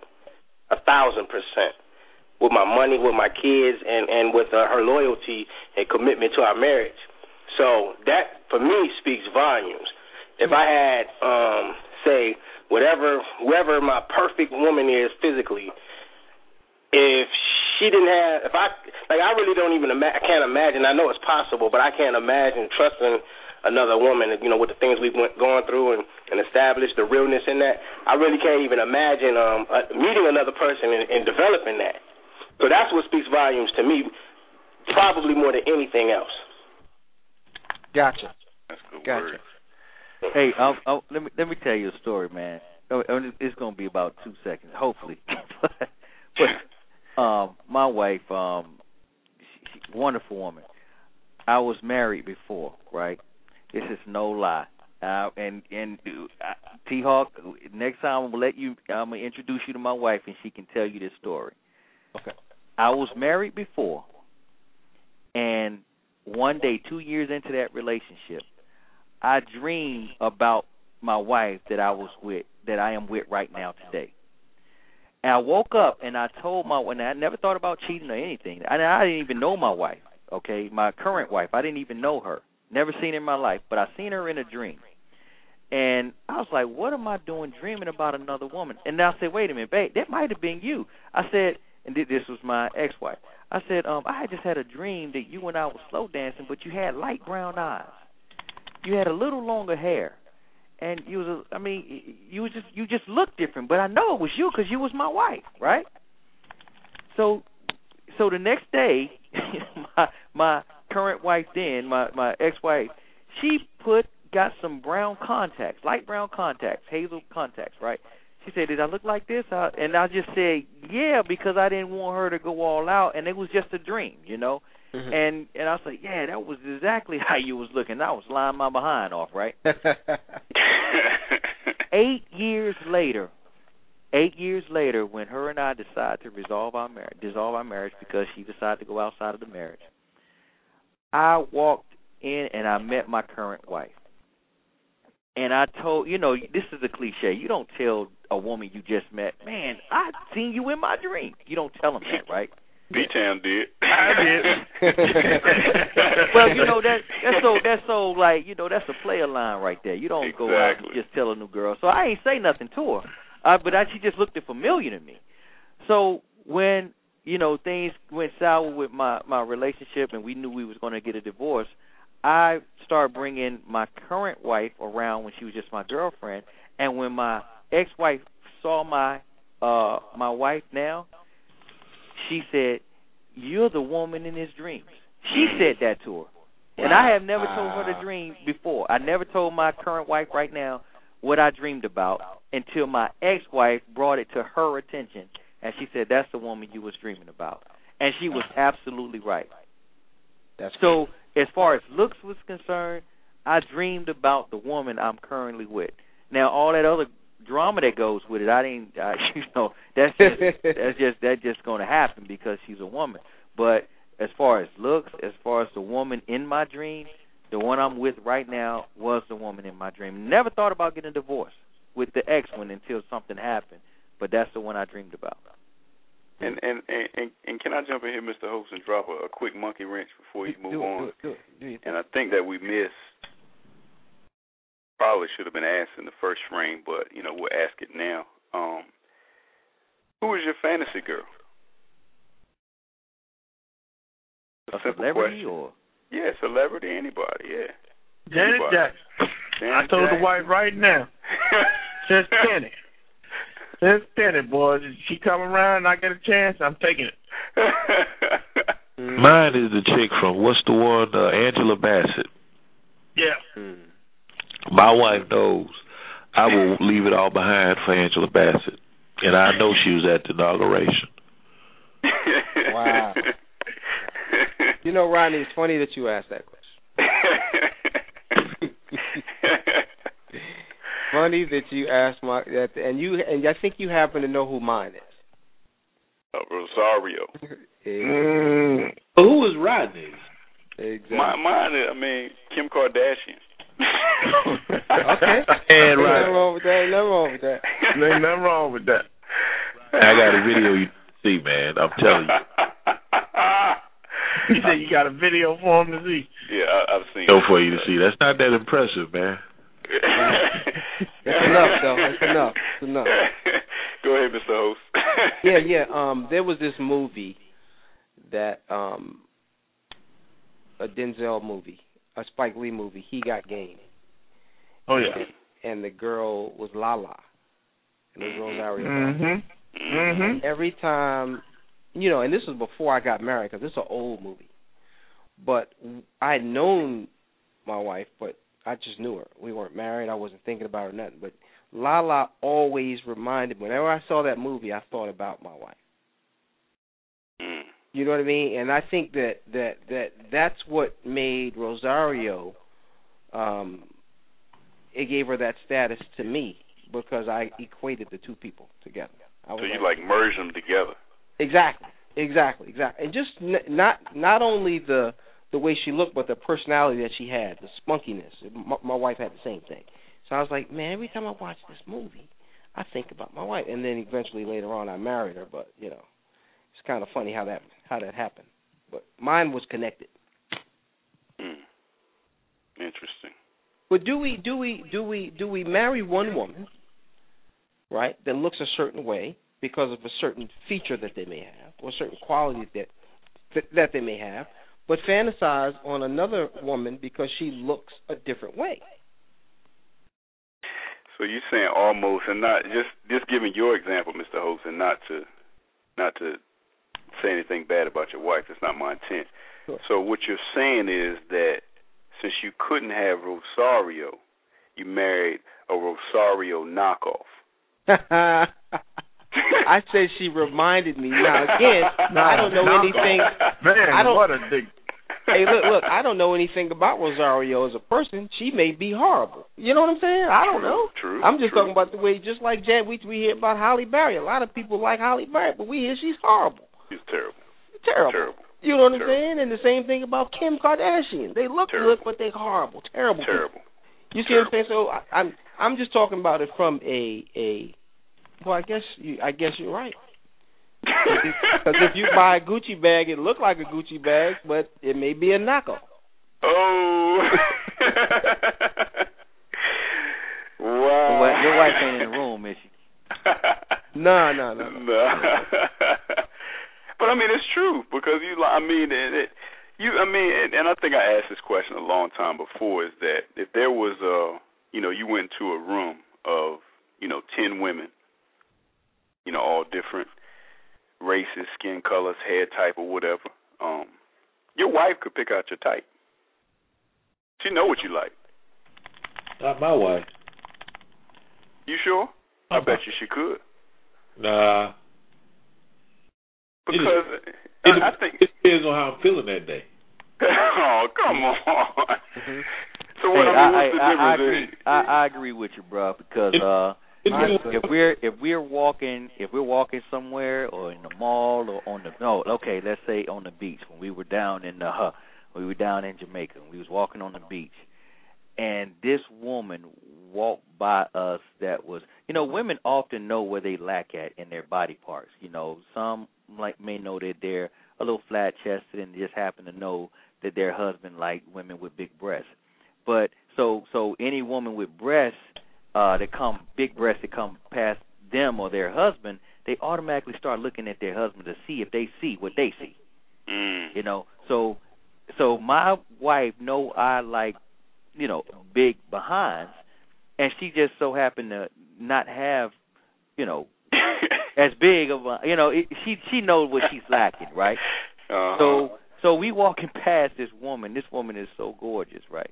Speaker 11: a thousand percent. with my money, with my kids, and and with uh, her loyalty and commitment to our marriage. So that for me speaks volumes. If I had, um, say, whatever, whoever my perfect woman is physically, if she didn't have, if I, like, I really don't even, ima- I can't imagine. I know it's possible, but I can't imagine trusting another woman. You know, with the things we've went, gone through and and established the realness in that. I really can't even imagine um uh, meeting another person and, and developing that. So that's what speaks volumes to me, probably more than anything else.
Speaker 12: Gotcha.
Speaker 4: That's good
Speaker 12: Gotcha.
Speaker 4: word.
Speaker 1: Hey, um, oh, let me let me tell you a story, man. Oh, It's gonna be about two seconds, hopefully. but, but um, my wife, um, she, she, wonderful woman. I was married before, right? This is no lie. Uh, and and uh, T Hawk, next time I'm gonna let you. I'm gonna introduce you to my wife, and she can tell you this story.
Speaker 12: Okay.
Speaker 1: I was married before, and one day, two years into that relationship, I dreamed about my wife that I was with, that I am with right now today. And I woke up and I told my and I never thought about cheating or anything. I, I didn't even know my wife. Okay, my current wife. I didn't even know her. Never seen her in my life, but I seen her in a dream. And I was like, "What am I doing dreaming about another woman?" And I said, "Wait a minute, babe, that might have been you." I said, and this was my ex-wife. I said, um, I just had a dream that you and I were slow dancing, but you had light brown eyes. You had a little longer hair, and you was, a, I mean, you was just you just looked different. But I know it was you because you was my wife, right? So, so the next day, my my current wife, then my my ex-wife, she put got some brown contacts, light brown contacts, hazel contacts, right? She said, "Did I look like this?" Uh, and I just said, "Yeah," because I didn't want her to go all out, and it was just a dream, you know.
Speaker 12: Mhm.
Speaker 1: And and I was like, "Yeah, that was exactly how you was looking." I was lying my behind off, right? eight years later, eight years later, when her and I decided to resolve our marriage, dissolve our marriage because she decided to go outside of the marriage, I walked in and I met my current wife. And I told, you know, this is a cliche. You don't tell a woman you just met, man, I seen you in my dream. You don't tell them that, right?
Speaker 4: B Town did.
Speaker 1: I did. well, you know that that's so that's so like you know that's a player line right there. You don't go out and just tell a new girl. So I ain't say nothing to her, uh, but I, she just looked familiar to me. So when you know things went sour with my my relationship and we knew we was going to get a divorce, I started bringing my current wife around when she was just my girlfriend, and when my ex-wife saw my uh my wife now, she said, "You're the woman in his dreams." She mm. said that to her, and I have never told her the dream before. I never told my current wife right now what I dreamed about until my ex-wife brought it to her attention, and she said, "That's the woman you was dreaming about," and she was absolutely right.
Speaker 12: That's
Speaker 1: So, as far as looks was concerned, I dreamed about the woman I'm currently with. Now, all that other drama that goes with it, I didn't, I, you know, that's just that's just that's just going to happen because she's a woman. But as far as looks, as far as the woman in my dream, the one I'm with right now was the woman in my dream. Never thought about getting a divorce with the ex one until something happened, but that's the one I dreamed about.
Speaker 4: And, and and and can I jump in here, Mr. Host, and drop a, a quick monkey wrench before you move
Speaker 12: do it,
Speaker 4: on?
Speaker 12: do it, do it, do thing.
Speaker 4: And I think that we missed. Probably should have been asked in the first frame, but you know we'll ask it now. Um, who is your fantasy girl?
Speaker 1: A
Speaker 4: simple
Speaker 1: celebrity
Speaker 4: question.
Speaker 1: or
Speaker 4: Yeah, celebrity, anybody. Yeah.
Speaker 5: Janet
Speaker 4: Anybody.
Speaker 5: Jackson.
Speaker 4: Janet
Speaker 5: I told the wife right now. Since Penny. Since Penny, boy. She come around and I get a chance, I'm taking it.
Speaker 6: Mine is the chick from what's the one? Uh, Angela Bassett.
Speaker 5: Yeah.
Speaker 12: Mm.
Speaker 6: My wife knows I will leave it all behind for Angela Bassett, and I know she was at the inauguration.
Speaker 12: Wow. You know, Rodney, it's funny that you asked that question. Funny that you asked my that, and you and I think you happen to know who mine is.
Speaker 4: Uh, Rosario.
Speaker 5: Mm.
Speaker 6: But who was Rodney's?
Speaker 12: Exactly.
Speaker 4: My, mine, is, I mean, Kim Kardashian.
Speaker 12: Okay.
Speaker 6: And
Speaker 12: Ain't nothing
Speaker 6: Rodney.
Speaker 12: wrong with that. Nothing wrong with that.
Speaker 5: Ain't nothing wrong with that.
Speaker 6: I got a video. You, see, man. I'm telling you.
Speaker 5: you said you got a video for him to see.
Speaker 4: Yeah, I, I've seen.
Speaker 6: No, for you to see. That's not that impressive, man.
Speaker 3: That's enough, though. That's enough. That's enough.
Speaker 4: Go ahead, Mr. Host.
Speaker 3: yeah, yeah. Um, there was this movie that um, a Denzel movie, a Spike Lee movie. He got game.
Speaker 5: Oh yeah.
Speaker 3: And, and the girl was Lala, and it was Rosario.
Speaker 5: Mhm. Mhm.
Speaker 3: Every time, you know, and this was before I got married because this is an old movie. But I had known my wife, but I just knew her. We weren't married. I wasn't thinking about her nothing. But Lala always reminded me. Whenever I saw that movie, I thought about my wife.
Speaker 4: Mm.
Speaker 3: You know what I mean? And I think that that that that's what made Rosario. Um, it gave her that status to me because I equated the two people together. I was
Speaker 4: So you like merge them together.
Speaker 3: Exactly, exactly, exactly, and just n- not not only the the way she looked, but the personality that she had, the spunkiness. My, my wife had the same thing. So I was like, man, every time I watch this movie, I think about my wife. And then eventually later on, I married her. But you know, it's kind of funny how that how that happened. But mine was connected.
Speaker 4: Mm. Interesting.
Speaker 3: But do we do we do we do we marry one woman, right, that looks a certain way because of a certain feature that they may have, or certain quality that that, they may have, but fantasize on another woman because she looks a different way?
Speaker 4: So you're saying almost, and not just just giving your example, Mr. Host, and not to not to say anything bad about your wife. That's not my intent.
Speaker 3: Sure.
Speaker 4: So what you're saying is that since you couldn't have Rosario, you married a Rosario knockoff.
Speaker 3: I said she reminded me. Now again, I don't know
Speaker 5: Knockoff.
Speaker 3: anything.
Speaker 5: Man,
Speaker 3: I don't-
Speaker 5: what a dick.
Speaker 3: hey, look, look, I don't know anything about Rosario as a person. She may be horrible. You know what I'm saying? I don't
Speaker 4: True,
Speaker 3: know.
Speaker 4: True.
Speaker 3: I'm just
Speaker 4: true.
Speaker 3: talking about the way, just like Jan, we we hear about Halle Berry. A lot of people like Halle Berry, but we hear she's horrible,
Speaker 4: He's terrible.
Speaker 3: terrible.
Speaker 4: Terrible.
Speaker 3: You know what I'm saying? And the same thing about Kim Kardashian. They look
Speaker 4: Terrible.
Speaker 3: good, but they're horrible, terrible. people.
Speaker 4: Terrible.
Speaker 3: You see what I'm saying? So I, I'm I'm just talking about it from a a. Well, I guess you I guess you're right. Because if you buy a Gucci bag, it look like a Gucci bag, but it may be a knockoff.
Speaker 4: Oh. wow.
Speaker 1: Well, your wife ain't in the room, is she?
Speaker 3: No, no, no.
Speaker 4: No. But I mean, it's true because you. I mean, it, it, you. I mean, and, and I think I asked this question a long time before. Is that if there was a, you know, you went to a room of, you know, ten women, you know, all different races, skin colors, hair type, or whatever. Um, your wife could pick out your type. She know what you like.
Speaker 6: Not my wife.
Speaker 4: You sure? I bet you she could.
Speaker 6: Nah.
Speaker 4: Because
Speaker 6: It,
Speaker 4: I, I think.
Speaker 6: it depends on how I'm feeling that day.
Speaker 4: oh, come on. So
Speaker 1: Hey,
Speaker 4: what I mean, what's the
Speaker 1: I, I, I, I
Speaker 4: difference?
Speaker 1: agree. I, I agree with you, bro. Because uh,
Speaker 6: It
Speaker 1: if,
Speaker 6: depends-
Speaker 1: if we're if we're walking if we're walking somewhere or in the mall or on the no okay let's say on the beach when we were down in the uh, we were down in Jamaica we was walking on the beach and this woman walked by us that was you know women often know where they lack at in their body parts. You know some like may know that they're a little flat chested and just happen to know that their husband like women with big breasts. But so so any woman with breasts uh that come big breasts that come past them or their husband they automatically start looking at their husband to see if they see what they see.
Speaker 4: Mm.
Speaker 1: you know so so my wife know i like you know big behinds and she just so happened to not have you know as big of a you know it, she she knows what she's lacking right
Speaker 4: uh-huh.
Speaker 1: so so we walking past this woman. This woman is so gorgeous, right?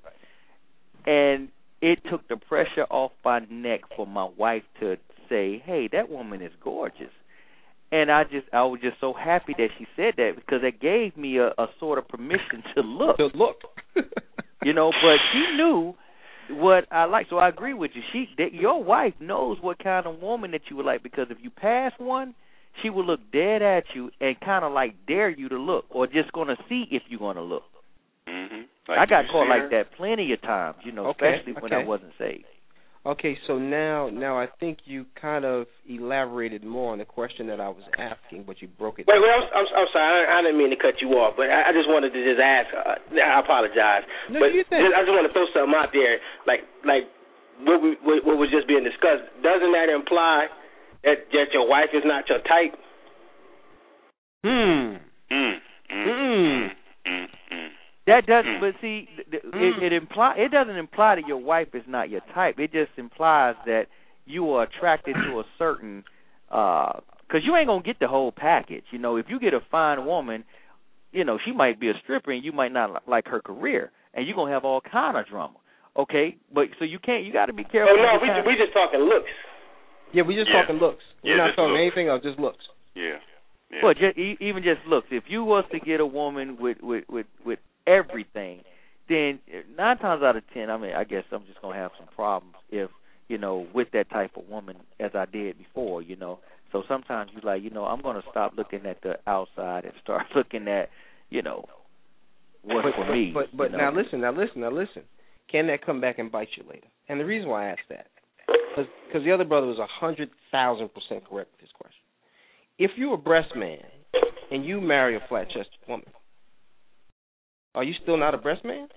Speaker 1: And it took the pressure off my neck for my wife to say, "Hey, that woman is gorgeous." And I just I was just so happy that she said that because it gave me a, a sort of permission to look.
Speaker 3: To look.
Speaker 1: You know, but she knew what I like. So I agree with you. She that your wife knows what kind of woman that you would like because if you pass one, she will look dead at you and kind of like dare you to look or just going to see if you're going to look.
Speaker 4: hmm
Speaker 1: I got caught like that plenty of times, you know,
Speaker 3: Okay,
Speaker 1: especially when I wasn't saved.
Speaker 3: Okay, so now now I think you kind of elaborated more on the question that I was asking, but you broke it.
Speaker 11: Wait, wait, I'm, I'm, I'm sorry. I, I didn't mean to cut you off, but I, I just wanted to just ask. Uh, I apologize,
Speaker 3: No,
Speaker 11: but
Speaker 3: you think-
Speaker 11: I just want to throw something out there, like like what, we, what what was just being discussed. Doesn't that imply that that your wife is not your type?
Speaker 3: Hmm.
Speaker 4: Mm, mm,
Speaker 3: Mm.
Speaker 4: Mm, mm.
Speaker 1: That doesn't.
Speaker 4: Mm.
Speaker 1: But see, th- th- it, it imply it doesn't imply that your wife is not your type. It just implies that you are attracted to a certain. Because you ain't gonna get the whole package. You know, if you get a fine woman, you know she might be a stripper and you might not like her career, and you're gonna have all kind of drama. Okay, but so you can't. You got to be careful.
Speaker 11: Oh no, we
Speaker 1: time.
Speaker 11: we just talking looks.
Speaker 3: Yeah, we just
Speaker 4: Yeah.
Speaker 3: talking looks. We're
Speaker 4: Yeah,
Speaker 3: not talking
Speaker 4: looks.
Speaker 3: anything else, just looks.
Speaker 4: Yeah. yeah.
Speaker 1: Well, just, e- even just looks. If you was to get a woman with with with with everything, then nine times out of ten, I mean, I guess I'm just gonna have some problems if you know with that type of woman as I did before. You know, so sometimes you like, you know, I'm gonna stop looking at the outside and start looking at, you know, what's
Speaker 3: but,
Speaker 1: for
Speaker 3: but,
Speaker 1: me.
Speaker 3: But but
Speaker 1: you
Speaker 3: now
Speaker 1: know?
Speaker 3: listen, now listen, now listen. Can that come back and bite you later? And the reason why I asked that, because the other brother was a hundred thousand percent correct with his question. If you're a breast man and you marry a flat chested woman, are you still not a breast man?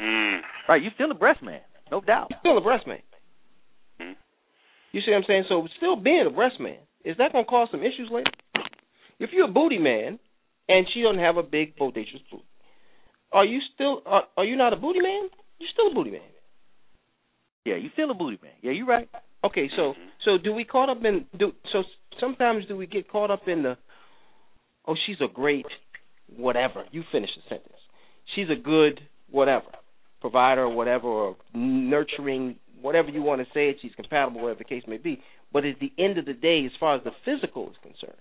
Speaker 4: Mm.
Speaker 1: right, you still a breast man, no doubt.
Speaker 3: You're still a breast man.
Speaker 4: Mm.
Speaker 3: You see what I'm saying? So still being a breast man, is that gonna cause some issues later? If you're a booty man and she doesn't have a big bodacious booty, are you still are, are you not a booty man? You're still a booty man.
Speaker 1: Yeah, you still a booty man. Yeah, you're right.
Speaker 3: Okay, so so do we caught up in do so sometimes do we get caught up in the oh she's a great whatever. You finish the sentence. She's a good whatever. Provider or whatever or nurturing whatever you want to say it, she's compatible, whatever the case may be. But at the end of the day, as far as the physical is concerned,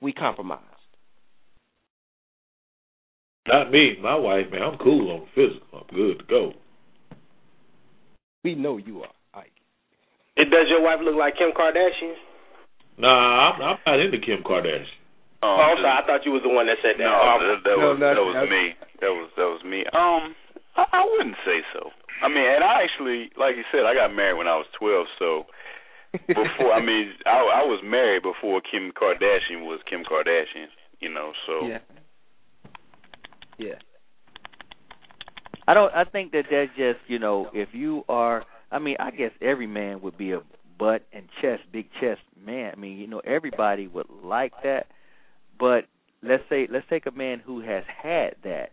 Speaker 3: we compromised.
Speaker 6: Not me, my wife, man. I'm cool on physical. I'm good to go.
Speaker 3: We know you are, Ike.
Speaker 11: It does your wife look like Kim Kardashian?
Speaker 6: Nah, I'm, I'm not into Kim Kardashian.
Speaker 11: Oh, I'm sorry. I thought you was the one that said that.
Speaker 4: No,
Speaker 11: Um,
Speaker 4: that, that
Speaker 3: No,
Speaker 4: was
Speaker 3: not-
Speaker 4: that was me. That was that was me. Um, I, I wouldn't say so. I mean, and I actually, like you said, I got married when I was twelve. So before, I mean, I, I was married before Kim Kardashian was Kim Kardashian. You know, so
Speaker 3: Yeah. Yeah.
Speaker 1: I don't. I think that that's just you know if you are. I mean, I guess every man would be a butt and chest, big chest man. I mean, you know, everybody would like that. But let's say let's take a man who has had that,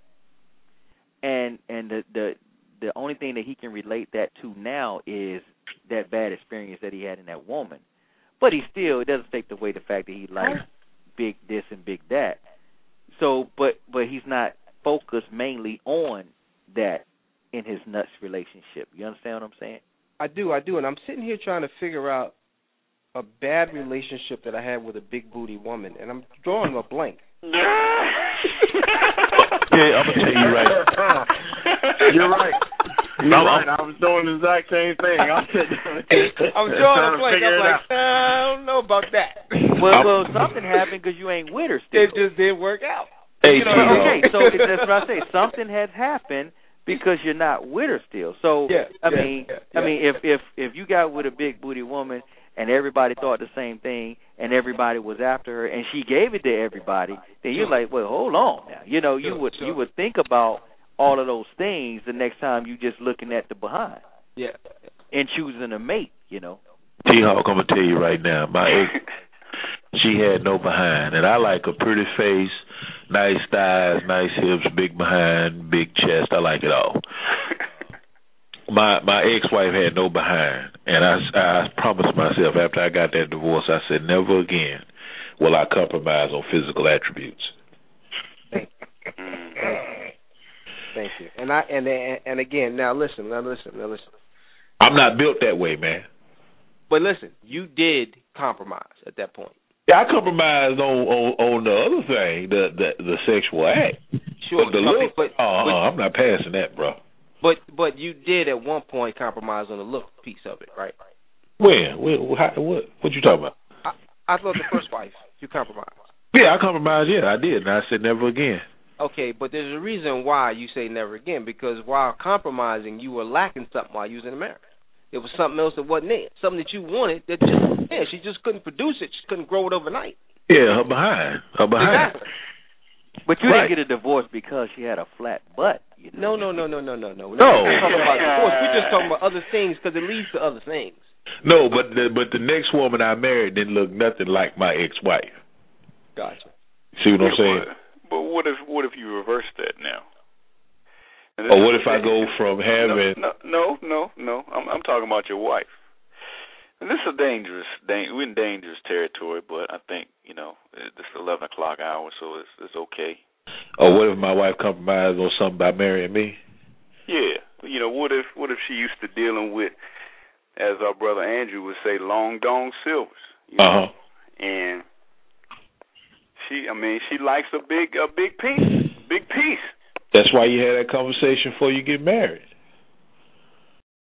Speaker 1: and and the the the only thing that he can relate that to now is that bad experience that he had in that woman. But he still it doesn't take away the fact that he likes big this and big that. So, but but he's not focused mainly on that in his nuts relationship. You understand what I'm saying?
Speaker 3: I do, I do, and I'm sitting here trying to figure out a bad relationship that I had with a big booty woman, and I'm drawing a blank.
Speaker 6: Yeah, I'm gonna tell you right.
Speaker 5: You're right. You're
Speaker 6: I'm-
Speaker 5: right. I was doing the exact same thing. I'm,
Speaker 3: I'm drawing a blank. I'm like,
Speaker 5: out.
Speaker 3: Uh, I don't know about that.
Speaker 1: Well, well, something happened because you ain't with her still.
Speaker 3: It just didn't work out.
Speaker 6: Hey,
Speaker 1: you know, okay, so that's what I say. Something has happened because you're not with her still. So
Speaker 3: Yeah,
Speaker 1: I
Speaker 3: yeah,
Speaker 1: mean,
Speaker 3: yeah,
Speaker 1: I
Speaker 3: yeah.
Speaker 1: mean, if if if you got with a big booty woman and everybody thought the same thing and everybody was after her and she gave it to everybody, then you're like, well, hold on now. You know, you
Speaker 3: Sure,
Speaker 1: would
Speaker 3: sure.
Speaker 1: you would think about all of those things the next time you're just looking at the behind
Speaker 3: Yeah.
Speaker 1: and choosing a mate. You know.
Speaker 6: T Hawk, I'm gonna tell you right now, my ex, she had no behind, and I like a pretty face, nice thighs, nice hips, big behind, big chest. I like it all. My my ex wife had no behind, and I I promised myself after I got that divorce, I said never again will I compromise on physical attributes.
Speaker 3: Thank you. And I and and, again, now listen, now listen, now listen.
Speaker 6: I'm not built that way, man.
Speaker 3: But listen, you did compromise at that point.
Speaker 6: Yeah, I compromised on on, on the other thing, the the the sexual act.
Speaker 3: Sure,
Speaker 6: But the look,
Speaker 3: but,
Speaker 6: uh,
Speaker 3: but
Speaker 6: I'm not passing that, bro.
Speaker 3: But but you did at one point compromise on the look piece of it, right?
Speaker 6: When? When? How, what? What you talking about?
Speaker 3: I I thought the first wife you compromised.
Speaker 6: Yeah, I compromised. Yeah, I did, and I said never again.
Speaker 3: Okay, but there's a reason why you say never again because while compromising, you were lacking something while you was in the marriage. It was something else that wasn't there. Something that you wanted that just yeah, she just couldn't produce it. She couldn't grow it overnight.
Speaker 6: Yeah, her behind. Her behind.
Speaker 3: Exactly.
Speaker 1: But you
Speaker 6: Right.
Speaker 1: didn't get a divorce because she had a flat butt. You know?
Speaker 3: No, no, no, no, no, no, no. We're
Speaker 6: No.
Speaker 3: talking about divorce. We're just talking about other things because it leads to other things.
Speaker 6: No, but the, but the next woman I married didn't look nothing like my ex-wife.
Speaker 3: Gotcha.
Speaker 6: See what I'm saying?
Speaker 4: But what if what if you reverse that now?
Speaker 6: Or what
Speaker 4: is-
Speaker 6: if I go from having
Speaker 4: no, no, no, no. I'm I'm talking about your wife. And this is a dangerous, dang, we're in dangerous territory. But I think you know it's eleven o'clock hour, so it's it's okay.
Speaker 6: Or what if my wife compromised on something by marrying me?
Speaker 4: Yeah, you know what if what if she used to dealing with, as our brother Andrew would say, long dong silvers. You know?
Speaker 6: Uh huh.
Speaker 4: and she I mean she likes a big a big piece big piece.
Speaker 6: That's why you had that conversation before you get married.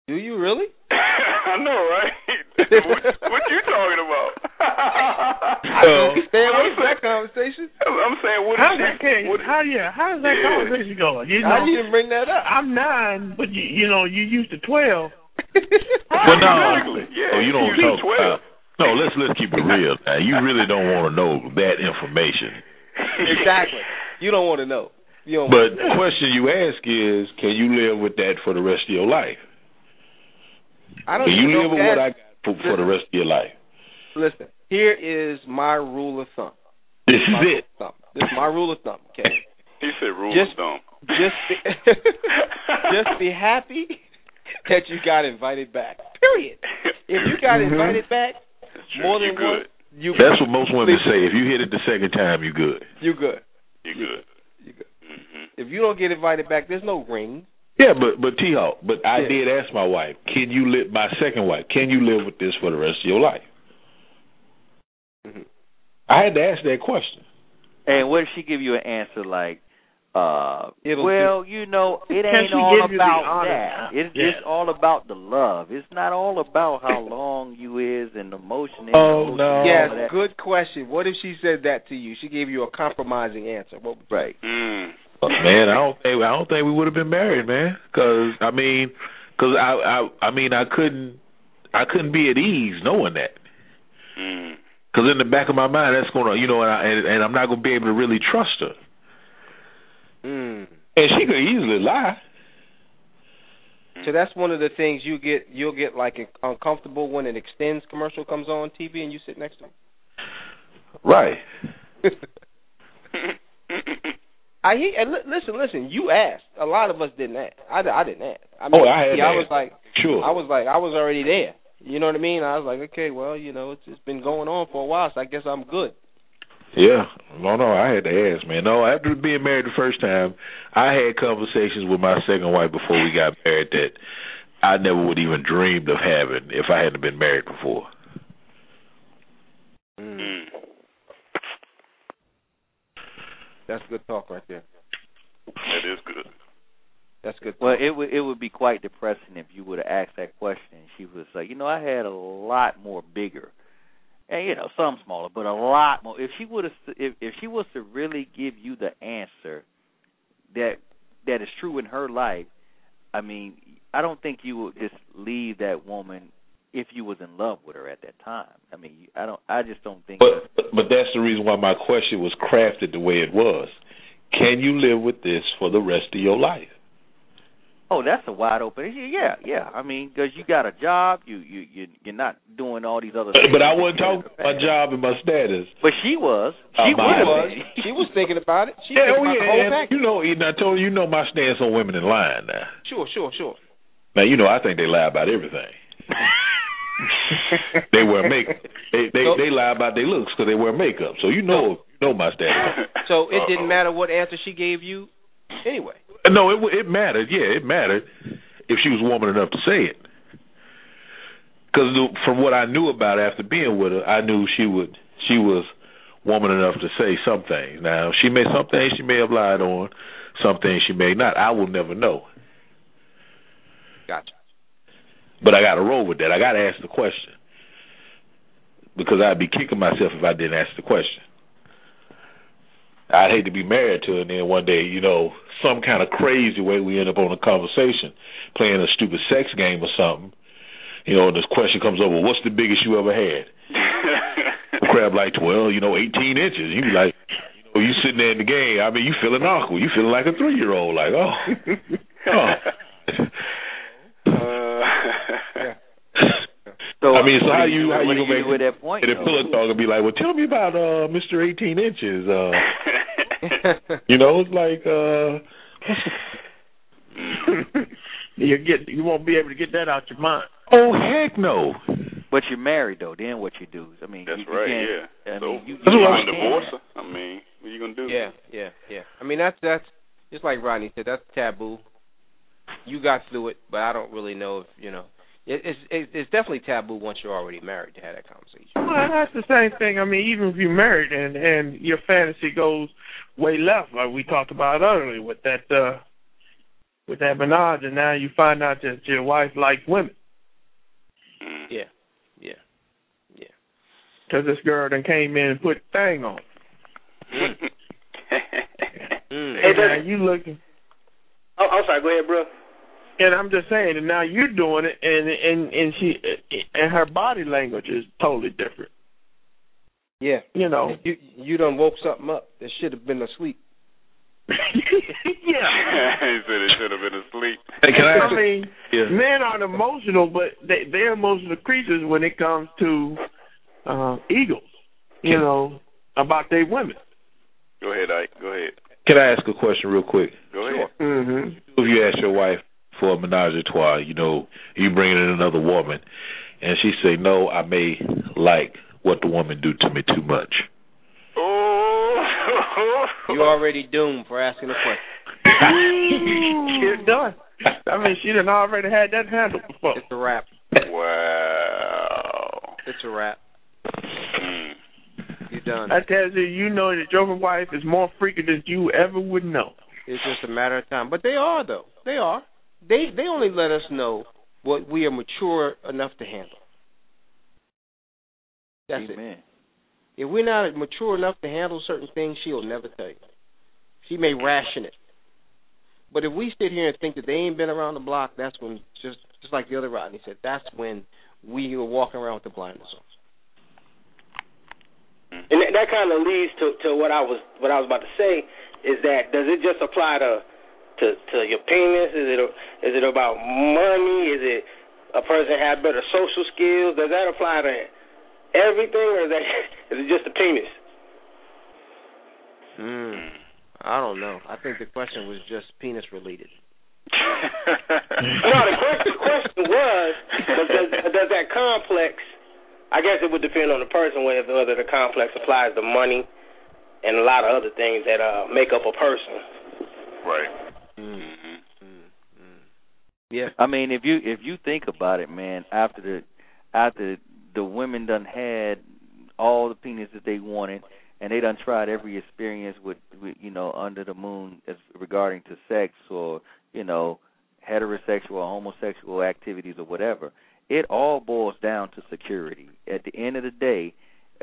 Speaker 3: Do you really?
Speaker 4: I know, right? what, what you talking about?
Speaker 6: Well,
Speaker 3: Stay away from that conversation.
Speaker 4: I'm saying what
Speaker 5: How
Speaker 4: if
Speaker 5: that can,
Speaker 4: what,
Speaker 5: how yeah how's that
Speaker 4: Yeah.
Speaker 5: conversation going? You
Speaker 3: I
Speaker 5: know,
Speaker 3: didn't bring that up.
Speaker 5: I'm nine, but you you know you used to twelve.
Speaker 6: But no,
Speaker 4: Exactly. Yeah,
Speaker 6: oh, you don't
Speaker 4: you
Speaker 6: talk
Speaker 4: twelve.
Speaker 6: about. No, let's let's keep it real. Now, you really don't want to know that information.
Speaker 3: exactly. You don't want to know. You don't.
Speaker 6: But the question you ask is, can you live with that for the rest of your life?
Speaker 3: I don't
Speaker 6: Can you live with what I got for, for the rest of your life?
Speaker 3: Listen, here is my rule of thumb.
Speaker 6: This is
Speaker 3: My
Speaker 6: it.
Speaker 3: thumb. This is my rule of thumb. Okay.
Speaker 4: he said rule
Speaker 3: Just-
Speaker 4: of thumb.
Speaker 3: Just be, just be happy that you got invited back. Period. If you got
Speaker 6: Mm-hmm.
Speaker 3: invited back more
Speaker 4: you
Speaker 3: than once,
Speaker 4: good.
Speaker 3: you
Speaker 6: That's what most women say. If you hit it the second time, you good.
Speaker 3: You good.
Speaker 4: You good.
Speaker 3: You good.
Speaker 4: hmm
Speaker 3: If you don't get invited back, there's no ring.
Speaker 6: Yeah, but but T Hawk, but I
Speaker 3: Yeah.
Speaker 6: did ask my wife, can you live my second wife, can you live with this for the rest of your life?
Speaker 3: Mhm.
Speaker 6: I had to ask that question.
Speaker 1: And what if she give you an answer like, uh,
Speaker 3: It'll
Speaker 1: well, you know, it ain't
Speaker 5: she
Speaker 1: all
Speaker 5: give you the
Speaker 1: about
Speaker 5: honest
Speaker 1: that. It's
Speaker 5: Yeah.
Speaker 1: it's all about the love. It's not all about how long you is and the motion. and
Speaker 6: Oh,
Speaker 1: the motion
Speaker 6: no.
Speaker 3: yes, good question. What if she said that to you? She gave you a compromising answer. What would
Speaker 1: Right.
Speaker 4: Mm.
Speaker 6: Uh, man, I don't think I don't think we would have been married, man. Because I mean, because I I I mean I couldn't I couldn't be at ease knowing that.
Speaker 4: Mm.
Speaker 6: Because in the back of my mind, that's gonna you know, and, I, and and I'm not gonna be able to really trust her.
Speaker 3: Mm.
Speaker 6: And she could easily lie.
Speaker 3: So that's one of the things you get. You'll get like uncomfortable when an Extenze commercial comes on TV and you sit next to
Speaker 6: Right.
Speaker 3: I hear. And li- listen, listen. You asked. A lot of us didn't ask. I, I didn't ask. I mean,
Speaker 6: Oh, I had
Speaker 3: yeah, I was like,
Speaker 6: Sure.
Speaker 3: I was like, I was already there. You know what I mean? I was like, okay, well, you know, it's it's been going on for a while, so I guess I'm good.
Speaker 6: Yeah. No, no, I had to ask, man. No, after being married the first time, I had conversations with my second wife before we got married that I never would even dreamed of having if I hadn't been married before.
Speaker 4: Mm.
Speaker 3: That's good talk right there.
Speaker 4: That is good.
Speaker 3: That's good.
Speaker 1: Well, it would it would be quite depressing if you would have asked that question and she was like, you know, I had a lot more bigger, and you know, some smaller, but a lot more. If she would have, if if she was to really give you the answer that that is true in her life, I mean, I don't think you would just leave that woman if you was in love with her at that time. I mean, I don't. I just don't think.
Speaker 6: But but that's the reason why my question was crafted the way it was. Can you live with this for the rest of your life?
Speaker 1: Oh, that's a wide open. Yeah, yeah. I mean, because you got a job, you you you you're not doing all these other. things.
Speaker 6: But I wasn't talking about my job and my status.
Speaker 1: But she was. She
Speaker 6: Uh, my-
Speaker 1: was.
Speaker 3: she was thinking about it. She
Speaker 6: Yeah,
Speaker 3: thinking
Speaker 6: oh
Speaker 3: about whole
Speaker 6: yeah, and you know, Eden, I told you, you know my stance on women in line now.
Speaker 3: Sure, sure, sure.
Speaker 6: Now you know I think they lie about everything. they wear makeup. They they
Speaker 3: So-
Speaker 6: they lie about their looks because they wear makeup. So you know you know my stance.
Speaker 3: So it didn't
Speaker 4: Uh-oh.
Speaker 3: matter what answer she gave you, anyway.
Speaker 6: No, it it mattered. Yeah, it mattered if she was woman enough to say it. Because from what I knew about after being with her, I knew she would she was woman enough to say some things. Now she may some things she may have lied on, some things she may not. I will never know.
Speaker 3: Gotcha.
Speaker 6: But I got to roll with that. I got to ask the question because I'd be kicking myself if I didn't ask the question. I'd hate to be married to her and then one day, you know, some kind of crazy way we end up on a conversation, playing a stupid sex game or something, you know, and this question comes over, what's the biggest you ever had? Crab like, well, you know, 18 inches. You be like, you know, you sitting there in the game. I mean, you feeling awkward. You feeling like a three year old. Like, oh, oh.
Speaker 1: So
Speaker 6: I mean, so how you how you gonna
Speaker 1: do
Speaker 6: make
Speaker 1: at that point?
Speaker 6: and the pillow talk and be like, well, tell me about uh Mr. 18 inches. Uh, you know, it's like uh.
Speaker 5: you get you won't be able to get that out your mind.
Speaker 6: Oh heck no!
Speaker 1: But you're married though. Then what you do? I mean,
Speaker 4: That's
Speaker 1: you, you
Speaker 4: right.
Speaker 1: can't-
Speaker 4: Yeah.
Speaker 1: I
Speaker 4: so
Speaker 1: mean, you,
Speaker 4: you
Speaker 1: you
Speaker 4: want divorce her? I mean, what are you gonna do?
Speaker 3: Yeah, yeah, yeah. I mean that's that's just like Rodney said. That's taboo. You got through it, but I don't really know if you know. It, it's it, it's definitely taboo once you're already married to have that conversation.
Speaker 5: Well, that's the same thing. I mean, even if you're married and and your fantasy goes way left, like we talked about earlier with that uh with that menage, and now you find out that your wife likes women
Speaker 4: Mm.
Speaker 3: Yeah, yeah, yeah.
Speaker 5: because this girl then came in and put thing on.
Speaker 3: Mm.
Speaker 5: And now you looking,
Speaker 11: Oh, I'm sorry. Go ahead, bro.
Speaker 5: And I'm just saying, and now you're doing it, and and and she and her body language is totally different.
Speaker 12: Yeah.
Speaker 5: You know.
Speaker 12: You you done woke something up that should have been asleep.
Speaker 5: yeah.
Speaker 4: he said he should have been asleep.
Speaker 6: Hey, can I?
Speaker 5: I mean,
Speaker 6: Yeah.
Speaker 5: men aren't emotional, but they they're emotional creatures when it comes to uh eagles. You know about their women.
Speaker 4: Go ahead, Ike. Go ahead.
Speaker 6: Can I ask a question real quick?
Speaker 4: Go ahead.
Speaker 5: Mm-hmm.
Speaker 6: If you ask your wife for a menage a trois, you know, you bring in another woman, and she say, "No, I may like what the woman do to me too much."
Speaker 4: Oh.
Speaker 3: You already doomed for asking the question.
Speaker 5: You're done. I mean, she done already had that handled before.
Speaker 3: It's a wrap.
Speaker 4: Wow.
Speaker 3: It's a wrap.
Speaker 4: Mm.
Speaker 3: You're done.
Speaker 5: I tell you, you know that your wife is more freaky than you ever would know.
Speaker 3: It's just a matter of time. But they are though. They are. They they only let us know what we are mature enough to handle. That's it.
Speaker 1: Amen.
Speaker 3: If we're not mature enough to handle certain things, she'll never tell you. She may ration it. But if we sit here and think that they ain't been around the block, that's when just just like the other Rodney said, that's when we are walking around with the blinders on.
Speaker 11: And that, that kind of leads to to what I was what I was about to say is that does it just apply to to to your penis? Is it is it about money? Is it a person have better social skills? Does that apply to everything, or is that is it just the penis?
Speaker 3: Hmm. I don't know. I think the question was just penis related.
Speaker 11: no, the question, the question was does, does, does that complex? I guess it would depend on the person whether whether the complex applies to money and a lot of other things that uh make up a person.
Speaker 4: Right.
Speaker 3: Mm.
Speaker 4: Mm-hmm.
Speaker 3: Yeah.
Speaker 1: I mean, if you if you think about it, man, after the after the women done had all the penis that they wanted, and they done tried every experience with, with you know under the moon as regarding to sex or you know heterosexual or homosexual activities or whatever. It all boils down to security. At the end of the day,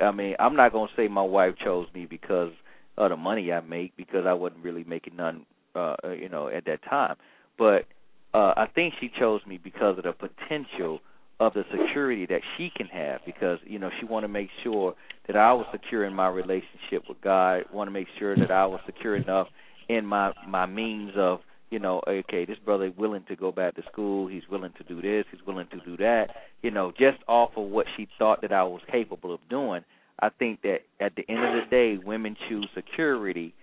Speaker 1: I mean, I'm not gonna say my wife chose me because of the money I make because I wasn't really making none, uh, you know, at that time. But uh, I think she chose me because of the potential of the security that she can have because you know she want to make sure that I was secure in my relationship with God, want to make sure that I was secure enough in my my means of you know okay this brother is willing to go back to school, he's willing to do this, he's willing to do that, you know just off of what she thought that I was capable of doing. I think that at the end of the day, women choose security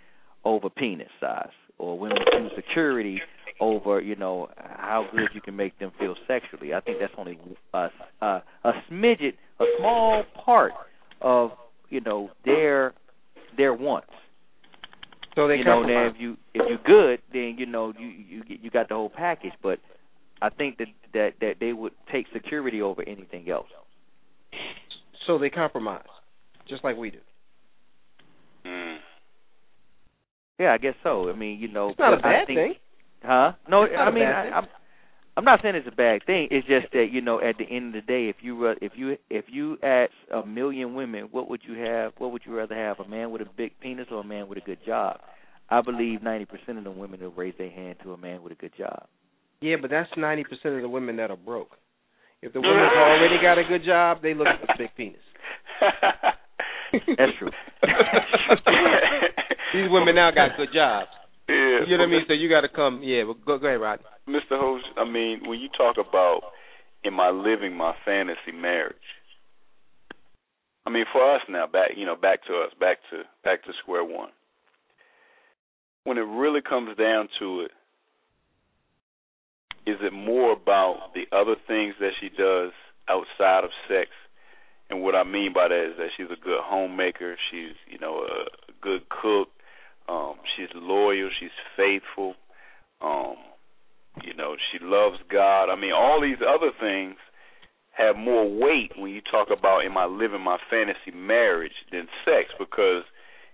Speaker 1: over penis size, or women choose security over you know how good you can make them feel sexually. I think that's only a a, a smidget, a small part of you know their their wants.
Speaker 3: So they
Speaker 1: you know, now if you if you're good, then you know you you you got the whole package. But I think that that that they would take security over anything else.
Speaker 3: So they compromise, just like we do.
Speaker 4: Mm.
Speaker 1: Yeah, I guess so. I mean, you know,
Speaker 3: It's not a
Speaker 1: but I
Speaker 3: bad
Speaker 1: think,
Speaker 3: thing.
Speaker 1: Huh? No, I mean,
Speaker 3: bad
Speaker 1: I. I'm I'm not saying it's a bad thing. It's just that you know, at the end of the day, if you if you if you ask a million women, what would you have? What would you rather have? A man with a big penis or a man with a good job? I believe ninety percent of the women will raise their hand to a man with a good job.
Speaker 3: Yeah, but that's ninety percent of the women that are broke. If the woman's already got a good job, they look for the big penis.
Speaker 1: That's true.
Speaker 3: These women now got good jobs.
Speaker 4: Yeah,
Speaker 3: You know what I mean? So you got to come. Yeah, well, go, go ahead, Rod.
Speaker 4: Mr. Host, I mean, when you talk about am I living my fantasy marriage? I mean, for us now, back you know, back to us, back to back to square one. When it really comes down to it, is it more about the other things that she does outside of sex? And what I mean by that is that she's a good homemaker, she's, you know, a good cook, um, she's loyal, she's faithful, um, you know, she loves God. I mean, all these other things have more weight when you talk about am I living my fantasy marriage than sex because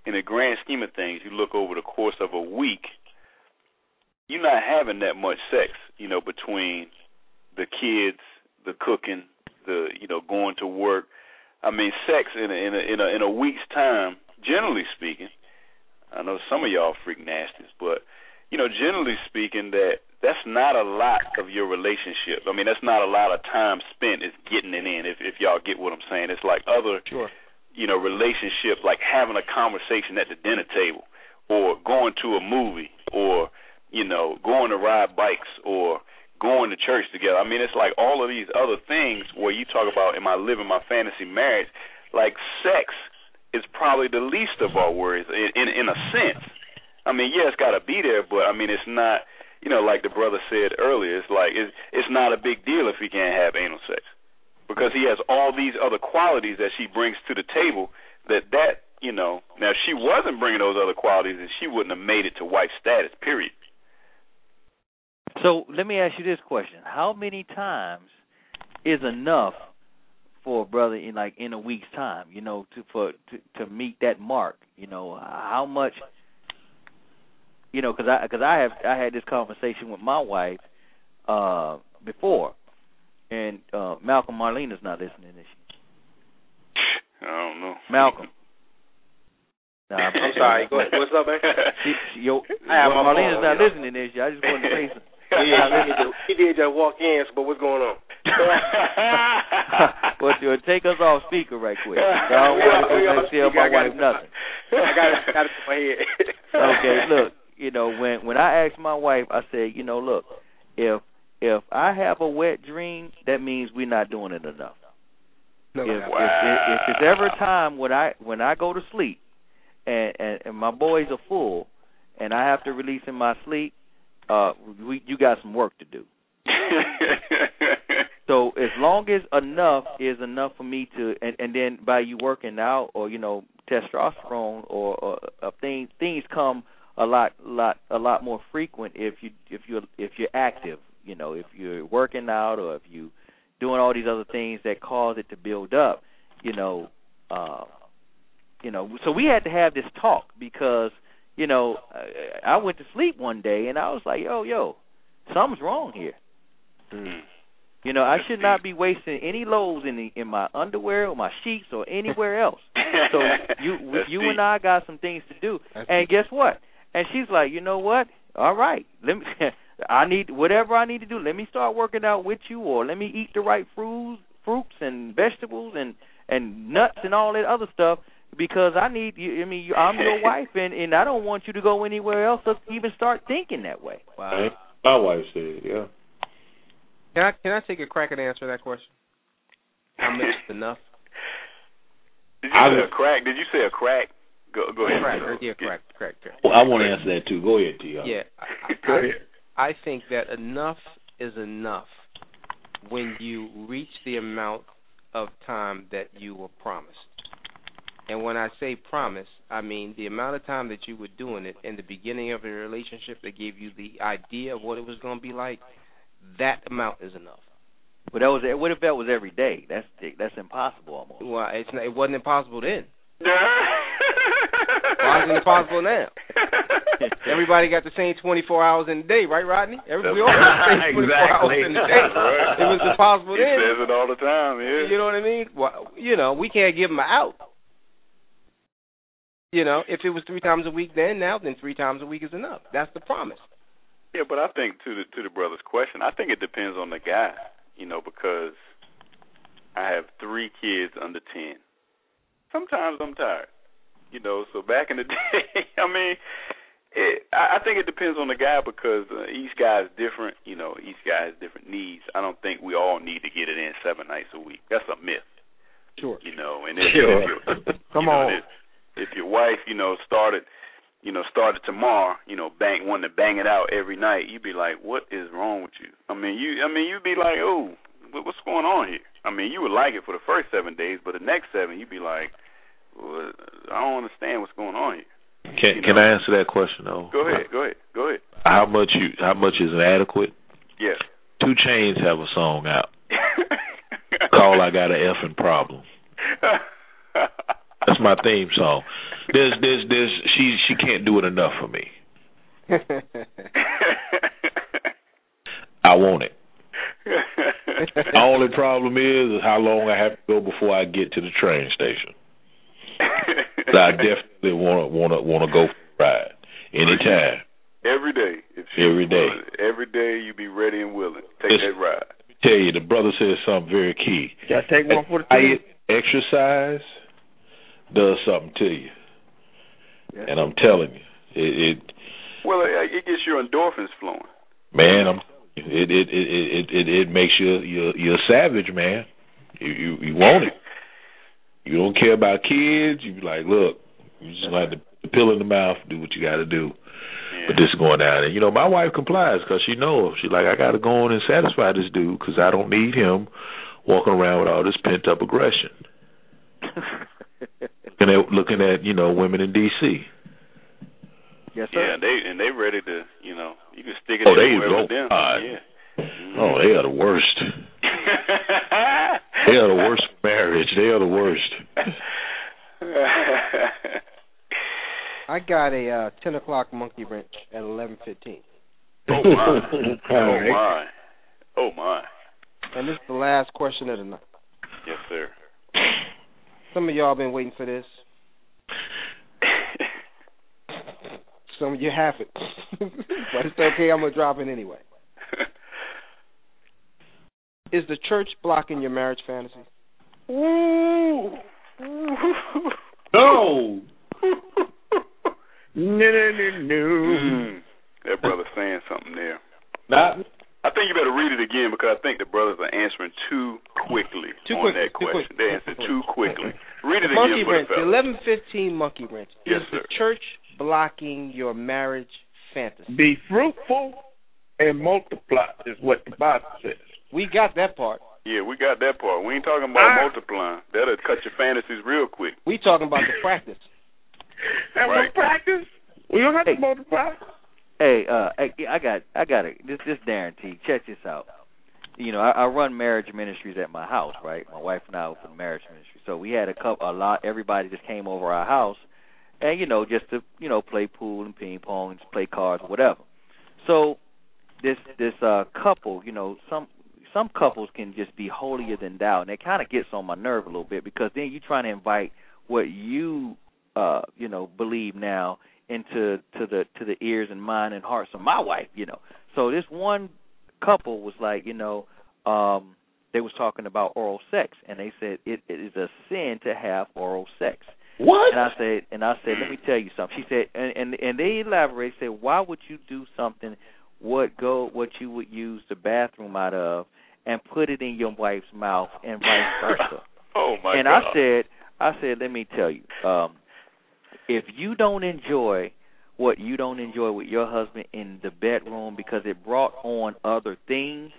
Speaker 4: in the grand scheme of things, you look over the course of a week, you're not having that much sex, you know, between the kids, the cooking, the you know, going to work. I mean, sex in a in a in a, in a week's time, generally speaking. I know some of y'all freak nasties, but you know, generally speaking, that that's not a lot of your relationship. I mean, that's not a lot of time spent is getting it in. If if y'all get what I'm saying, it's like other,
Speaker 3: Sure.
Speaker 4: you know, relationships, like having a conversation at the dinner table, or going to a movie, or you know, going to ride bikes, or going to church together. I mean, it's like all of these other things where you talk about, am I living my fantasy marriage? Like sex is probably the least of our worries in in, in a sense. I mean, yeah, it's got to be there, but I mean, it's not. You know, like the brother said earlier, it's like it's it's not a big deal if he can't have anal sex because he has all these other qualities that she brings to the table. That that you know, now if she wasn't bringing those other qualities, then she wouldn't have made it to wife status. Period.
Speaker 1: So let me ask you this question: How many times is enough for a brother in like in a week's time? You know, to for to to meet that mark. You know, how much? You know, because I because I have I had this conversation with my wife uh before, and uh Malcolm Marlene is not listening, is she?
Speaker 4: I don't know.
Speaker 1: Malcolm. Nah,
Speaker 11: I'm sorry. Go ahead. What's up, man?
Speaker 1: She, she, yo,
Speaker 11: I have
Speaker 1: well,
Speaker 11: my
Speaker 1: Marlena's not listening, is she? I just wanted to say something.
Speaker 11: Yeah, he did, just walk in, but what's going on?
Speaker 1: well, to take us off speaker right quick. I don't want to
Speaker 11: We
Speaker 1: go
Speaker 11: all-
Speaker 1: and tell my wife nothing.
Speaker 11: I got it, got it in my head.
Speaker 1: Okay, look, you know when when I asked my wife, I said, you know, look, if if I have a wet dream, that means we're not doing it enough.
Speaker 3: No,
Speaker 1: if, if,
Speaker 4: Wow.
Speaker 1: if, if it's ever a time when I when I go to sleep and, and and my boys are full and I have to release in my sleep, uh, we you got some work to do. So as long as enough is enough for me to, and and then by you working out or you know testosterone or, or uh, things things come a lot lot a lot more frequent if you if you if you're active, you know, if you're working out or if you doing all these other things that cause it to build up, you know, uh, you know. So we had to have this talk because you know I, I went to sleep one day and I was like, yo yo, something's wrong here.
Speaker 4: Mm.
Speaker 1: You know, I should not be wasting any loads in the, in my underwear or my sheets or anywhere else. So you
Speaker 4: That's
Speaker 1: you
Speaker 4: deep.
Speaker 1: and I got some things to do.
Speaker 3: That's
Speaker 1: and guess what? And she's like, you know what? All right, let me. I need whatever I need to do. Let me start working out with you, or let me eat the right fruits, fruits and vegetables and and nuts and all that other stuff because I need you. I mean, I'm your wife, and and I don't want you to go anywhere else or even start thinking that way.
Speaker 3: Wow.
Speaker 6: My wife said, yeah.
Speaker 3: Can I can I take a crack at answering that question? How much is enough?
Speaker 4: Did you
Speaker 6: I
Speaker 4: say
Speaker 6: was-
Speaker 4: a crack? Did you say a crack? Go go ahead.
Speaker 3: Crack.
Speaker 4: sir.
Speaker 3: Yeah, crack, crack, crack.
Speaker 6: Well, I want to answer that too. Go ahead, T.
Speaker 3: Yeah, I,
Speaker 6: Go
Speaker 3: I,
Speaker 6: ahead.
Speaker 3: I think that enough is enough when you reach the amount of time that you were promised. And when I say promise, I mean the amount of time that you were doing it in the beginning of a relationship that gave you the idea of what it was going to be like. That amount is enough.
Speaker 1: But that was what if that was every day? That's that's impossible almost.
Speaker 3: Well, it's not, it wasn't impossible then. Why is it impossible now? Everybody got the same 24 hours in a day, right, Rodney? Every, we all got the same 24 hours in a day.
Speaker 4: Right.
Speaker 3: It was impossible
Speaker 4: He
Speaker 3: then.
Speaker 4: says it all the time. Yeah.
Speaker 3: You know what I mean? Well, you know, we can't give them an out. You know, if it was three times a week then, now then three times a week is enough. That's the promise.
Speaker 4: Yeah, but I think to the to the brother's question, I think it depends on the guy. You know, because I have three kids under ten. Sometimes I'm tired, you know. So back in the day, I mean, it, I think it depends on the guy because uh, each guy is different. You know, each guy has different needs. I don't think we all need to get it in seven nights a week. That's a myth.
Speaker 12: Sure.
Speaker 4: You know, and if,
Speaker 5: Sure.
Speaker 4: if your,
Speaker 5: Come
Speaker 4: you know,
Speaker 5: on.
Speaker 4: If, if your wife, you know, started, you know, started tomorrow, you know, bang wanting to bang it out every night, you'd be like, what is wrong with you? I mean, you, I mean, you'd be like, oh, what's going on here? I mean, you would like it for the first seven days, but the next seven, you'd be like, well, I don't understand what's going on here.
Speaker 6: Can
Speaker 4: You
Speaker 6: can
Speaker 4: know.
Speaker 6: I answer that question though?
Speaker 4: Go ahead, go ahead, go ahead.
Speaker 6: How much you how much is inadequate?
Speaker 4: Yes.
Speaker 6: 2 Chainz have a song out Call "I Got a Effing Problem." That's my theme song. There's there's there's she she can't do it enough for me. I want it. The only problem is, is how long I have to go before I get to the train station. But I definitely want to want to want to go for a ride anytime.
Speaker 4: every day. If she
Speaker 6: Every day.
Speaker 4: Every day you be ready and willing. Take
Speaker 6: It's-
Speaker 4: that ride.
Speaker 6: Tell you, the brother said something very key.
Speaker 5: Gotta take one for the
Speaker 6: I,
Speaker 5: team.
Speaker 6: exercise does something to you, and I'm telling you, it, it
Speaker 4: Well, it, uh, it gets your endorphins flowing.
Speaker 6: man, I'm it it it it it, makes you you're you're a savage, man. You you you want it. You don't care about kids. You be like, look, you just like the, the pill in the mouth. Do what you got to do. But this is going down, and you know my wife complies because she knows she like I got to go on and satisfy this dude because I don't need him walking around with all this pent up aggression. looking at looking at you know women in D.C.
Speaker 12: Yes, sir.
Speaker 4: Yeah, they and they ready to, you know, you can stick it
Speaker 6: Oh, they
Speaker 4: anywhere
Speaker 6: go
Speaker 4: with them.
Speaker 6: hard.
Speaker 4: Yeah.
Speaker 6: Oh, they are the worst. They are the worst for marriage. They are the worst.
Speaker 12: I got a uh, ten o'clock monkey wrench at eleven fifteen.
Speaker 4: oh my. Oh my. Oh my.
Speaker 12: And this is the last question of the night.
Speaker 4: Yes, sir.
Speaker 12: Some of y'all been waiting for this. Some of you haven't. but it's okay, I'm gonna drop it anyway. Is the church blocking your marriage fantasy?
Speaker 4: Ooh.
Speaker 6: No.
Speaker 5: No, no, no, no.
Speaker 4: Mm. That brother's saying something there.
Speaker 6: Not.
Speaker 4: I think you better read it again because I think the brothers are answering too quickly
Speaker 12: Too
Speaker 4: on
Speaker 12: quickly,
Speaker 4: that question.
Speaker 12: quick.
Speaker 4: They answered too quickly. Read it
Speaker 12: monkey
Speaker 4: again for
Speaker 12: wrench,
Speaker 4: the fellas.
Speaker 12: eleven fifteen monkey wrench.
Speaker 4: Yes,
Speaker 12: is
Speaker 4: sir.
Speaker 12: the church blocking your marriage fantasy?
Speaker 5: Be fruitful and multiply is what the Bible says.
Speaker 12: We got that part.
Speaker 4: Yeah, we got that part. We ain't talking about
Speaker 5: Ah.
Speaker 4: multiplying. That'll cut your fantasies real quick.
Speaker 12: We talking about the practice.
Speaker 5: And
Speaker 4: Right.
Speaker 5: we practice. We don't have to multiply.
Speaker 1: Hey, uh, hey, I got, I got it. This, this guarantee. Check this out. You know, I, I run marriage ministries at my house, right? My wife and I open marriage ministry. So we had a couple, a lot. Everybody just came over our house, and you know, just to, you know, play pool and ping pong and just play cards, whatever. So this, this uh couple, you know, some some couples can just be holier than thou, and it kind of gets on my nerve a little bit because then you're trying to invite what you, uh, you know, believe now into to the to the ears and mind and hearts of my wife, you know. So this one couple was like, you know, um they was talking about oral sex and they said it, it is a sin to have oral sex.
Speaker 6: What?
Speaker 1: And I said and I said, Let me tell you something. She said and and, and they elaborated, said, Why would you do something what go what you would use the bathroom out of and put it in your wife's mouth and vice versa?
Speaker 4: Oh my god!
Speaker 1: and
Speaker 4: God.
Speaker 1: I said, I said, let me tell you, um, if you don't enjoy what you don't enjoy with your husband in the bedroom because it brought on other things,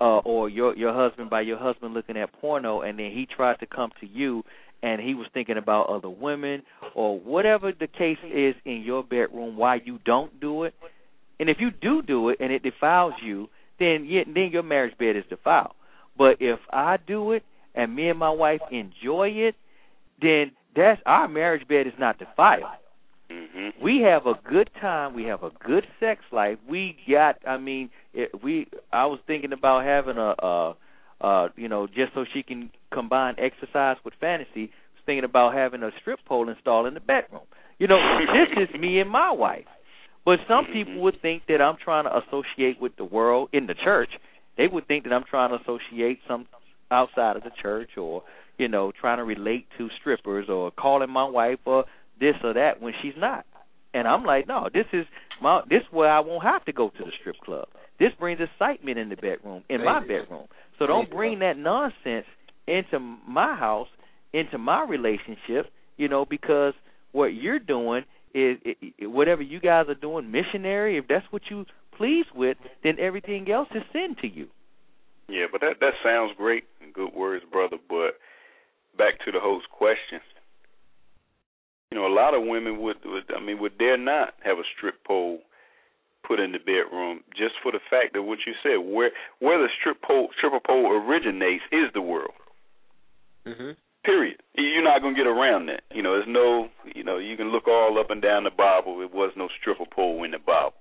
Speaker 1: uh, or your your husband by your husband looking at porno and then he tried to come to you and he was thinking about other women or whatever the case is in your bedroom why you don't do it, and if you do do it and it defiles you, then yeah, then your marriage bed is defiled. But if I do it and me and my wife enjoy it, then that's our marriage bed is not defiled.
Speaker 4: Mm-hmm.
Speaker 1: We have a good time. We have a good sex life. We got. I mean, it, we. I was thinking about having a, uh, uh, you know, just so she can combine exercise with fantasy. Was thinking about having a strip pole installed in the bedroom. You know, this is me and my wife. But some people would think that I'm trying to associate with the world in the church. They would think that I'm trying to associate some outside of the church or you know trying to relate to strippers or calling my wife or this or that when she's not. And I'm like, no, this is my this is where I won't have to go to the strip club. This brings excitement in the bedroom, in my bedroom. So don't bring that nonsense into my house, into my relationship, you know, because what you're doing is whatever you guys are doing missionary, if that's what you pleased with, then everything else is sin to you.
Speaker 4: Yeah, but that that sounds great and good words, brother, but back to the host question you know, a lot of women would, would I mean, would dare not have a strip pole put in the bedroom just for the fact that what you said, where where the strip pole stripper pole originates is the world.
Speaker 3: Mhm.
Speaker 4: Period. You're not gonna get around that. You know, there's no, you know, you can look all up and down the Bible. It was no stripper pole in the Bible.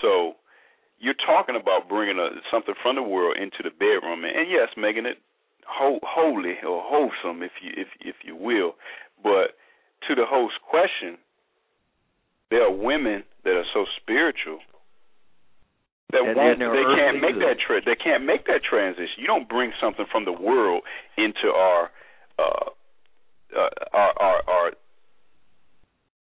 Speaker 4: So you're talking about bringing a, something from the world into the bedroom, and, and yes, making it ho- holy or wholesome, if you if if you will. But to the host question, there are women that are so spiritual that
Speaker 1: And
Speaker 4: won't,
Speaker 1: they're
Speaker 4: can't make that tra- they can't make that transition. You don't bring something from the world into our uh, uh, our, our our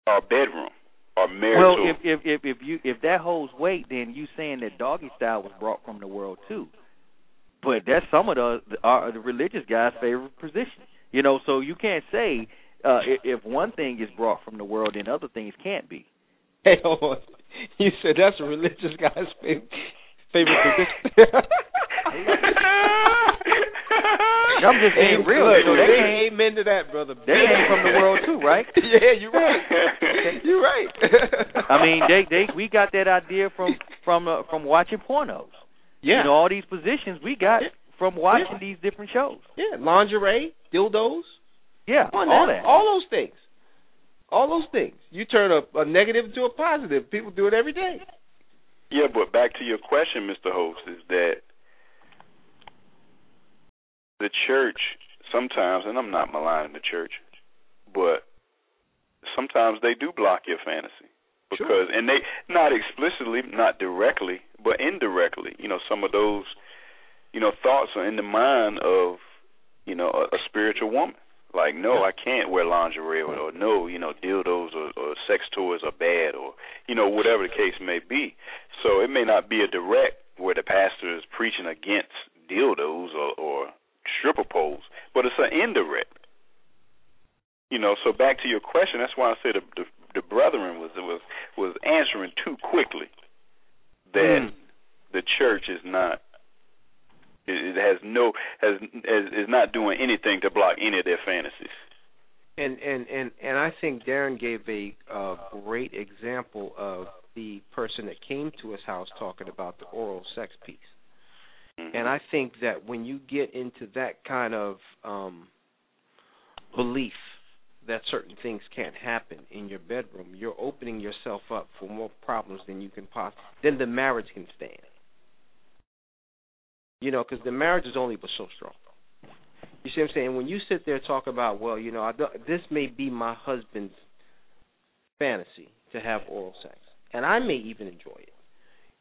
Speaker 4: our bedroom, our
Speaker 1: marriage
Speaker 4: Well,
Speaker 1: if if if if you if that holds weight, then you saying that doggy style was brought from the world too. But that's some of the our, the religious guys' favorite position. You know, so you can't say uh if, one thing is brought from the world, then other things can't be.
Speaker 3: Hey, hold on. You said that's a religious guy's favorite favorite position.
Speaker 1: I'm just being
Speaker 3: Hey,
Speaker 1: real.
Speaker 3: look,
Speaker 1: So they came-
Speaker 3: amen to that, brother.
Speaker 1: They came from the world too, right?
Speaker 3: yeah, you're right. You're right.
Speaker 1: I mean, they they we got that idea from from uh, from watching pornos.
Speaker 3: Yeah,
Speaker 1: You know, all these positions we got
Speaker 3: Yeah.
Speaker 1: from watching
Speaker 3: Yeah.
Speaker 1: these different shows.
Speaker 3: yeah, lingerie, dildos,
Speaker 1: Yeah,
Speaker 3: on
Speaker 1: all
Speaker 3: now.
Speaker 1: that.
Speaker 3: all those things, all those things. You turn a, a negative to a positive. People do it every day.
Speaker 4: Yeah, but back to your question, Mr. Host, is that the church sometimes, and I'm not maligning the church, but sometimes they do block your fantasy because, and they not explicitly, not directly, but indirectly. You know, some of those, you know, thoughts are in the mind of, you know, a, a spiritual woman. Like, no, I can't wear lingerie, or, or no, you know, dildos or, or sex toys are bad, or you know, whatever the case may be. So it may not be a direct where the pastor is preaching against dildos or, or stripper poles, but it's an indirect. You know, so back to your question, that's why I said the, the, the brethren was was was answering too quickly that the church is not it, has no has, has is not doing anything to block any of their fantasies.
Speaker 3: And and and and I think Darren gave a uh, great example of the person that came to his house talking about the oral sex piece.
Speaker 4: Mhm.
Speaker 3: And I think that when you get into that kind of um belief that certain things can't happen in your bedroom, you're opening yourself up for more problems than you can possibly than the marriage can stand. You know, because the marriage is only but so strong. You see what I'm saying? When you sit there and talk about, well, you know, I don't, this may be my husband's fantasy to have oral sex, and I may even enjoy it.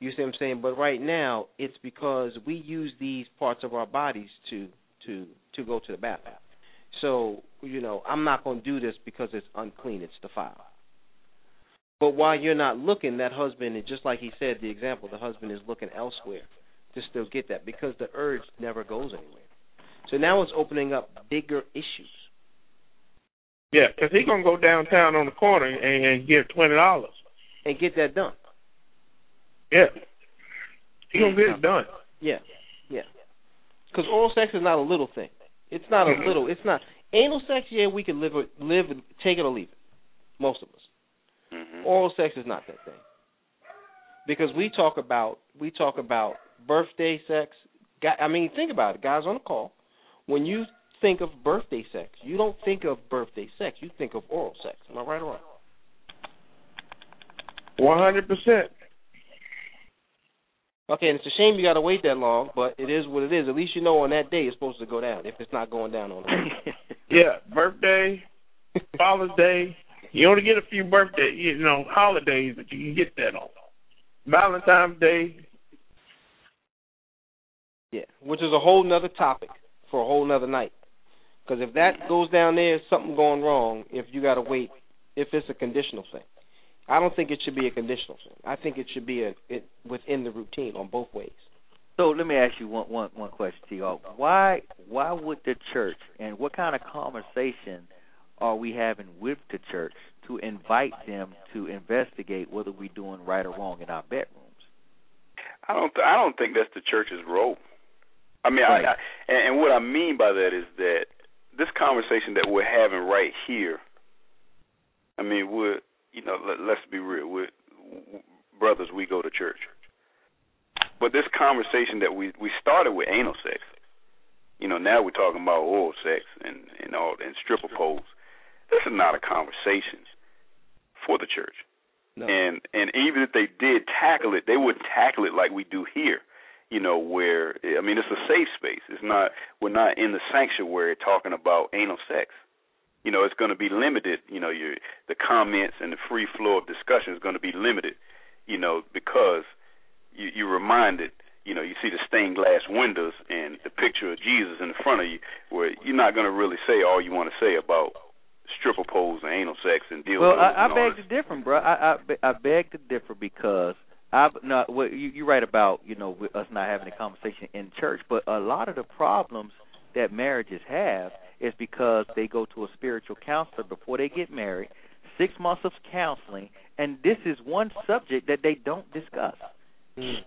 Speaker 3: You see what I'm saying? But right now, it's because we use these parts of our bodies to to to go to the bathroom. So you know, I'm not going to do this because it's unclean; it's defiled. But while you're not looking, that husband, and just like he said, the example, the husband is looking elsewhere to still get that because the urge never goes anywhere. So now it's opening up bigger issues.
Speaker 5: Yeah, because he's gonna go downtown on the corner and, and give twenty dollars.
Speaker 3: and get that done.
Speaker 5: Yeah, He's gonna get it done.
Speaker 3: Yeah, yeah. Because oral sex is not a little thing. It's not a little. It's not anal sex. Yeah, we can live live, take it or leave it. Most of us.
Speaker 4: Mhm.
Speaker 3: Oral sex is not that thing. Because we talk about we talk about birthday sex. I mean, think about it, guys on the call. When you think of birthday sex, you don't think of birthday sex. You think of oral sex. Am I right or wrong?
Speaker 5: One hundred percent.
Speaker 3: Okay, and it's a shame you got to wait that long, but it is what it is. At least you know on that day it's supposed to go down. If it's not going down on that.
Speaker 5: Yeah, birthday, Father's Day. You only get a few birthday, you know, holidays, but you can get that on. Valentine's Day.
Speaker 3: Yeah, which is a whole nother topic for a whole nother night. Because if that goes down there, something going wrong. If you got to wait, if it's a conditional thing, I don't think it should be a conditional thing. I think it should be a it within the routine on both ways.
Speaker 1: So let me ask you one one one question, T. Why why would the church and what kind of conversation are we having with the church to invite them to investigate whether we're doing right or wrong in our bedrooms?
Speaker 4: I don't th- I don't think that's the church's role. I mean,
Speaker 1: Right.
Speaker 4: I, I and, and what I mean by that is that this conversation that we're having right here. I mean, we're you know let, let's be real. We're brothers. We go to church. But this conversation that we we started with anal sex, you know, now we're talking about oral sex and and all and stripper poles. This is not a conversation for the church.
Speaker 3: No.
Speaker 4: And and even if they did tackle it, they wouldn't tackle it like we do here. You know, where I mean, it's a safe space. It's not. We're not in the sanctuary talking about anal sex. You know, it's going to be limited. You know, your the comments and the free flow of discussion is going to be limited. You know, because you you reminded. You know, you see the stained glass windows and the picture of Jesus in front of you, where you're not going to really say all you want to say about stripper poles and anal sex and dildos.
Speaker 1: Well, I, I beg to differ, bro. I, I I beg to differ because I no, well, you you're right about you know us not having a conversation in church, but a lot of the problems that marriages have is because they go to a spiritual counselor before they get married, six months of counseling, and this is one subject that they don't discuss. Mm.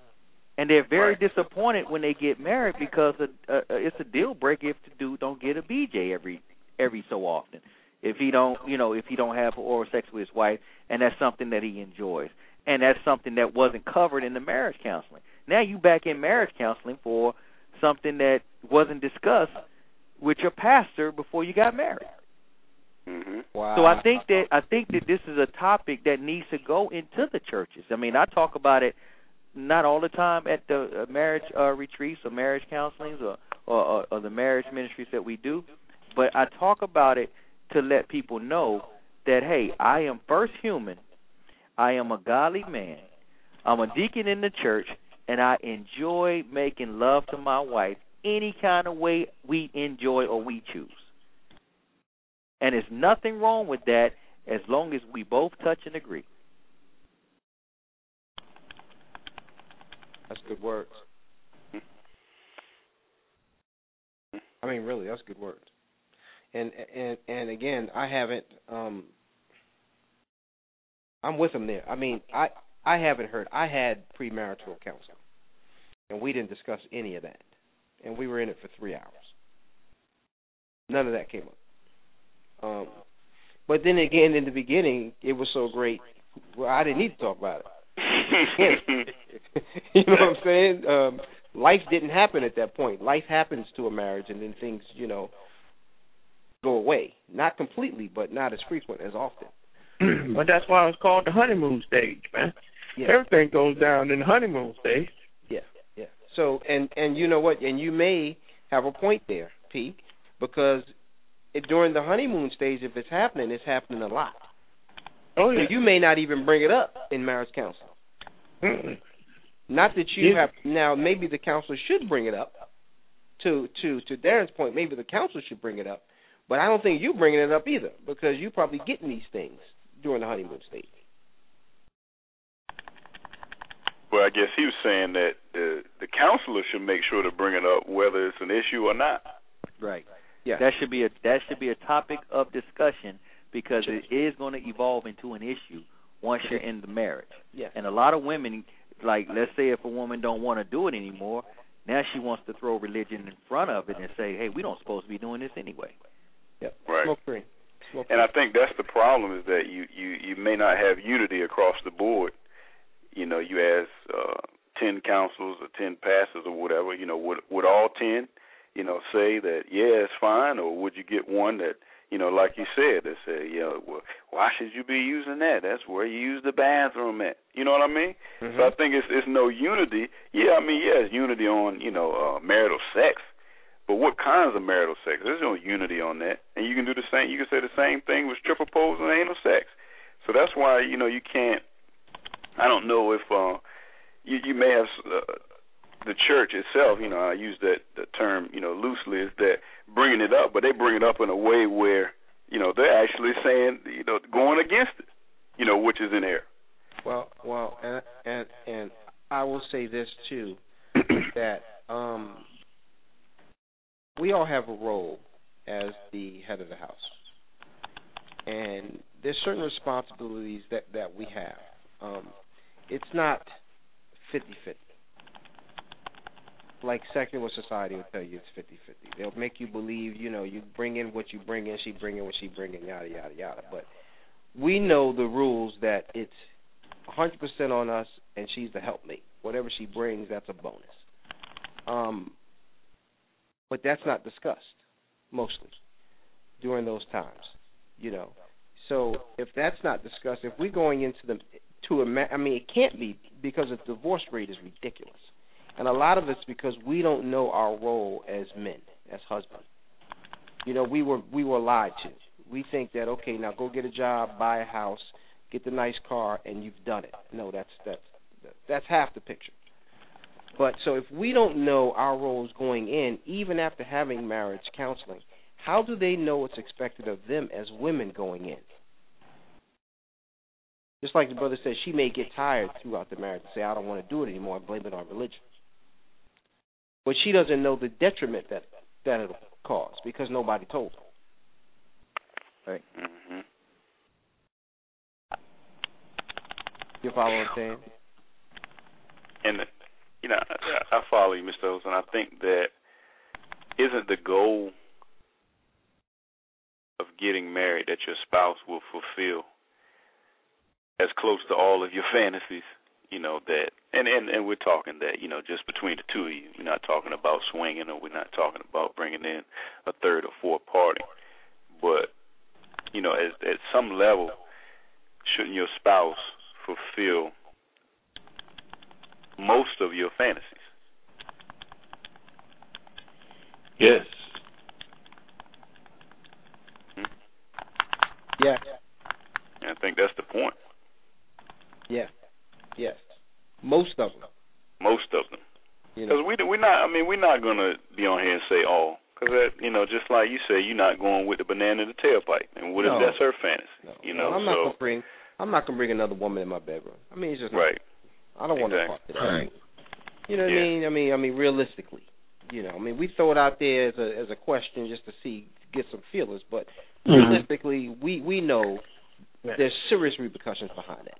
Speaker 1: And they're very disappointed when they get married because it's a deal breaker if the dude don't get a BJ every every so often. If he don't, you know, if he don't have oral sex with his wife, and that's something that he enjoys, and that's something that wasn't covered in the marriage counseling. Now you back in marriage counseling for something that wasn't discussed with your pastor before you got married.
Speaker 4: Mm-hmm.
Speaker 3: Wow.
Speaker 1: So I think that I think that this is a topic that needs to go into the churches. I mean, I talk about it not all the time at the uh, marriage uh, retreats or marriage counselings or, or, or, or the marriage ministries that we do, but I talk about it to let people know that hey, I am first human. I am a godly man. I'm a deacon in the church, and I enjoy making love to my wife any kind of way we enjoy or we choose. And there's nothing wrong with that as long as we both touch and agree.
Speaker 3: That's good words. I mean, really, that's good words. And and and again, I haven't. um I'm with him there. I mean, I I haven't heard. I had premarital counseling, and we didn't discuss any of that, and we were in it for three hours. None of that came up. Um, but then again, in the beginning, it was so great. Well, I didn't need to talk about it. you know what I'm saying? Um, life didn't happen at that point. Life happens to a marriage, and then things, you know, go away. Not completely, but not as frequent as often.
Speaker 5: but that's why it's called the honeymoon stage, man.
Speaker 3: Yeah.
Speaker 5: Everything goes down in the honeymoon stage.
Speaker 3: So, and and you know what? And you may have a point there, Pete, because it, during the honeymoon stage, if it's happening, it's happening a lot.
Speaker 5: Oh
Speaker 3: So
Speaker 5: yeah.
Speaker 3: you may not even bring it up in marriage counseling.
Speaker 5: Mm-mm.
Speaker 3: Not that you
Speaker 5: Yeah.
Speaker 3: have now. Maybe the counselor should bring it up. To to to Darren's point, maybe the counselor should bring it up, but I don't think you bringing it up either because you probably getting these things during the honeymoon stage.
Speaker 4: Well, I guess he was saying that the the counselor should make sure to bring it up whether it's an issue or not.
Speaker 1: Right.
Speaker 3: Yeah.
Speaker 1: That should be a that should be a topic of discussion because it is going to evolve into an issue once you're in the marriage.
Speaker 3: Yeah.
Speaker 1: And a lot of women, like let's say if a woman don't want to do it anymore, now she wants to throw religion in front of it and say, hey, we don't supposed to be doing this anyway.
Speaker 3: Yep.
Speaker 4: Right.
Speaker 3: Smoke free. Smoke
Speaker 4: And I think that's the problem is that you you you may not have unity across the board. You know, you ask uh, ten councils or ten pastors or whatever. You know, would would all ten, you know, say that yeah, it's fine, or would you get one that you know, like you said, that say, know, well, why should you be using that? That's where you use the bathroom at. You know what I mean?
Speaker 3: Mm-hmm.
Speaker 4: So I think it's it's no unity. Yeah, I mean, yeah, it's unity on you know uh, marital sex, but what kinds of marital sex? There's no unity on that. And you can do the same. You can say the same thing with stripper poles and anal sex. So that's why you know you can't. I don't know if uh, you you may have uh, the church itself, you know, I use that the term, you know, loosely, is that bringing it up, but they bring it up in a way where, you know, they're actually saying, you know, going against it, you know, which is in error.
Speaker 3: Well, well, and and and I will say this too, that um, we all have a role as the head of the house, and there's certain responsibilities that that we have. Um, it's not fifty-fifty. Like secular society will tell you it's fifty-fifty. They'll make you believe, you know, you bring in what you bring in, she bring in what she bring in, yada yada yada. But we know the rules that it's 100% on us, and she's the helpmate. Whatever she brings, that's a bonus. Um, but that's not discussed mostly during those times, you know. So if that's not discussed, if we're going into the to a, I mean, it can't be because the divorce rate is ridiculous, and a lot of it's because we don't know our role as men, as husbands. You know, we were we were lied to. We think that okay, now go get a job, buy a house, get the nice car, and you've done it. No, that's that's that's half the picture. But so if we don't know our roles going in, even after having marriage counseling, how do they know what's expected of them as women going in? Just like the brother said, she may get tired throughout the marriage and say, I don't want to do it anymore, I blame it on religion. But she doesn't know the detriment that that it'll cause because nobody told her. Right.
Speaker 4: Mm-hmm.
Speaker 3: You follow what I'm saying?
Speaker 4: And you know, I, I follow you, Mr. Olson. I think that isn't the goal of getting married that your spouse will fulfill as close to all of your fantasies. You know that, and and and we're talking that you know just between the two of you. We're not talking about swinging, or we're not talking about bringing in a third or fourth party. But you know, at at some level, shouldn't your spouse fulfill most of your fantasies?
Speaker 6: Yes.
Speaker 4: Hmm?
Speaker 3: Yeah.
Speaker 4: And I think that's the point.
Speaker 3: Yeah. Yes. Most of them.
Speaker 4: Most of them.
Speaker 3: You
Speaker 4: Because
Speaker 3: know.
Speaker 4: we we're not. I mean, we're not gonna be on here and say all. Because that, you know, just like you say, you're not going with the banana in the tailpipe, and what if that's her fantasy?
Speaker 3: No.
Speaker 4: You know,
Speaker 3: I'm not
Speaker 4: so
Speaker 3: gonna bring. I'm not gonna bring another woman in my bedroom. I mean, it's just not-
Speaker 4: right.
Speaker 3: I don't want to talk to that.
Speaker 6: Right.
Speaker 3: You know what
Speaker 4: Yeah.
Speaker 3: I mean? I mean, I mean, realistically, you know, I mean, we throw it out there as a as a question just to see get some feelers, but
Speaker 6: Mhm.
Speaker 3: realistically, we we know there's serious repercussions behind that.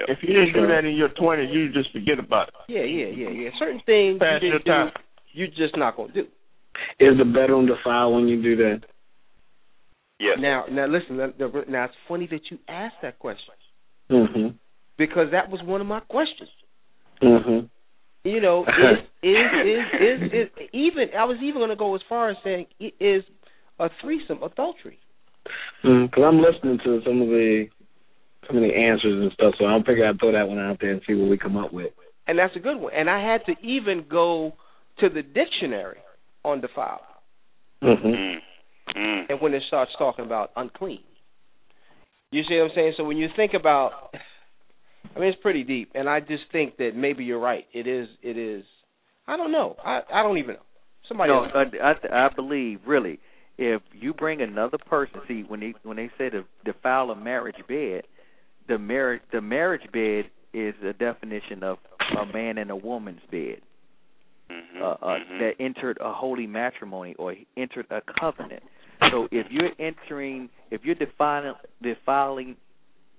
Speaker 4: Yep.
Speaker 5: If you didn't do that in your twenties, you just forget about it.
Speaker 3: Yeah, yeah, yeah, yeah. Certain things
Speaker 5: Pass
Speaker 3: you
Speaker 5: your
Speaker 3: didn't do,
Speaker 5: time.
Speaker 3: you're just not gonna do.
Speaker 8: Is the bedroom defiled when you do that?
Speaker 4: Yes.
Speaker 3: Now, now listen. Now, now it's funny that you asked that question
Speaker 8: Mm-hmm.
Speaker 3: because that was one of my questions.
Speaker 8: Mm-hmm.
Speaker 3: You know, is is is is, is even I was even going to go as far as saying i- is a threesome adultery?
Speaker 8: Because I'm listening to some of the some of the answers and stuff, so I'll figure I'd throw that one out there and see what we come up with.
Speaker 3: And that's a good one. And I had to even go to the dictionary on defiled,
Speaker 8: Mm-hmm.
Speaker 4: Mm. Mm.
Speaker 3: and when it starts talking about unclean. You see what I'm saying? So when you think about, I mean, it's pretty deep, and I just think that maybe you're right. It is. It is. I don't know. I I don't even know. Somebody.
Speaker 1: no,
Speaker 3: else.
Speaker 1: I, I, I believe really, if you bring another person, see when they when they say to defile a marriage bed, the marriage the marriage bed is a definition of a man and a woman's bed
Speaker 4: Mhm.
Speaker 1: uh, uh,
Speaker 4: Mhm.
Speaker 1: that entered a holy matrimony or entered a covenant. So if you're entering, if you're defiling defiling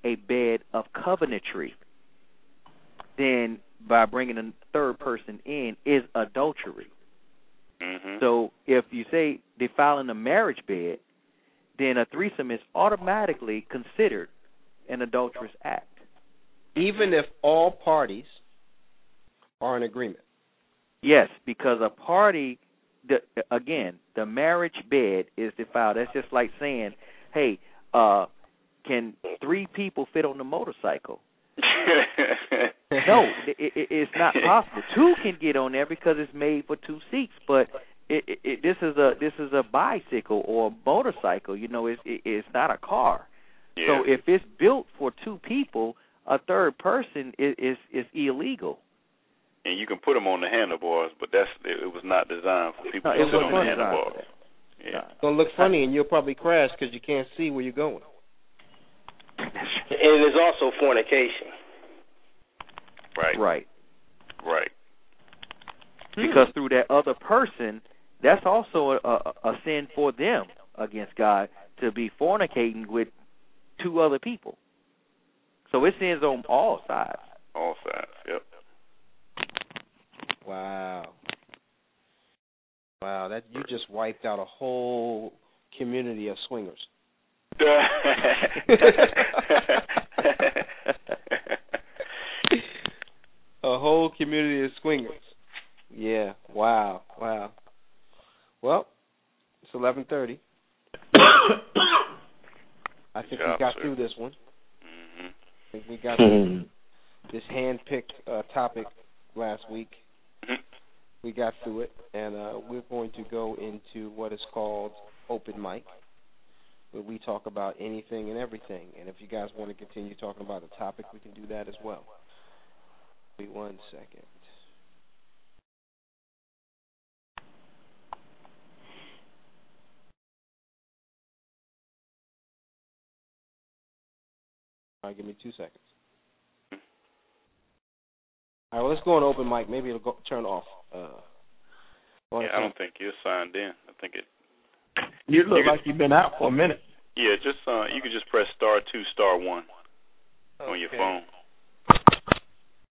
Speaker 1: a bed of covenantry, then by bringing a third person in is adultery.
Speaker 4: Mhm.
Speaker 1: So if you say defiling a marriage bed, then a threesome is automatically considered an adulterous act.
Speaker 3: even if all parties are in agreement.
Speaker 1: Yes, because a party, the, again, the marriage bed is defiled. That's just like saying, "Hey, uh, can three people fit on the motorcycle?" No, it, it, it's not possible. Two can get on there because it's made for two seats, but it, it, it, this is a this is a bicycle or a motorcycle. You know, it's it, it's not a car.
Speaker 4: Yeah.
Speaker 1: So if it's built for two people, a third person is is, is illegal.
Speaker 4: and you can put them on the handlebars, but that's it, it was not designed for people
Speaker 3: No,
Speaker 4: to
Speaker 3: it
Speaker 4: sit on the
Speaker 3: not designed for
Speaker 4: handlebars. Yeah.
Speaker 3: It's gonna look funny, and you'll probably crash because you can't see where you're going.
Speaker 11: And it's also fornication.
Speaker 4: Right.
Speaker 1: Right.
Speaker 4: Right. Hmm.
Speaker 1: Because through that other person, that's also a, a, a sin for them against God to be fornicating with two other people. So it sins on all sides.
Speaker 4: All sides. Yep.
Speaker 3: Wow. Wow, that you just wiped out a whole community of swingers. a whole community of swingers. Yeah. Wow. Wow. Well, it's eleven thirty. I think
Speaker 4: job,
Speaker 3: we got
Speaker 4: sir.
Speaker 3: through this one.
Speaker 4: hmm
Speaker 3: I think we got
Speaker 8: Mhm.
Speaker 3: this hand-picked uh, topic last week.
Speaker 4: Mhm.
Speaker 3: We got through it, and uh, we're going to go into what is called open mic, where we talk about anything and everything. And if you guys want to continue talking about the topic, we can do that as well. Wait one second. All right, give me two seconds. All right, well, let's go on open mic. Maybe it'll go, turn off. Uh,
Speaker 4: Yeah, I don't think you're signed in. I think it.
Speaker 5: You look
Speaker 4: You can-
Speaker 5: like you've been out for a minute.
Speaker 4: Yeah, just uh, you could just press star two, star one on your phone.